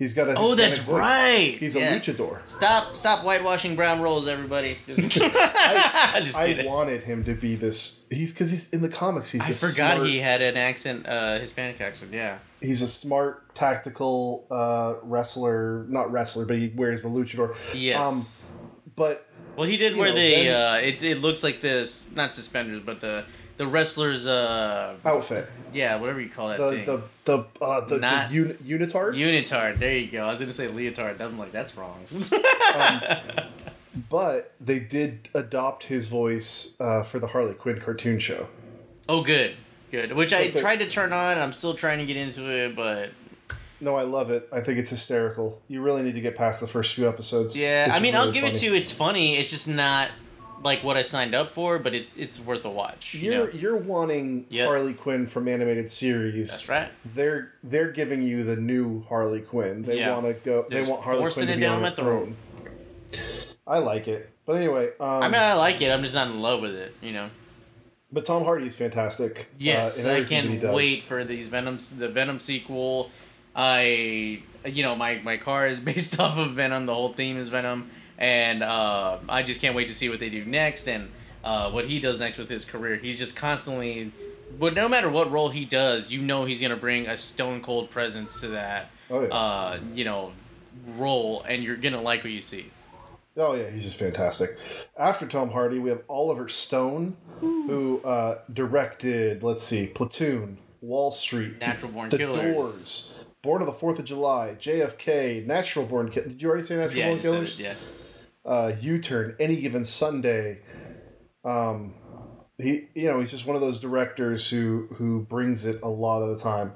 He's got a Oh, that's voice. right. He's Yeah. a luchador. Stop! Stop whitewashing brown rolls, everybody. [LAUGHS] [LAUGHS] Just, I, Just I wanted him to be this. He's because he's in the comics. He's I a forgot smart, he had an accent, uh, Hispanic accent. Yeah. He's a smart tactical uh, wrestler, not wrestler, but he wears the luchador. Yes. But Well, he did You wear know, the. then- uh, it, it looks like this, not suspenders, but the the wrestler's. Uh, outfit, yeah, whatever you call that the thing. the the uh, the, Not- the uni- unitard. Unitard. There you go. I was gonna say leotard. I'm like, that's wrong. [LAUGHS] Um, but they did adopt his voice uh, for the Harley Quinn cartoon show. oh, good, good. Which I tried to turn on. I'm still trying to get into it, but No, I love it. I think it's hysterical. You really need to get past the first few episodes. yeah. It's I mean, I'll really give it to you. It's funny. It's just not like what I signed up for, but it's it's worth a watch. You You're know? you're wanting Yep. Harley Quinn from animated series. That's right. They're they're giving you the new Harley Quinn. They Yeah. want to go. They're they want Harley Quinn to be down on my her throat. I like it, but anyway. Um, I mean, I like it. I'm just not in love with it. You know. but Tom Hardy is fantastic. uh, Yes, in I everything that he can't wait for these Venom the Venom sequel. I you know my my car is [LAUGHS] based off of Venom. The whole theme is Venom, and uh, I just can't wait to see what they do next and uh, what he does next with his career. He's just constantly, but no matter what role he does, you know he's gonna bring a stone cold presence to that Oh yeah. uh, you know role, and you're gonna like what you see. Oh yeah, he's just fantastic. After Tom Hardy, we have Oliver Stone, who uh, directed. Let's see, Platoon, Wall Street, Natural Born The Killers. Doors, Born of the Fourth of July, JFK, Natural Born. Ki- Did you already say Natural Yeah, Born Killers? it, yeah. Uh, U-turn, any given Sunday. Um, he, you know, he's just one of those directors who who brings it a lot of the time.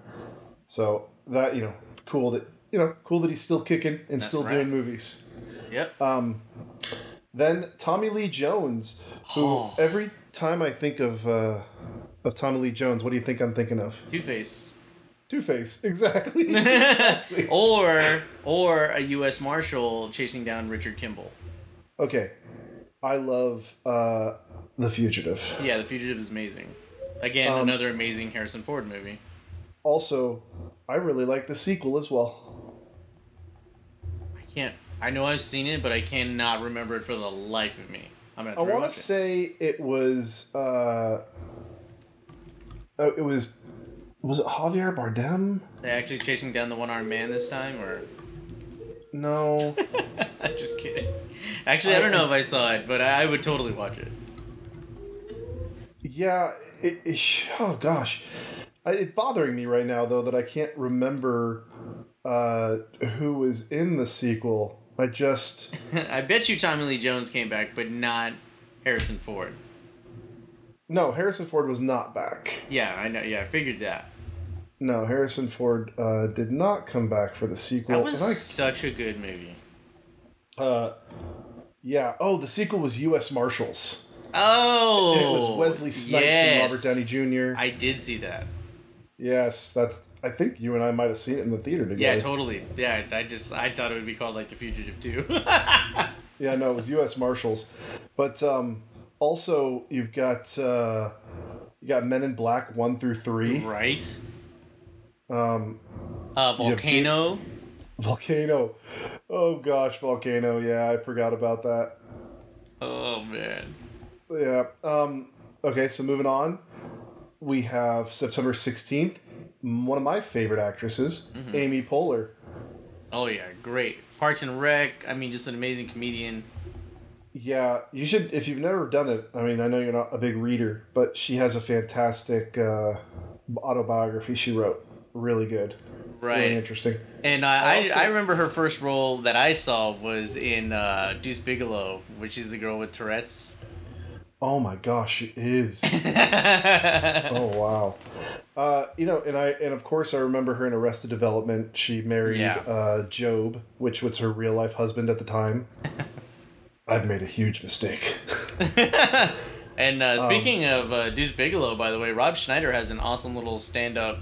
So that you know, cool that you know, cool that he's still kicking and still right. doing movies. Yep. Um, then Tommy Lee Jones, who Oh. every time I think of uh, of Tommy Lee Jones, what do you think I'm thinking of? Two Face. Two Face, [LAUGHS] exactly. [LAUGHS] exactly. or or a U.S. Marshal chasing down Richard Kimball. Okay, I love uh, The Fugitive. Yeah, The Fugitive is amazing. Again, Um, another amazing Harrison Ford movie. Also, I really like the sequel as well. I can't. I know I've seen it, but I cannot remember it for the life of me. I'm gonna. I want to say it was. Uh, oh, it was. Was it Javier Bardem? They actually chasing down the one-armed man this time, or No. [LAUGHS] I'm just kidding. Actually, I don't know if I saw it, but I would totally watch it. yeah. It, it, oh gosh, I, it's bothering me right now though that I can't remember uh, who was in the sequel. I just. [LAUGHS] I bet you Tommy Lee Jones came back, but not Harrison Ford. No, Harrison Ford was not back. Yeah, I know. Yeah, I figured that. No, Harrison Ford uh, did not come back for the sequel. That was I- such a good movie. Uh, yeah. Oh, the sequel was U.S. Marshals. Oh, it was Wesley Snipes and Robert Downey Jr. I did see that. yes, that's. I think you and I might have seen it in the theater together. Yeah, totally. Yeah, I just I thought it would be called like The Fugitive too. [LAUGHS] Yeah, no, it was U.S. Marshals, but um, also you've got uh, you got Men in Black one through three. right. Um, Uh, Volcano. Volcano. Oh gosh, Volcano. Yeah, I forgot about that. Oh man. Yeah. Um, okay, so moving on, we have September sixteenth. One of my favorite actresses, Mm-hmm. Amy Poehler. Oh yeah, great. Parks and Rec. I mean, just an amazing comedian. Yeah, you should if you've never done it. I mean, I know you're not a big reader, but she has a fantastic uh, autobiography she wrote. Really good, Right. really interesting. And uh, I, Also- I remember her first role that I saw was in uh, Deuce Bigalow, which is the girl with Tourette's. Oh my gosh, she is. [LAUGHS] oh, wow. Uh, you know, and I and of course I remember her in Arrested Development. She married Yeah. uh, Gob, which was her real life husband at the time. [LAUGHS] I've made a huge mistake. [LAUGHS] and Um, uh, speaking of uh, Deuce Bigalow, by the way, Rob Schneider has an awesome little stand-up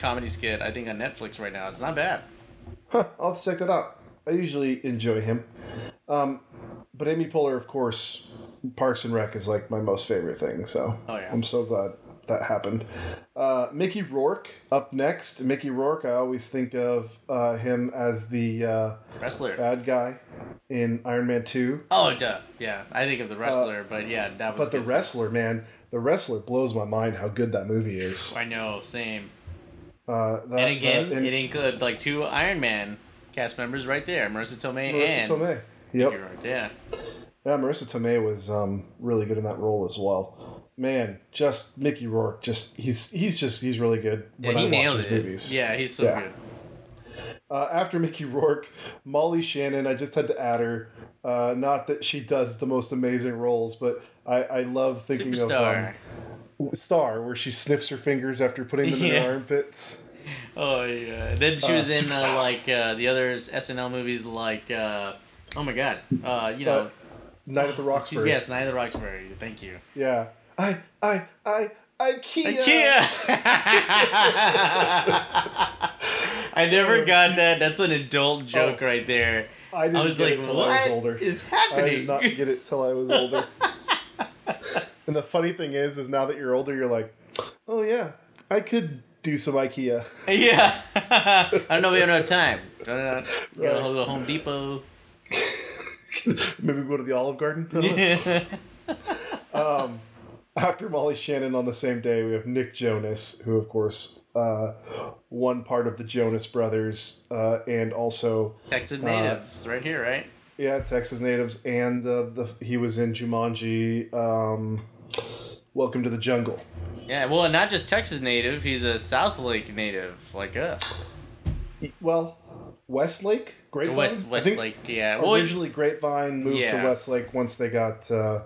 comedy skit. I think on Netflix right now. It's not bad. Huh, I'll have to check that out. I usually enjoy him. Um, but Amy Poehler, of course, Parks and Rec is like my most favorite thing. So Oh, yeah. I'm so glad that happened. Uh, Mickey Rourke up next. Mickey Rourke, I always think of uh, him as the uh, Wrestler. bad guy in Iron Man 2. Oh, duh. Yeah, I think of the wrestler, but yeah, that was. Uh, But the wrestler, man, the wrestler blows my mind how good that movie is. I know, same. Uh, that, and again, that- and it includes like two Iron Man cast members right there, Marisa Tomei Marisa and Tomei. Yep. You're right, yeah. Yeah, Marisa Tomei was um, really good in that role as well. Man, just Mickey Rourke, just he's he's just he's really good Yeah, when he I watch his it. movies. Yeah, he's so Yeah. good. Uh, after Mickey Rourke, Molly Shannon, I just had to add her. Uh, not that she does the most amazing roles, but I, I love thinking Superstar. of um, Star, where she sniffs her fingers after putting them in Yeah. her armpits. oh yeah. Then she Uh, was in uh, like uh, the other SNL movies, like uh, oh my god, uh, you know, Night at the Roxbury. yes, Night of the Roxbury. Thank you. Yeah. I I I IKEA. IKEA. [LAUGHS] I never Oh, got that. That's an adult joke Oh. right there. I didn't I was get like, it till I was older. is I did not get it till I was older. [LAUGHS] and the funny thing is, is now that you're older, you're like, oh yeah, I could do some IKEA. [LAUGHS] yeah. [LAUGHS] I don't know. We don't have time. Don't know. Go to Home Depot. [LAUGHS] Maybe go to the Olive Garden. I um, after Molly Shannon on the same day, we have Nick Jonas, who of course uh, one part of the Jonas Brothers, uh, and also Texas natives, right here, right? Yeah, Texas natives, and uh, the he was in Jumanji. Um, Welcome to the Jungle. Yeah, well, and not just Texas native. He's a Southlake native, like us. Well, Westlake, Grapevine. West Westlake, yeah. Well, Originally, Grapevine moved to Yeah. Westlake once they got uh,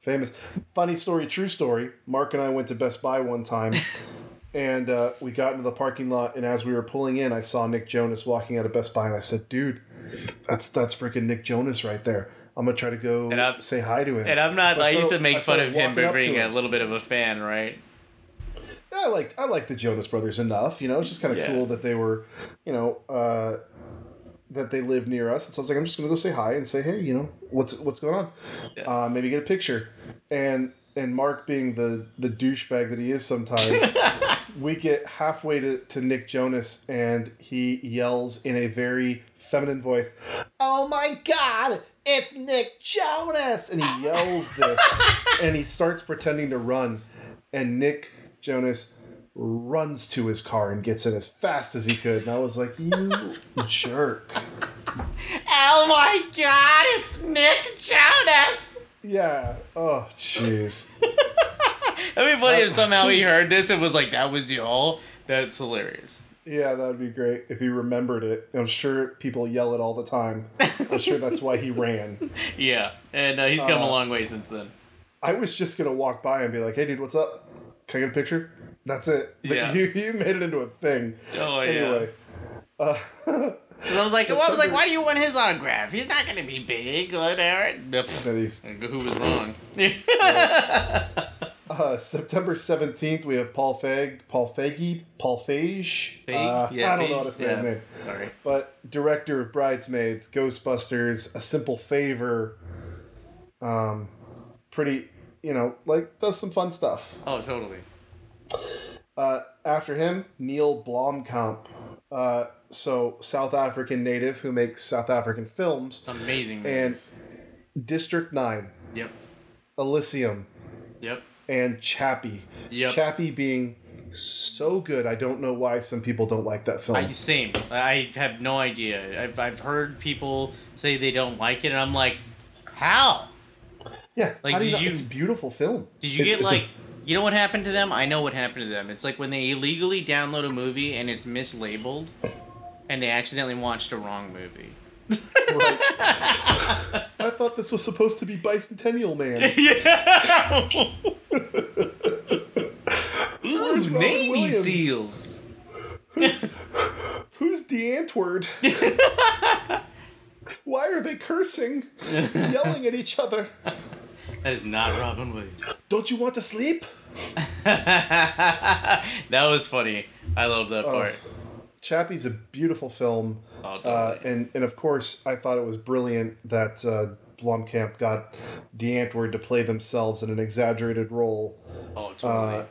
famous. Funny story, true story. Mark and I went to Best Buy one time, [LAUGHS] and uh, we got into the parking lot. And as we were pulling in, I saw Nick Jonas walking out of Best Buy, and I said, "Dude, that's that's freaking Nick Jonas right there." I'm gonna try to go And I'm- say hi to him. and I'm not. So I I, used to make fun of him for being a little bit of a fan, right? Yeah, I liked I liked the Jonas Brothers enough. You know, it's just kind of Yeah. cool that they were, you know, uh, that they live near us. And so I was like, I'm just gonna go say hi and say, hey, you know, what's what's going on? Yeah. Uh, maybe get a picture. And and Mark being the the douchebag that he is sometimes, [LAUGHS] we get halfway to, to Nick Jonas and he yells in a very feminine voice, "Oh my God!" It's Nick Jonas, and he yells this, [LAUGHS] and he starts pretending to run, and Nick Jonas runs to his car and gets in as fast as he could. And I was like, you [LAUGHS] jerk. Oh my God! It's Nick Jonas. Yeah. Oh, jeez. [LAUGHS] [LAUGHS] That'd be funny Uh, if somehow he [LAUGHS] heard this and was like, "That was y'all." That's hilarious. Yeah, that would be great if he remembered it. I'm sure people yell it all the time. I'm sure that's why he ran. [LAUGHS] Yeah, and uh, he's come a Uh, long way since then. I was just gonna walk by and be like, "Hey, dude, what's up? Can I get a picture?" That's it. But Yeah. You you made it into a thing. Oh Anyway. Uh, 'Cause I was like, well, I was like, why do you want his autograph? He's not gonna be big, whatever. That Who was wrong? Uh, September 17th, we have Paul Feig, Paul Feige, Paul Feige. Feig? Uh, Yeah, I don't know how to say his name. Sorry. But director of Bridesmaids, Ghostbusters, A Simple Favor. Um, pretty, you know, like does some fun stuff. Oh, totally. Uh, after him, Neil Blomkamp. Uh, so South African native who makes South African films. Amazing. And- movies. District Nine, Yep. Elysium, Yep. And Chappie. Yep. Chappie being so good, I don't know why some people don't like that film. I, same. I have no idea. I've, I've heard people say they don't like it, and I'm like, how? yeah, like, do you did you- it's a beautiful film. Did you It's- get it's a- like, you know what happened to them? I know what happened to them. It's like when they illegally download a movie and it's mislabeled, and they accidentally watched a wrong movie. I thought this was supposed to be Bicentennial Man. [LAUGHS] yeah. Where's Navy Williams? SEAls. Who's Die Antwoord? [LAUGHS] Why are they cursing, yelling at each other? That is not Robin Williams. Don't you want to sleep? [LAUGHS] that was funny. I love that Oh, part. Chappie's a beautiful film. Oh, Uh, and, and of course, I thought it was brilliant that uh, Blomkamp got Die Antwoord to play themselves in an exaggerated role. oh, totally. Uh,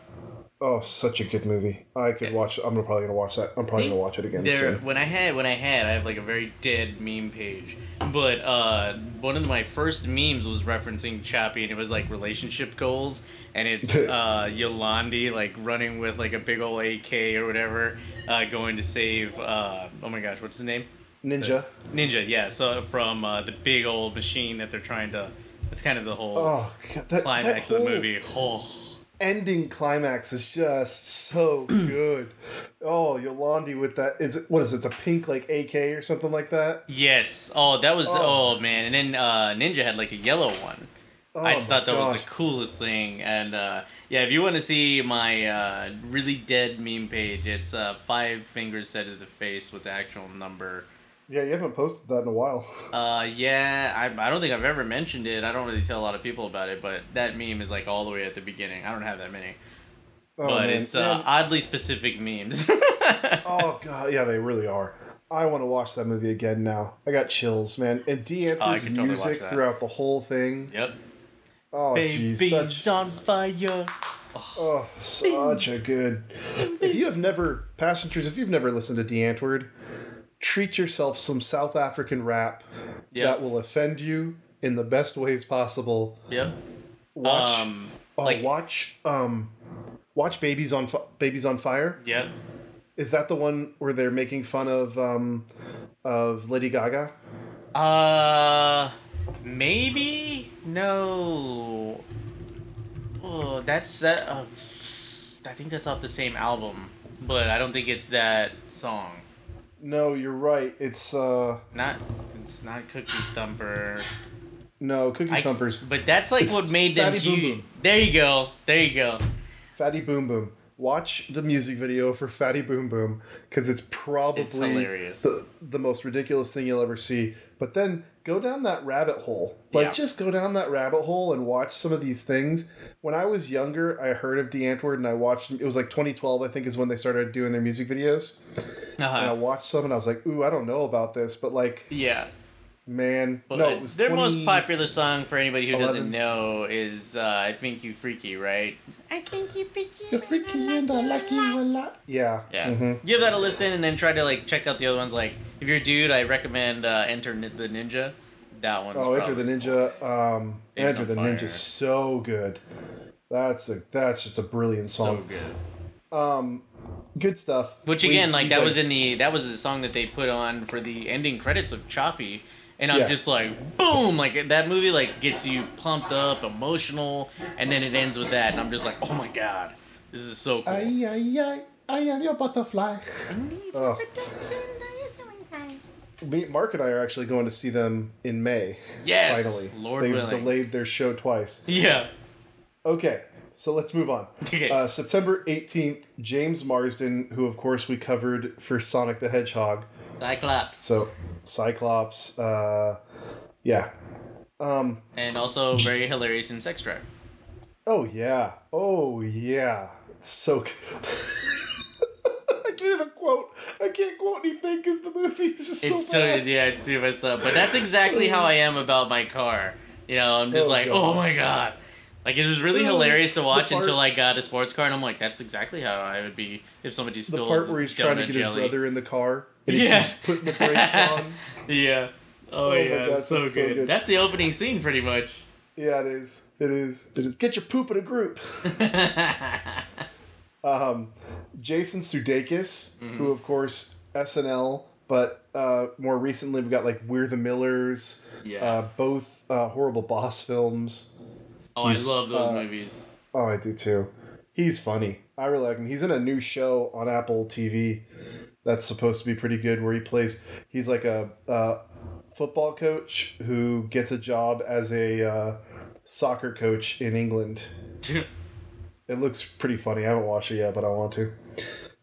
oh, such a good movie. I could watch. I'm probably gonna watch that. I'm probably gonna watch it again there soon. when I had when I had I have like a very dead meme page, but uh, one of my first memes was referencing Chappie and it was like relationship goals and it's [LAUGHS] uh, Yolandi like running with like a big old AK or whatever, uh, going to save uh, oh my gosh what's the name Ninja. Ninja yeah so from uh, the big old machine that they're trying to that's kind of the whole Oh, God, that, climax that of the movie oh ending climax is just so [CLEARS THROAT] good. Oh, Yolandi with that is it, what is it? It's a pink like AK or something like that. yes oh that was Oh. oh, man and then uh, Ninja had like a yellow one. Oh, I just thought that was the coolest thing. And uh, yeah, if you want to see my uh, really dead meme page, it's uh, five fingers set to the face with the actual number. Yeah, you haven't posted that in a while. [LAUGHS] Uh, yeah, I, I don't think I've ever mentioned it. I don't really tell a lot of people about it, but that meme is like all the way at the beginning. I don't have that many, Oh, but man. it's uh, Man, oddly specific memes. [LAUGHS] oh god, yeah, they really are. I want to watch that movie again now. I got chills, man. And Dee Oh, I Antwoord's totally music throughout the whole thing. yep. Oh jeez, Baby's such on fire. oh such a good. If you have never passengers, if you've never listened to Die Antwoord, treat yourself some South African rap Yep. that will offend you in the best ways possible. Yep. Watch, Um, oh, like- watch, um, watch Babies on Fi- Baby's on Fire. Yep. Is that the one where they're making fun of um, of Lady Gaga? Uh, maybe no. Oh, that's that. Uh, I think that's off the same album, but I don't think it's that song. No, you're right. It's uh Not. It's not Cookie Thumper. no Cookie I- Thumpers. But that's like It's what made them Fatty Boom huge. Boom. There you go. There you go. Fatty Boom Boom. Watch the music video for Fatty Boom Boom because it's probably It's. The, the most ridiculous thing you'll ever see. But then go down that rabbit hole. Like Yeah. just go down that rabbit hole and watch some of these things. When I was younger, I heard of Die Antwoord and I watched. It was like 2012, I think, is when they started doing their music videos. And I Uh-huh. watched some and I was like, ooh, I don't know about this, but like, Yeah. Man, But no, it was their 20 most popular song for anybody who 11. doesn't know is uh, "I Think You Freaky," right? I think you freaky. You're freaky and I like you a lot. Yeah. Yeah. mhm. Give that a listen and then try to like check out the other ones. Like if you're a dude, I recommend uh, Enter the Ninja. That one's Oh, Enter the probably Ninja. Um, It's Enter the fire. Ninja's so good. That's a that's just a brilliant song. so good. Um, good stuff. Which We- again, like we that got- was in the that was the song that they put on for the ending credits of Chappie, and I'm Yeah. just like, boom! Like that movie like gets you pumped up, emotional, and then it ends with that, and I'm just like, oh my god, this is so cool. Ay, ay, ay, I am your butterfly. Oh. Me, Mark and I are actually going to see them in May. Yes, finally. Lord They've willing. delayed their show twice. Yeah. Okay, so let's move on. Okay. Uh, September 18th, James Marsden, who of course we covered for Sonic the Hedgehog. Cyclops. So, Cyclops, uh, yeah. Um, and also very hilarious in Sex Drive. oh yeah. Oh yeah. So good. [LAUGHS] I can't even quote. I can't quote anything because the movie is just It's so too bad. yeah, it's too messed up. But that's exactly how I am about my car. You know, I'm just Oh, like, God. oh my god. Like it was really Oh, hilarious to watch part- until I got a sports car, and I'm like, that's exactly how I would be if somebody The part where he's trying to get his brother in the car and he Yeah. keeps putting the brakes [LAUGHS] on. Yeah. Oh, Oh yeah, God, so, that's so good. good. That's the opening scene, pretty much. Yeah, it is. It is. It is. Get your poop in a group. [LAUGHS] Um, Jason Sudeikis, Mm-hmm. who of course SNL, but uh, more recently we've got like We're the Millers, Yeah. uh, both uh, horrible boss films. oh, I love those uh, movies. Oh, I do too. He's funny. I really like him. He's in a new show on Apple TV that's supposed to be pretty good, where he plays. He's like a, uh football coach who gets a job as a uh, soccer coach in England. [LAUGHS] It looks pretty funny. I haven't watched it yet, but I want to.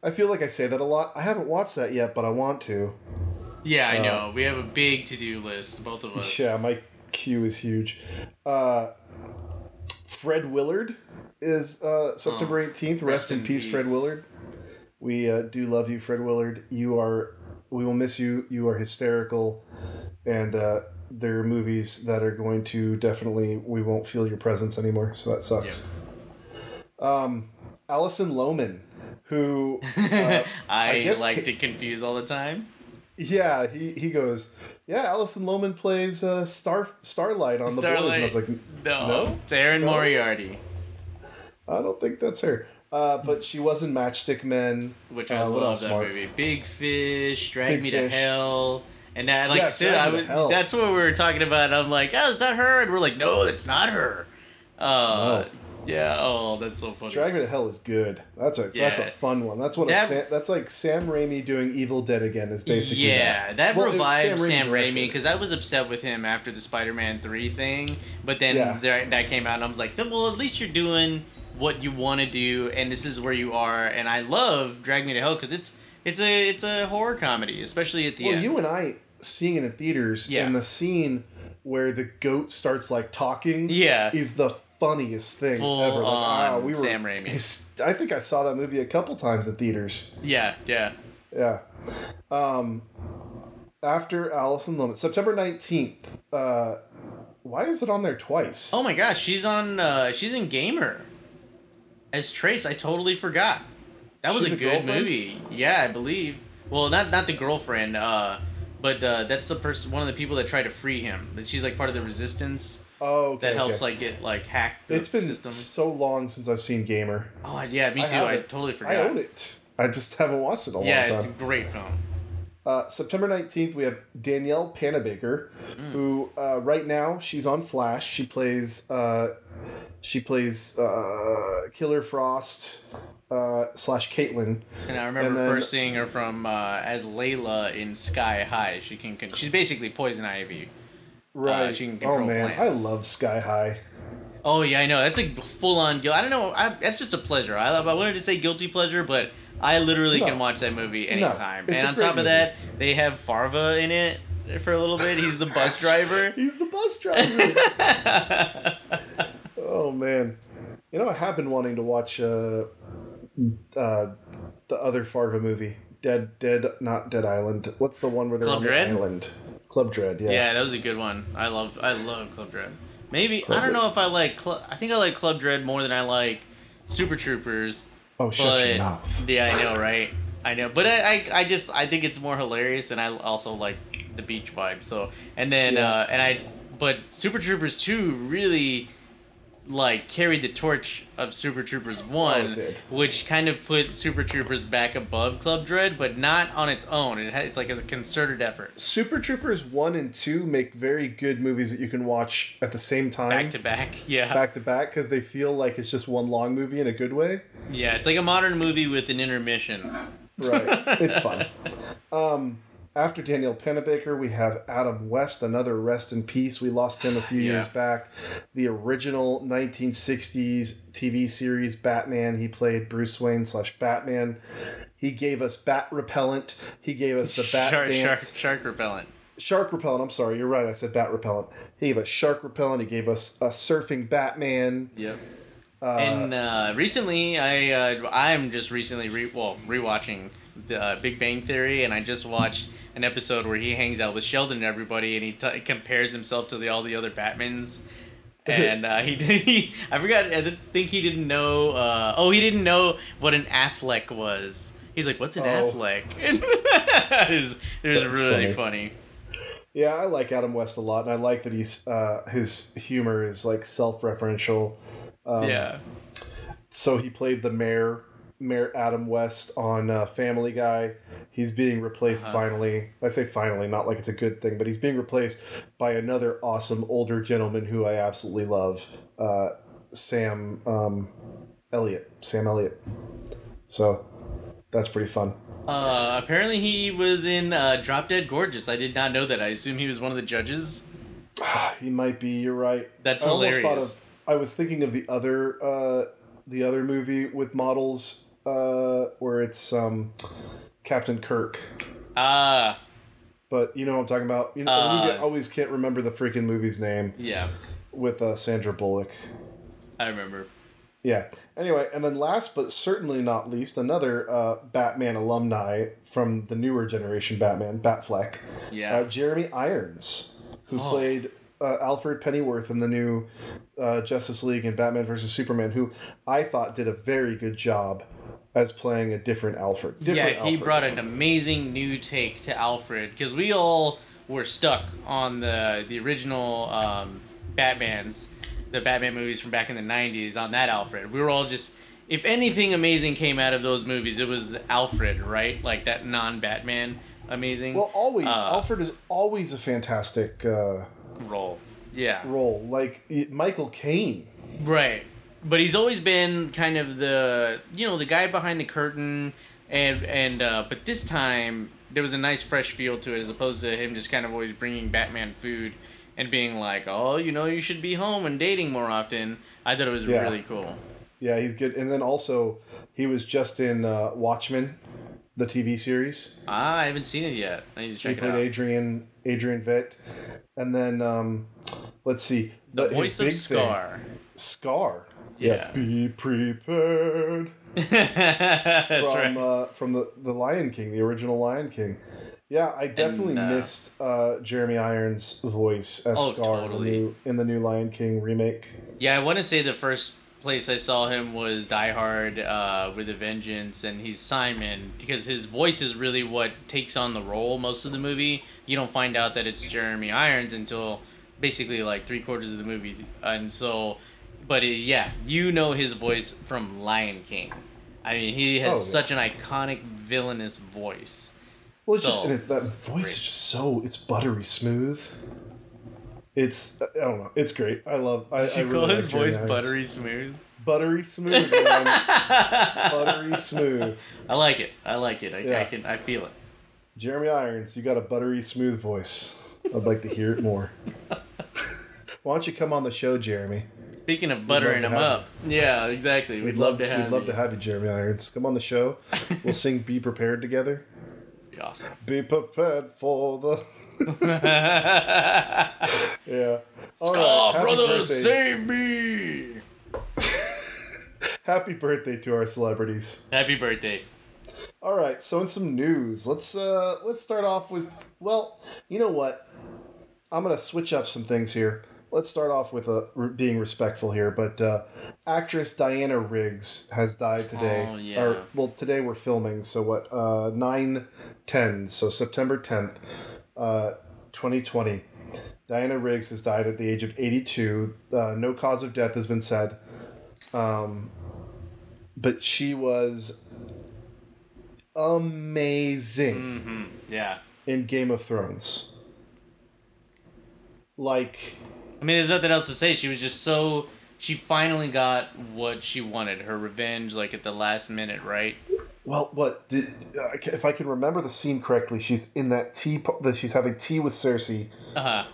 I feel like I say that a lot. I haven't watched that yet, but I want to. yeah, I uh, know. We have a big to do list, both of us. Yeah, my queue is huge. Uh, Fred Willard is uh, September 18th. Rest, in, peace, Fred. Willard. We uh, do love you, Fred Willard. You are, we will miss you. You are hysterical. And uh, there are movies that are going to definitely, we won't feel your presence anymore. So that sucks. Um, Alison Lohman, who, [LAUGHS] uh, I, I like ca- to confuse all the time. yeah, he, he goes, yeah, Alison Lohman plays uh, Star Starlight on The Boys. And I was like, no, no? it's Erin No? Moriarty, I don't think that's her. Uh, but she was in Matchstick Men. which I Uh, what love that Mark? movie. Big Fish, Drag Big Me Fish. to Hell, and that, like Yeah, I said, I was, that's what we were talking about. I'm like, oh, is that her? And we're like, no, that's not her. Uh, No. yeah. Oh, that's so funny. Drag Me to Hell is good. That's a that's a fun one. That's one That- Sam, that's like Sam Raimi doing Evil Dead again is basically yeah, that, Well, revived Sam, Raimi because I was upset with him after the Spider-Man three thing, but then Yeah. there, that came out and I was like, well, at least you're doing what you want to do, and this is where you are. And I love Drag Me to Hell because it's it's a it's a horror comedy, especially at the Well, end. you and I seeing it in theaters Yeah. and the scene where the goat starts like talking yeah, is the funniest thing Full ever. Like, on ah, we were, Sam Raimi. I think I saw that movie a couple times in theaters. yeah, yeah. Yeah. Um, after Alison Lohman, September nineteenth. Uh, why is it on there twice? Oh my gosh, she's on. Uh, she's in Gamer as Trace. I totally forgot. That was She's a good girlfriend? movie. Yeah, I believe. Well, not not the girlfriend. Uh, but uh, that's the person. One of the people that tried to free him. But she's like part of the resistance Oh, okay, that helps okay. like get like hacked. It's been system. so long since I've seen Gamer. Oh yeah, me too. have I, totally forgot. I own it. I just haven't watched it a Yeah, long it's a great film. Uh, September 19th, we have Danielle Panabaker, who uh, right now she's on Flash. She plays uh, she plays uh, Killer Frost uh, slash Caitlin. And I remember And then- first seeing her from uh, as Layla in Sky High. She can, can she's basically Poison Ivy. Right. she can oh man, plants. I love Sky High. Oh yeah, I know. That's a full on guilt. I don't know. I, that's just a pleasure. I love. I wanted to say guilty pleasure, but I literally No. can watch that movie anytime. it's and on top of movie. that, they have Farva in it for a little bit. He's the bus [LAUGHS] driver. He's the bus driver. [LAUGHS] oh man, you know I have been wanting to watch uh, uh, the other Farva movie, Dead Dead not Dead Island. What's the one where they're Club on Dread? the island? Club Dread. Yeah. yeah, that was a good one. I love. I love Club Dread. Maybe Club I don't Dread. know if I like. Cl- I think I like Club Dread more than I like Super Troopers. Oh, shut but your mouth. yeah, I know, [LAUGHS] right? I know, but I, I, I just I think it's more hilarious, and I also like the beach vibe. So and then Yeah. uh, and I, but Super Troopers two really like carried the torch of Super Troopers one, Oh, which kind of put Super Troopers back above Club Dread, but not on its own. It has, it's like as a concerted effort, Super Troopers one and two make very good movies that you can watch at the same time, back to back. Yeah, back to back, because they feel like it's just one long movie in a good way. yeah, it's like a modern movie with an intermission. Right. it's fun. [LAUGHS] Um, after Daniel Pennebaker, we have Adam West, another rest in peace. We lost him a few Yeah. years back. The original 1960s TV series Batman. He played Bruce Wayne slash Batman. He gave us Bat Repellent. He gave us the Bat shark, shark, Dance. shark repellent. Shark Repellent. I'm sorry, you're right. I said Bat Repellent. He gave us Shark Repellent. He gave us a Surfing Batman. Yep. Uh, and uh, recently, I uh, I'm just recently re well rewatching the uh, Big Bang Theory, and I just watched an episode where he hangs out with Sheldon and everybody, and he t- compares himself to the all the other Batmans. [LAUGHS] And uh, he did. [LAUGHS] He, I forgot. I didn't think he didn't know. Uh, oh, he didn't know what an Affleck was. He's like, "What's an Oh. Affleck?" [LAUGHS] it was, it was really funny. funny. Yeah, I like Adam West a lot, and I like that he's uh, his humor is like self-referential. Um, yeah. So he played the mayor, Mayor Adam West on uh, Family Guy. He's being replaced Uh-huh. finally. I say finally, not like it's a good thing, but he's being replaced by another awesome older gentleman who I absolutely love, uh, Sam um, Elliott. Sam Elliott. So that's pretty fun. Uh, apparently he was in uh, Drop Dead Gorgeous. I did not know that. I assume he was one of the judges. [SIGHS] He might be. You're right. That's I hilarious. of. I was thinking of the other, uh, the other movie with models, uh, where it's um, Captain Kirk. Ah, But you know what I'm talking about. You know, Uh, we always can't remember the freaking movie's name yeah, with uh, Sandra Bullock. I remember. Yeah. Anyway, and then last but certainly not least, another uh, Batman alumni from the newer generation Batman, Batfleck, Yeah. uh, Jeremy Irons, who Oh. played uh, Alfred Pennyworth in the new uh, Justice League and Batman vs Superman, who I thought did a very good job as playing a different Alfred. Different yeah, he Alfred. brought an amazing new take to Alfred because we all were stuck on the the original um, Batman's, the Batman movies from back in the '90s on that Alfred. We were all just, if anything amazing came out of those movies, it was Alfred, right? Like that non-Batman amazing Well, always Uh, Alfred is always a fantastic uh, role. Yeah. role, like y- Michael Caine. Right. But he's always been kind of the you know the guy behind the curtain, and and uh, but this time there was a nice fresh feel to it as opposed to him just kind of always bringing Batman food and being like, oh, you know, you should be home and dating more often. I thought it was Yeah. really cool. Yeah, he's good. And then also, he was just in uh, Watchmen, the TV series. Ah, I haven't seen it yet. I need to He check it played out. Adrian Adrian Veidt, and then um, let's see The his voice of big thing- Scar. Scar. Yeah. Be prepared. [LAUGHS] That's from right. uh, from the the Lion King, the original Lion King. Yeah, I definitely uh, missed uh, Jeremy Irons' voice as Oh, Scar totally. in, the new, in the new Lion King remake. Yeah, I want to say the first place I saw him was Die Hard uh, with a Vengeance, and he's Simon because his voice is really what takes on the role most of the movie. You don't find out that it's Jeremy Irons until basically like three quarters of the movie, and so, but it, yeah, you know his voice from Lion King. I mean, he has Oh, yeah. such an iconic villainous voice. Well, it's just and it's that it's voice great. is just so it's buttery smooth. It's I don't know. It's great. I love. I, Did I you really call his like Jeremy voice Irons. buttery smooth? Buttery smooth, [LAUGHS] buttery smooth. I like it. I like it. I, I can. I feel it. Jeremy Irons, you got a buttery smooth voice. I'd like to hear it more. [LAUGHS] Why don't you come on the show, Jeremy? Speaking of buttering love him to have up, yeah, exactly. We'd, love, to have. We'd love you. to have you, Jeremy Irons. Come on the show. We'll sing "Be Prepared" together. Be [LAUGHS] awesome. Be prepared for the. [LAUGHS] Yeah. All right, Ska happy brothers, birthday. save me! [LAUGHS] Happy birthday to our celebrities. Happy birthday. All right, so in some news, let's uh let's start off with well, you know what? I'm gonna switch up some things here. Let's start off with uh, re- being respectful here, but uh, actress Diana Riggs has died today. Oh, yeah. Or well, today we're filming, so what? Uh, nine ten, so September tenth, uh, twenty twenty. Diana Riggs has died at the age of eighty two. Uh, no cause of death has been said. Um, but she was amazing Mm-hmm. Yeah. in Game of Thrones. Like, I mean, there's nothing else to say. She was just so. She finally got what she wanted, her revenge, like at the last minute, right? well, what did uh, if I can remember the scene correctly? She's in that tea that she's having tea with Cersei, Uh huh.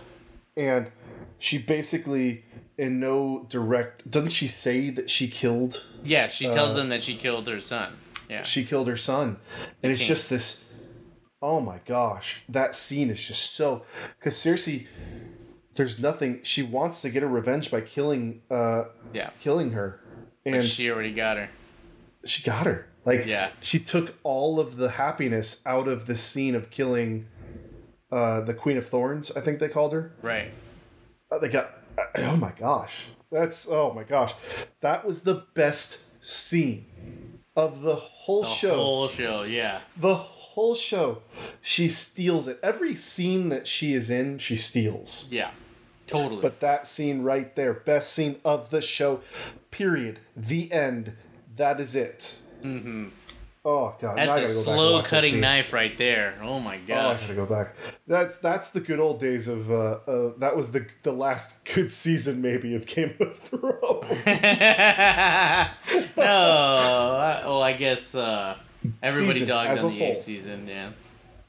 and she basically, in no direct, doesn't she say that she killed? Yeah, she tells Uh, them that she killed her son. Yeah. She killed her son, and it's just this. Oh my gosh, that scene is just so because Cersei. There's nothing. She wants to get her revenge by killing, uh, yeah. killing her, and But she already got her. she got her. Like Yeah. she took all of the happiness out of the scene of killing uh, the Queen of Thorns. I think they called her. Right. Uh, they got. [CLEARS THROAT] Oh my gosh, that's oh my gosh, that was the best scene of the whole show. The show. whole show, yeah. the whole show, she steals it. Every scene that she is in, she steals. Yeah. Totally. But that scene right there, best scene of the show, period. The end. That is it. mm-hmm. Oh god, That's a go slow cutting knife right there. Oh my Oh, I gotta go back. That's that's the good old days of. Uh, uh, that was the the last good season maybe of Game of [LAUGHS] Thrones. no. I, well, I guess uh, everybody Season dogs on the whole. eighth season. Yeah.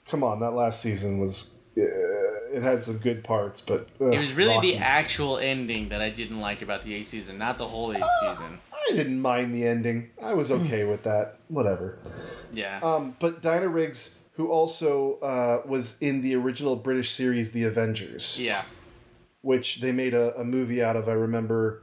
Come on, that last season was. Uh, it had some good parts, but uh, It was really rocky. the actual ending that I didn't like about the eighth season, not the whole eighth Ah. season. I didn't mind the ending. I was okay with that. Whatever. Yeah. Um, but Dinah Riggs, who also uh, was in the original British series The Avengers, yeah. which they made a, a movie out of, I remember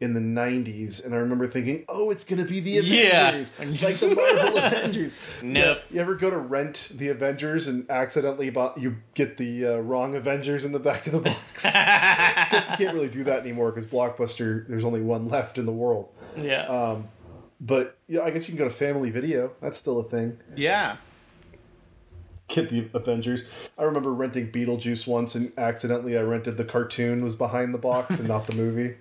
in the 90s. And I remember thinking, oh, it's going to be The Avengers. Yeah. [LAUGHS] Like the Marvel Avengers. [LAUGHS] Nope. Yeah, you ever go to rent The Avengers and accidentally bought, you get the uh, wrong Avengers in the back of the box? I [LAUGHS] guess you can't really do that anymore because Blockbuster, there's only one left in the world. yeah. Um, but yeah, I guess you can go to Family Video. That's still a thing. yeah. Get the Avengers. I remember renting Beetlejuice once, and accidentally I rented the cartoon was behind the box and not the movie.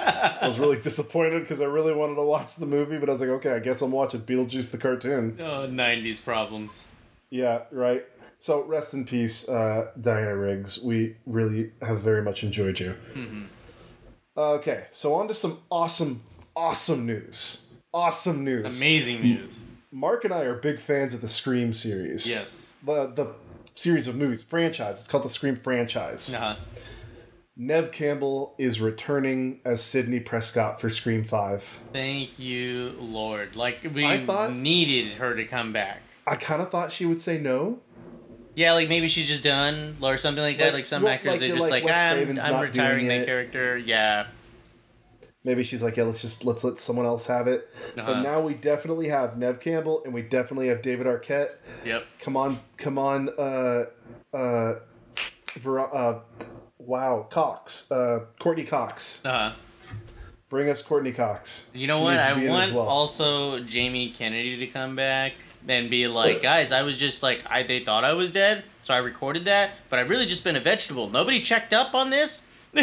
I was really disappointed because I really wanted to watch the movie, but I was like, okay, I guess I'm watching Beetlejuice the cartoon. Oh, 90s problems. Yeah, right. So rest in peace, uh, Diana Riggs. We really have very much enjoyed you. Mhm. Okay, so on to some awesome, awesome news. Awesome news. Amazing news. Mark and I are big fans of the Scream series. Yes. The the series of movies franchise. It's called the Scream franchise. Uh-huh. Nev Campbell is returning as Sidney Prescott for Scream Five. Thank you, Lord. Like, we I thought- needed her to come back. I kind of thought she would say no. Yeah, like maybe she's just done or something like that. Like- Like, some well, actors, like they're just like, like, Wes I'm, I'm retiring that character. Yeah. Maybe she's like, yeah, let's just let's let someone else have it. But Uh-huh. now we definitely have Nev Campbell and we definitely have David Arquette. Yep. Come on, come on, uh, uh, Ver- uh wow, Cox, uh, Courteney Cox. Uh, Bring us Courteney Cox. you know She what? I want well. also Jamie Kennedy to come back and be like, guys, I was just like, I they thought I was dead, so I recorded that, but I've really just been a vegetable. Nobody checked up on this. [LAUGHS] [LAUGHS]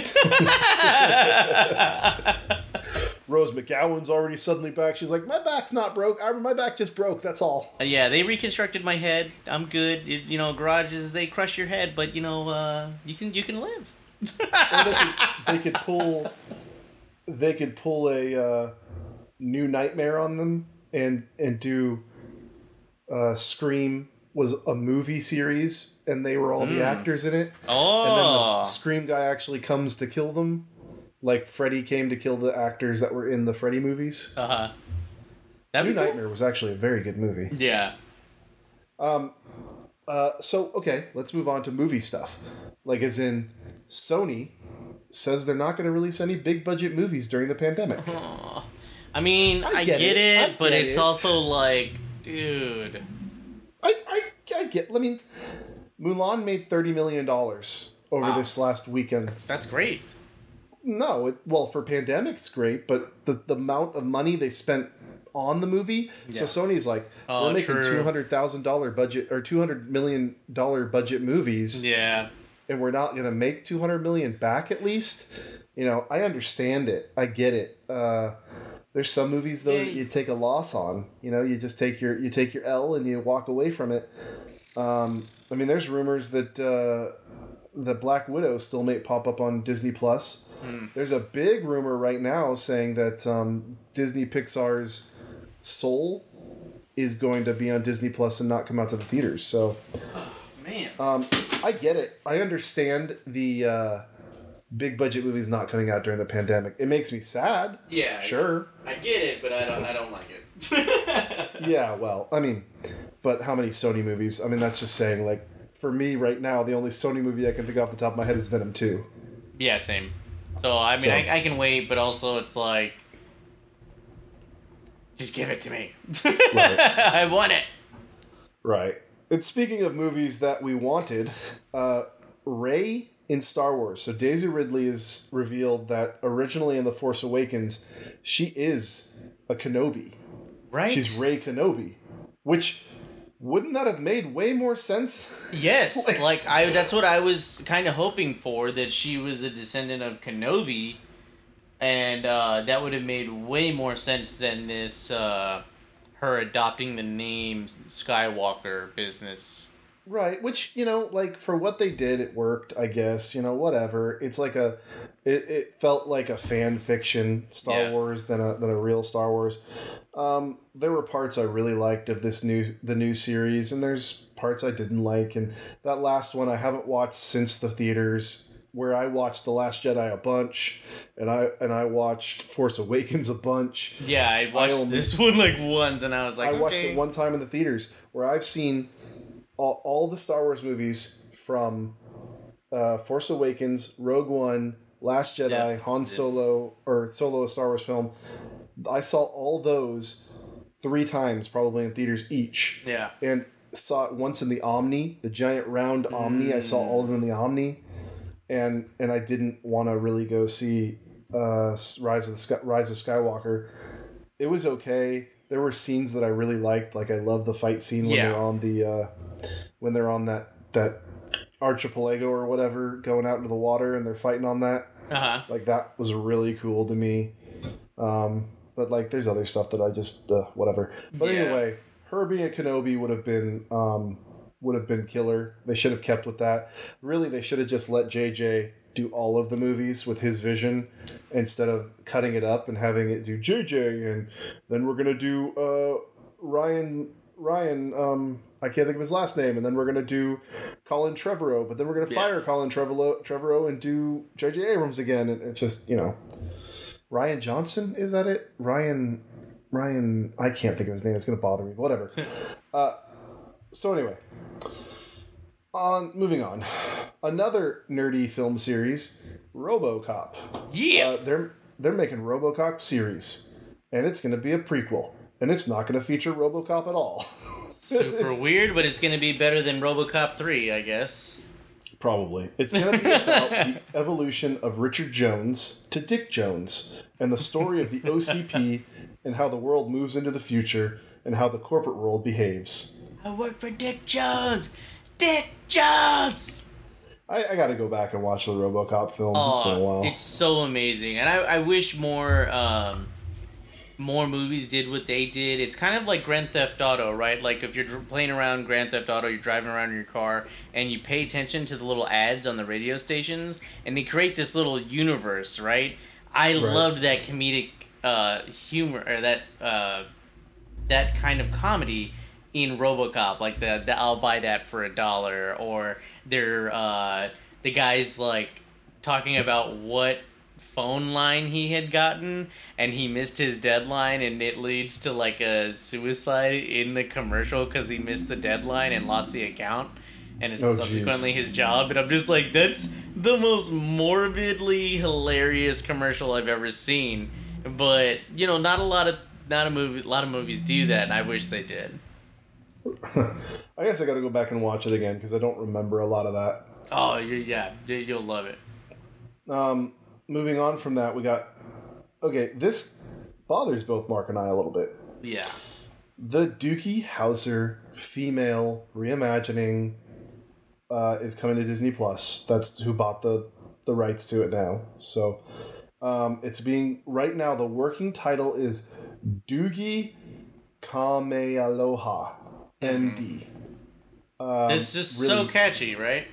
Rose McGowan's already suddenly back. She's like, my back's not broke. I, my back just broke. That's all. Uh, yeah, they reconstructed my head. I'm good. It, you know, garages they crush your head, but you know, uh, you can you can live. They [LAUGHS] could, they could pull, they could pull a uh, new nightmare on them and and do. Uh, Scream was a movie series, and they were all the Mm. actors in it. Oh, And then the Oh, Scream guy actually comes to kill them, like Freddy came to kill the actors that were in the Freddy movies. uh huh. Cool. Nightmare was actually a very good movie. Yeah. Um, uh, so okay, let's move on to movie stuff. Like, as in, Sony says they're not going to release any big budget movies during the pandemic. Aw. I mean, I I, get get, it. it, I but get it's it. also like, dude. I, I, I get. I mean, Mulan made thirty million dollars over Wow. this last weekend. That's great. No, it, well, for pandemic, it's great, but the the amount of money they spent on the movie. yeah. So Sony's like, Oh, we're making two hundred thousand dollar budget or two hundred million dollar budget movies, Yeah. and we're not gonna make two hundred million back at least. You know, I understand it. I get it. Uh, there's some movies though Yeah. that you take a loss on. You know, you just take your you take your L and you walk away from it. Um, I mean, there's rumors that uh, the Black Widow still may pop up on Disney Plus. Hmm. There's a big rumor right now saying that um, Disney Pixar's Soul is going to be on Disney Plus and not come out to the theaters. So Man. um, I get it. I understand the uh, big budget movies not coming out during the pandemic. It makes me sad. yeah. Sure. I get it, but I don't. I don't like it. [LAUGHS] Yeah. Well, I mean, but how many Sony movies? I mean, that's just saying. Like for me right now, the only Sony movie I can think of off the top of my head is Venom Two. yeah. Same. So I mean, So- I, I can wait, but also it's like, just give it to me. [LAUGHS] I want it. Right. And speaking of movies that we wanted, uh, Rey in Star Wars. So Daisy Ridley is revealed that originally in The Force Awakens, she is a Kenobi. Right. She's Rey Kenobi, which wouldn't that have made way more sense? [LAUGHS] Yes, Like- like I that's what I was kind of hoping for that she was a descendant of Kenobi and uh, that would have made way more sense than this uh, her adopting the name Skywalker business. Right, which you know, like for what they did, it worked. I guess you know, whatever. It's like a, it, it felt like a fan fiction Star Yeah. Wars than a than a real Star Wars. Um, there were parts I really liked of this new the new series, and there's parts I didn't like. And that last one I haven't watched since the theaters, where I watched The Last Jedi a bunch, and I and I watched Force Awakens a bunch. Yeah, I watched only- this [LAUGHS] one like once and I was like, I watched it one time in the theaters where I've seen all, all the Star Wars movies from uh, Force Awakens, Rogue One, Last Jedi, Yeah. Han Solo, or Solo, a Star Wars film. I saw all those three times, probably in theaters each, Yeah. and saw it once in the Omni, the giant round Omni. I saw all of them in the Omni, and and I didn't want to really go see uh, Rise of the Sky, Rise of Skywalker. It was okay. There were scenes that I really liked. Like I love the fight scene when Yeah. they're on the uh, when they're on that that archipelago or whatever, going out into the water and they're fighting on that. Uh huh. Like that was really cool to me. Um, but like, there's other stuff that I just uh, whatever. But Yeah. anyway, her being a Kenobi would have been um, would have been killer. They should have kept with that. Really, they should have just let JJ do all of the movies with his vision instead of cutting it up and having it do JJ and then we're gonna do uh, Rian Rian. Um, I can't think of his last name, and then we're gonna do Colin Trevorrow, but then we're gonna Yeah. fire Colin Trevorrow, Trevorrow and do J.J. Abrams again, and it's just you know, Rian Johnson is that it? Ryan, Ryan, I can't think of his name. It's gonna bother me. Whatever. [LAUGHS] uh, so anyway, on moving on, another nerdy film series, RoboCop. Yeah. Uh, they're they're making RoboCop series, and it's gonna be a prequel, and it's not gonna feature RoboCop at all. [LAUGHS] Super weird, but it's gonna be better than RoboCop three, I guess. Probably. It's going to be about the [LAUGHS] evolution of Richard Jones to Dick Jones and the story of the OCP [LAUGHS] and how the world moves into the future and how the corporate world behaves. I work for Dick Jones. Dick Jones. I, I got to go back and watch the Robocop films. it's been a Oh, while. it's so amazing, and I, I wish more um, more movies did what they did. It's kind of like Grand Theft Auto, right? Like if you're playing around Grand Theft Auto, you're driving around in your car and you pay attention to the little ads on the radio stations and they create this little universe, right? I Right. loved that comedic uh, humor or that uh, that kind of comedy in RoboCop, like the, the I'll buy that for a dollar, or they're uh, the guys like talking about what phone line he had gotten and he missed his deadline and it leads to like a suicide in the commercial because he missed the deadline and lost the account and it's Oh, subsequently jeez. his job and i'm just like that's the most morbidly hilarious commercial i've ever seen but you know not a lot of not a movie a lot of movies do that and i wish they did [LAUGHS] I guess I got to go back and watch it again because I don't remember a lot of that. oh yeah you'll love it Um, moving on from that, we got okay. This bothers both Mark and I a little bit. yeah The Doogie Howser female reimagining uh, is coming to Disney Plus. That's who bought the the rights to it now. So um, it's being right now. The working title is Doogie Kamealoha, MD. Um, it's just really- so catchy right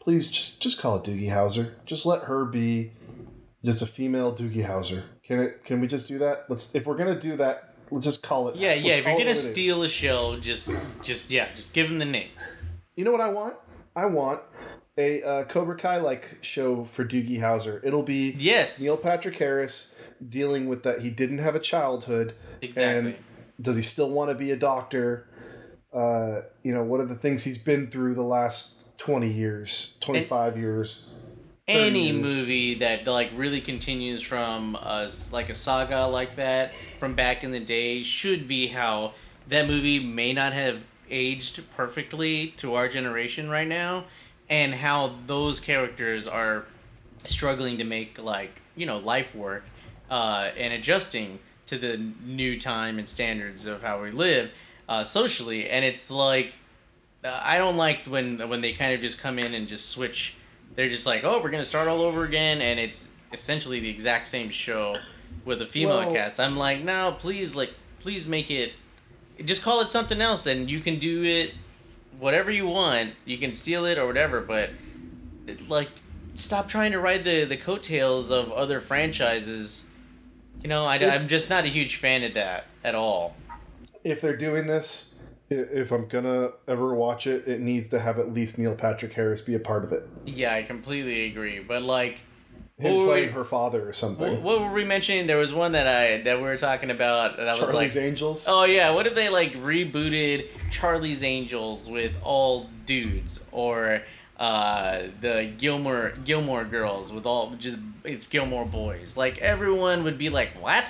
please just just call it Doogie Howser. Just let her be just a female Doogie Howser. Can it? Can we just do that? Let's. If we're gonna do that, let's just call it. yeah yeah if you're gonna steal a show just just yeah just give him the name You know what I want? I want a uh, Cobra Kai like show for Doogie Howser. It'll be yes Neil Patrick Harris dealing with that. He didn't have a childhood. exactly And does he still want to be a doctor? Uh, you know, what are the things he's been through the last 20 years, 25 years? 30 any movie that like really continues from a, s- like a saga like that from back in the day should be how that movie may not have aged perfectly to our generation right now and how those characters are struggling to make like you know life work uh, and adjusting to the new time and standards of how we live uh, socially and it's like uh, I don't like when when they kind of just come in and just switch. They're just like, oh, we're gonna start all over again, and it's essentially the exact same show with a female cast. I'm like, no, please, like, please make it. Just call it something else, and you can do it whatever you want. You can steal it or whatever, but it, like, stop trying to ride the the coattails of other franchises. You know, I, If- I'm just not a huge fan of that at all. if they're doing this, if I'm gonna ever watch it, it needs to have at least Neil Patrick Harris be a part of it. Yeah, I completely agree. But like, Him playing wait. her father or something. What, were we mentioning? There was one that I that we were talking about, and I was Charlie's like, Angels. "Oh yeah, what if they like rebooted Charlie's Angels with all dudes, or uh, the Gilmore Gilmore Girls with all just it's Gilmore Boys? Like everyone would be like, what?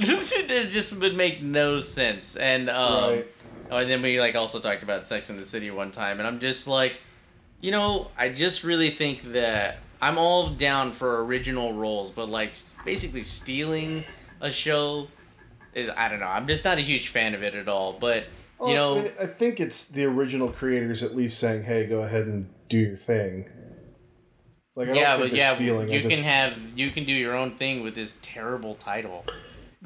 [LAUGHS] it just would make no sense. And um, Right. Oh, and then we like also talked about Sex in the City one time, and I'm just like, you know, I just really think that I'm all down for original roles, but like basically stealing a show is I don't know. I'm just not a huge fan of it at all. But you know, I think it's the original creators at least saying, "Hey, go ahead and do your thing." Like, I yeah, but yeah, stealing. You just, can have you can do your own thing with this terrible title.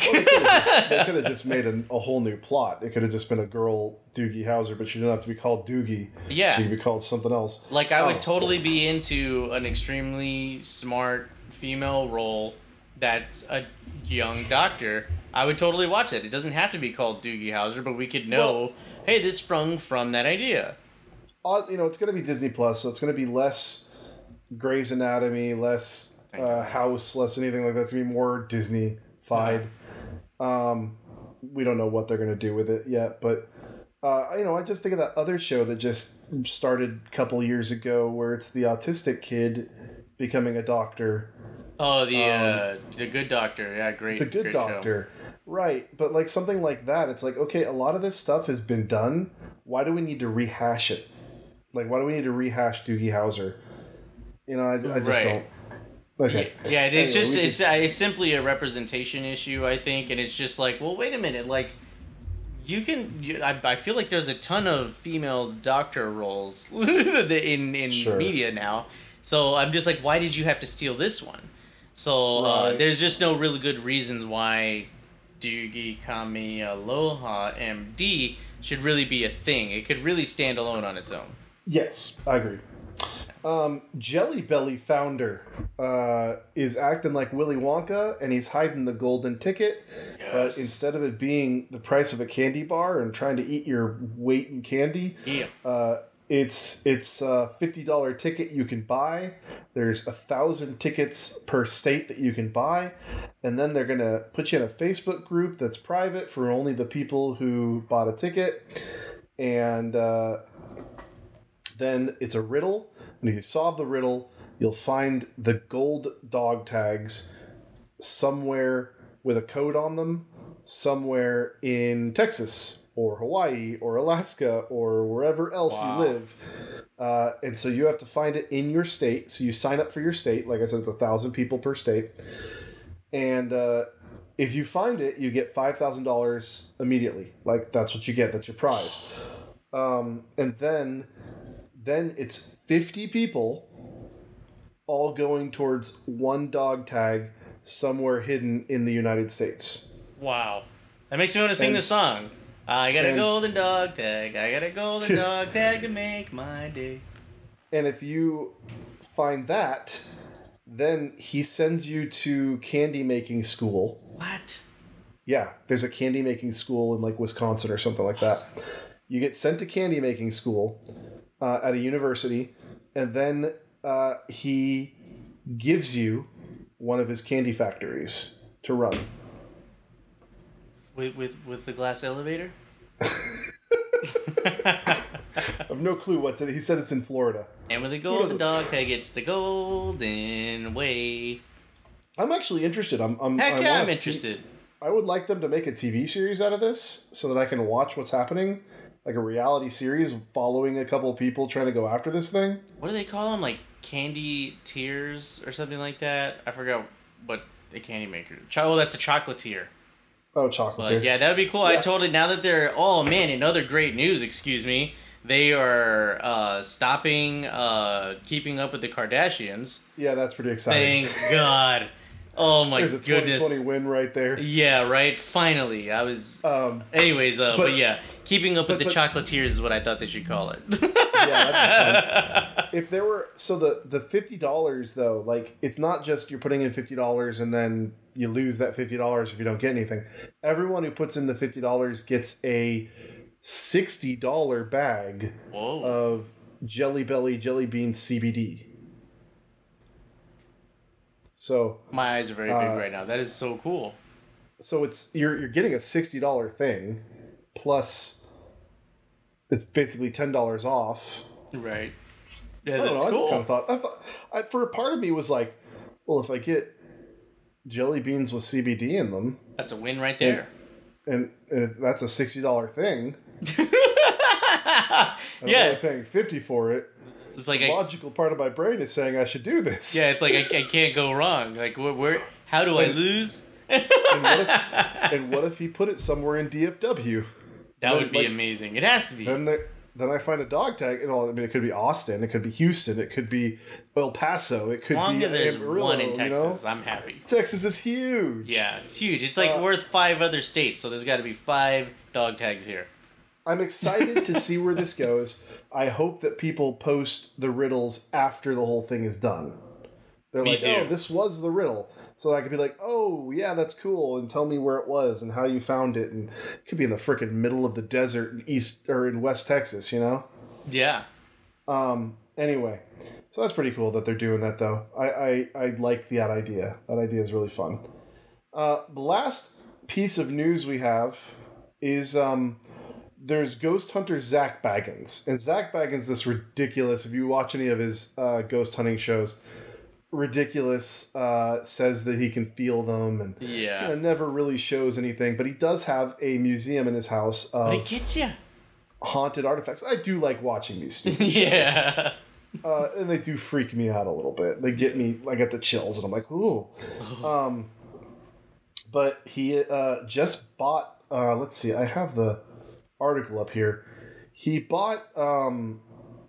Well, they could have just, [LAUGHS] they could have just made a, a whole new plot. It could have just been a girl Doogie Howser, but she didn't have to be called Doogie. Yeah. She could be called something else. Like I would Oh. totally be into an extremely smart female role that's a young doctor. I would totally watch it. It doesn't have to be called Doogie Howser, but we could know, Well- hey, this sprung from that idea. Uh, you know, it's going to be Disney Plus, so it's going to be less Grey's Anatomy, less uh, House, less anything like that. It's going to be more Disney fied. Um, we don't know what they're going to do with it yet, but uh, you know, I just think of that other show that just started a couple years ago, where it's the autistic kid becoming a doctor. Oh, the Um, uh, the Good Doctor. Yeah, great. the good great show. doctor right but like something like that it's like okay a lot of this stuff has been done why do we need to rehash it like why do we need to rehash doogie howser you know i, I just Right. don't okay Yeah, it's Anyway, just it's uh, it's simply a representation issue, I think, and it's just like, well, wait a minute, like you can. You, I, I feel like there's a ton of female doctor roles [LAUGHS] in in Sure. media now, so I'm just like, why did you have to steal this one? So uh, there's just no really good reasons why Doogie Kamealoha MD should really be a thing. It could really stand alone on its own. Yes, I agree. Um, Jelly Belly founder uh, is acting like Willy Wonka, and he's hiding the golden ticket. But instead of it being the price of a candy bar and trying to eat your weight in candy, Yeah. uh, it's it's a fifty dollar ticket you can buy. There's a thousand tickets per state that you can buy, and then they're gonna put you in a Facebook group that's private for only the people who bought a ticket, and uh, then it's a riddle. And if you solve the riddle, you'll find the gold dog tags somewhere with a code on them, somewhere in Texas or Hawaii or Alaska or wherever else Wow. you live. Uh, and so you have to find it in your state. So you sign up for your state. Like I said, it's a thousand people per state. And uh, if you find it, you get five thousand dollars immediately. Like that's what you get. That's your prize. Um, and then, then it's fifty people, all going towards one dog tag somewhere hidden in the United States. Wow. That makes me want to sing And the song. I got a golden dog tag. I got a golden [LAUGHS] dog tag to make my day. And if you find that, then he sends you to candy making school. What? Yeah, there's a candy making school in like Wisconsin or something like that. You get sent to candy making school uh, at a university, and then uh, he gives you one of his candy factories to run. With with with the glass elevator? [LAUGHS] I have no clue what's in it. He said it's in Florida. And with the doesn't- golden dog tag, it's the golden way. I'm actually interested. I'm. I'm Heck I yeah, I'm see- interested. I would like them to make a TV series out of this so that I can watch what's happening, like a reality series following a couple of people trying to go after this thing. What do they call them? Like candy tears or something like that? I forgot what a candy maker. Oh, that's a chocolatier. Oh, chocolatier. But yeah, that would be cool. I Yeah. totally. Now that they're. Oh man! In other great news, excuse me, they are uh, stopping uh, keeping up with the Kardashians. yeah, that's pretty exciting. Thank God. Oh my There's a goodness. 2020 win right there. Yeah, right. Finally, I was. Um, Anyways, uh, but, but- yeah, keeping up with but- the but- chocolatiers is what I thought they should call it. yeah, that'd be fun. [LAUGHS] If there were so the the fifty dollars though, like it's not just you're putting in fifty dollars and then you lose that fifty dollars if you don't get anything. Everyone who puts in the fifty dollars gets a sixty dollar bag Whoa. of Jelly Belly Jelly Bean CBD. So My eyes are very big uh, right now. That is so cool. so it's you're you're getting a sixty dollar thing, plus it's basically ten dollars off. Right. Yeah, I don't that's know. I just cool. kind of thought I thought I, for a part of me was like, well, if I get jelly beans with CBD in them, That's a win right there. and, and it's, that's a sixty dollar thing, [LAUGHS] and I'm yeah, only paying fifty for it. it's like The I, logical part of my brain is saying I should do this. yeah, it's like I, I can't go wrong. Like where, where how do I lose? And what if [LAUGHS] and what if he put it somewhere in DFW? That then, would be like, amazing. It has to be. Then there, then I find a dog tag, and all. I mean, it could be Austin, it could be Houston, it could be El Paso, it could As long be as there's Amarillo, one in you Texas, know? I'm happy. Texas is huge. Yeah, it's huge. It's like Uh, worth five other states, so there's got to be five dog tags here. I'm excited to see where this goes. [LAUGHS] I hope that people post the riddles after the whole thing is done. They're Me like, too. oh, this was the riddle. So I could be like, oh, yeah, that's cool, and tell me where it was and how you found it. And it could be in the freaking middle of the desert in East or in West Texas, you know? Yeah. Um, anyway, so that's pretty cool that they're doing that, though. I, I, I like that idea. That idea is really fun. Uh, the last piece of news we have is um, there's Ghost Hunter Zak Bagans. And Zak Bagans, is this ridiculous, if you watch any of his uh, ghost hunting shows, ridiculous, uh, says that he can feel them and you Yeah. know, never really shows anything. But he does have a museum in his house of But it gets you. haunted artifacts. I do like watching these [LAUGHS] stupid shows yeah. uh, and they do freak me out a little bit. They get me, I get the chills, and I'm like, ooh. Um, but he uh, just bought. Uh, let's see, I have the article up here. He bought um,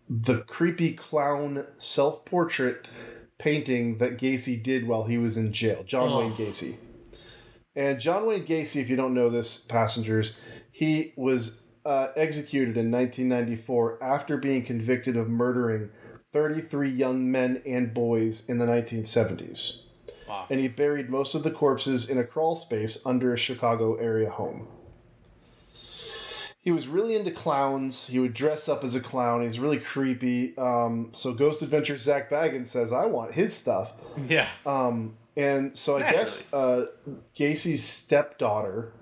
the creepy clown self portrait painting that Gacy did while he was in jail. John Oh. Wayne Gacy. And John Wayne Gacy, if you don't know this, passengers, he was uh, executed in 1994 after being convicted of murdering 33 young men and boys in the 1970s. Wow. And he buried most of the corpses in a crawl space under a Chicago area home. He was really into clowns. He would dress up as a clown. He's really creepy. Um, so Ghost Adventures Zak Bagans says, I want his stuff. Yeah. Um, and so I Naturally. guess uh, Gacy's stepdaughter,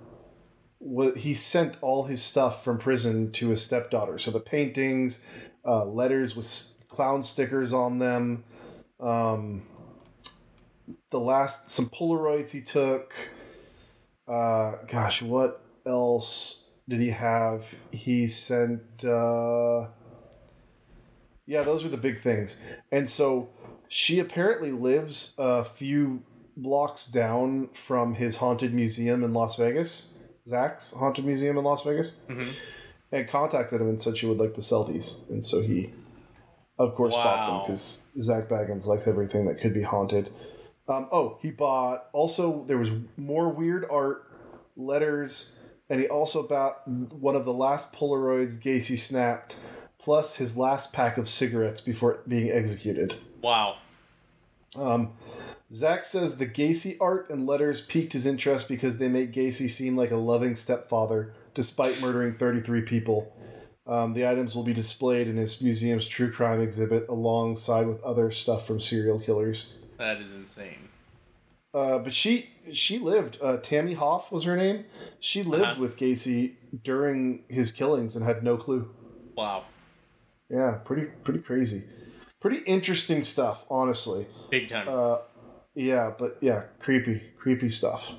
wa- he sent all his stuff from prison to his stepdaughter. So the paintings, uh, letters with s- clown stickers on them, um, the last some Polaroids he took. Uh, gosh, what else did he have? He sent. Uh, yeah, those are the big things. And so she apparently lives a few blocks down from his haunted museum in Las Vegas, Zak's haunted museum in Las Vegas, Mhm. and contacted him and said she would like to sell these. And so he, of course, bought them because Zak Bagans likes everything that could be haunted. Um, oh, he bought also, there was more weird art, letters, and he also bought one of the last Polaroids Gacy snapped, plus his last pack of cigarettes before being executed. Wow. Um, Zak says the Gacy art and letters piqued his interest because they make Gacy seem like a loving stepfather despite murdering 33 people. Um, the items will be displayed in his museum's true crime exhibit alongside with other stuff from serial killers. That is insane. Uh, but she she lived. Uh, Tammy Hoff was her name. She lived Uh-huh. with Gacy during his killings and had no clue. Wow. Yeah, pretty pretty crazy. Pretty interesting stuff, honestly. Big time. Uh, yeah, but yeah, creepy, creepy stuff.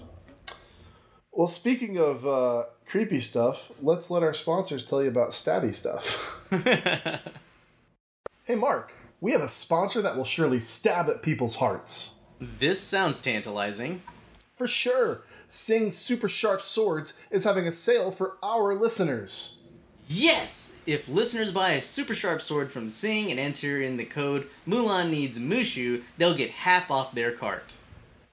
Well, speaking of uh, creepy stuff, let's let our sponsors tell you about stabby stuff. [LAUGHS] hey, Mark, we have a sponsor that will surely stab at people's hearts. This sounds tantalizing. For sure, Sing Super Sharp Swords is having a sale for our listeners. Yes! If listeners buy a super sharp sword from Sing and enter in the code Mulan needs Mushu, they'll get half off their cart.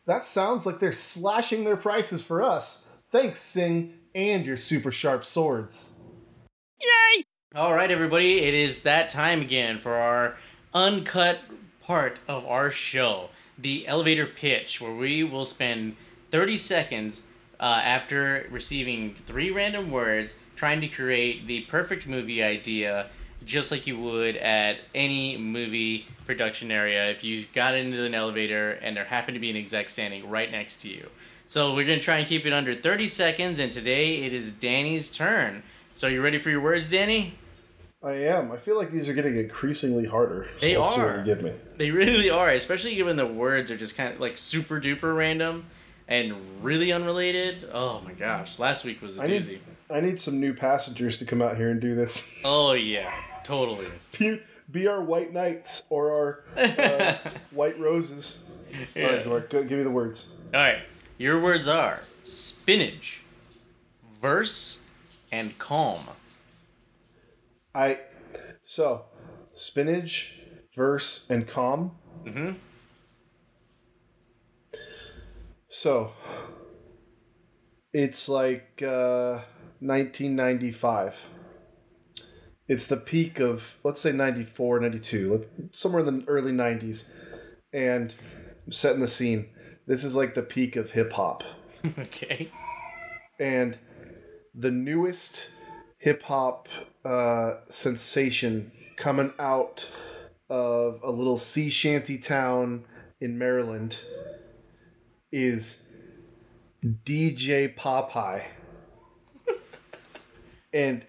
That sounds like they're slashing their prices for us. Thanks, Sing, and your super sharp swords. Yay! All right, everybody, it is that time again for our uncut part of our show, the elevator pitch, where we will spend 30 seconds uh, after receiving three random words trying to create the perfect movie idea, just like you would at any movie production area if you got into an elevator and there happened to be an exec standing right next to you. So we're going to try and keep it under 30 seconds, and today it is Danny's turn. So are you ready for your words, Danny? I am. I feel like these are getting increasingly harder. So They let's see what are. you give me. They really are, especially given the words are just kind of like super duper random and really unrelated. Oh my gosh, last week was a I doozy. need, I need some new passengers to come out here and do this. [LAUGHS] Oh yeah, totally. Be, be our white knights or our uh, [LAUGHS] white roses. All right, Dork, go, give me the words. All right, your words are spinach, verse, and calm. I so spinach, verse, and calm. Mm-hmm. So it's like uh, 1995. It's the peak of let's say 94, 92, let- somewhere in the early 90s, and I'm setting the scene. This is like the peak of hip hop, [LAUGHS] okay. and the newest hip hop uh, sensation coming out of a little sea shanty town in Maryland is DJ Popeye. [LAUGHS] and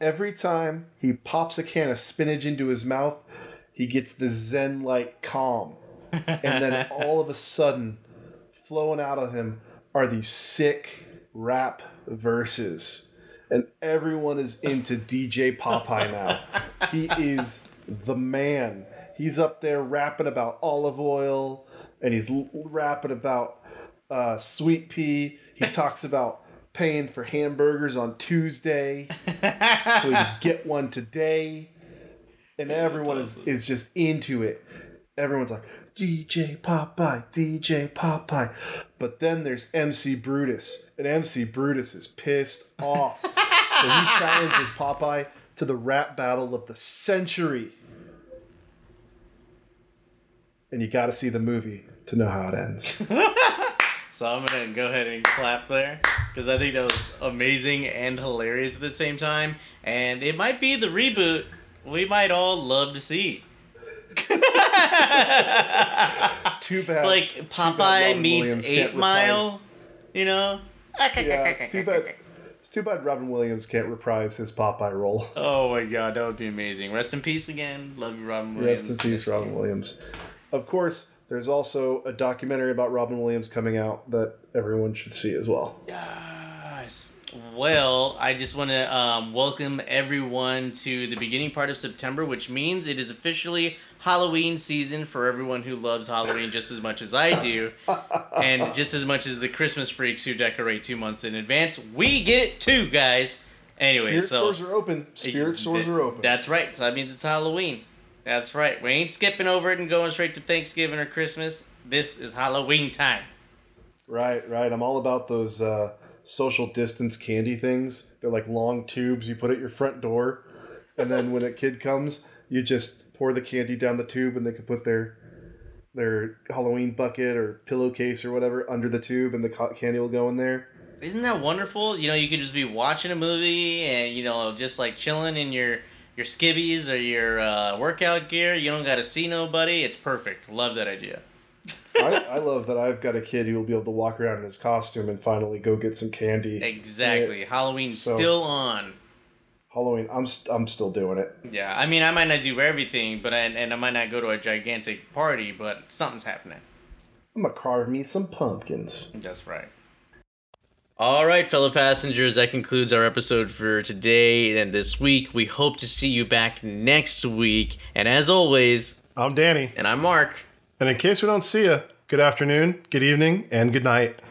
every time he pops a can of spinach into his mouth, he gets the zen like calm. And then [LAUGHS] all of a sudden, flowing out of him are these sick rap verses. And everyone is into DJ Popeye now. He is the man. He's up there rapping about olive oil and he's l- rapping about uh, sweet pea. He [LAUGHS] talks about paying for hamburgers on Tuesday so he could get one today. And everyone is, is just into it. Everyone's like, DJ Popeye, DJ Popeye. But then there's MC Brutus, and MC Brutus is pissed off. So he challenges Popeye to the rap battle of the century. And you got to see the movie to know how it ends. [LAUGHS] So I'm gonna go ahead and clap there because I think that was amazing and hilarious at the same time, and it might be the reboot we might all love to see. [LAUGHS] Too bad. It's like Popeye Robin meets Williams Eight Mile, you know? Yeah, it's too bad. It's too bad Robin Williams can't reprise his Popeye role. [LAUGHS] Oh my god, that would be amazing. Rest in peace again. Love you, Robin Williams. Rest in peace, Missed you. Robin Williams. Of course, there's also a documentary about Robin Williams coming out that everyone should see as well. Yes. Well, I just want to um, welcome everyone to the beginning part of September, which means it is officially Halloween season for everyone who loves Halloween just as much as I do, [LAUGHS] and just as much as the Christmas freaks who decorate two months in advance. We get it too, guys. Anyway, Spirit so stores are open. Spirit stores are open. That's right. So that means it's Halloween. That's right. We ain't skipping over it and going straight to Thanksgiving or Christmas. This is Halloween time. Right, right. I'm all about those uh, social distance candy things. They're like long tubes you put at your front door, and then when a kid comes, you just pour the candy down the tube, and they could put their their Halloween bucket or pillowcase or whatever under the tube, and the candy will go in there. Isn't that wonderful? You know, you could just be watching a movie and you know, just like chilling in your your skivvies or your uh, workout gear. You don't got to see nobody. It's perfect. Love that idea. [LAUGHS] I, I love that I've got a kid who will be able to walk around in his costume and finally go get some candy. Exactly. Halloween's so- still on. Halloween, I'm st- I'm still doing it. Yeah, I mean, I might not do everything, but I, and I might not go to a gigantic party, but something's happening. I'm gonna carve me some pumpkins. That's right. All right, fellow passengers, that concludes our episode for today and this week. We hope to see you back next week. And as always, I'm Danny, and I'm Mark. and in case we don't see you, good afternoon, good evening, and good night.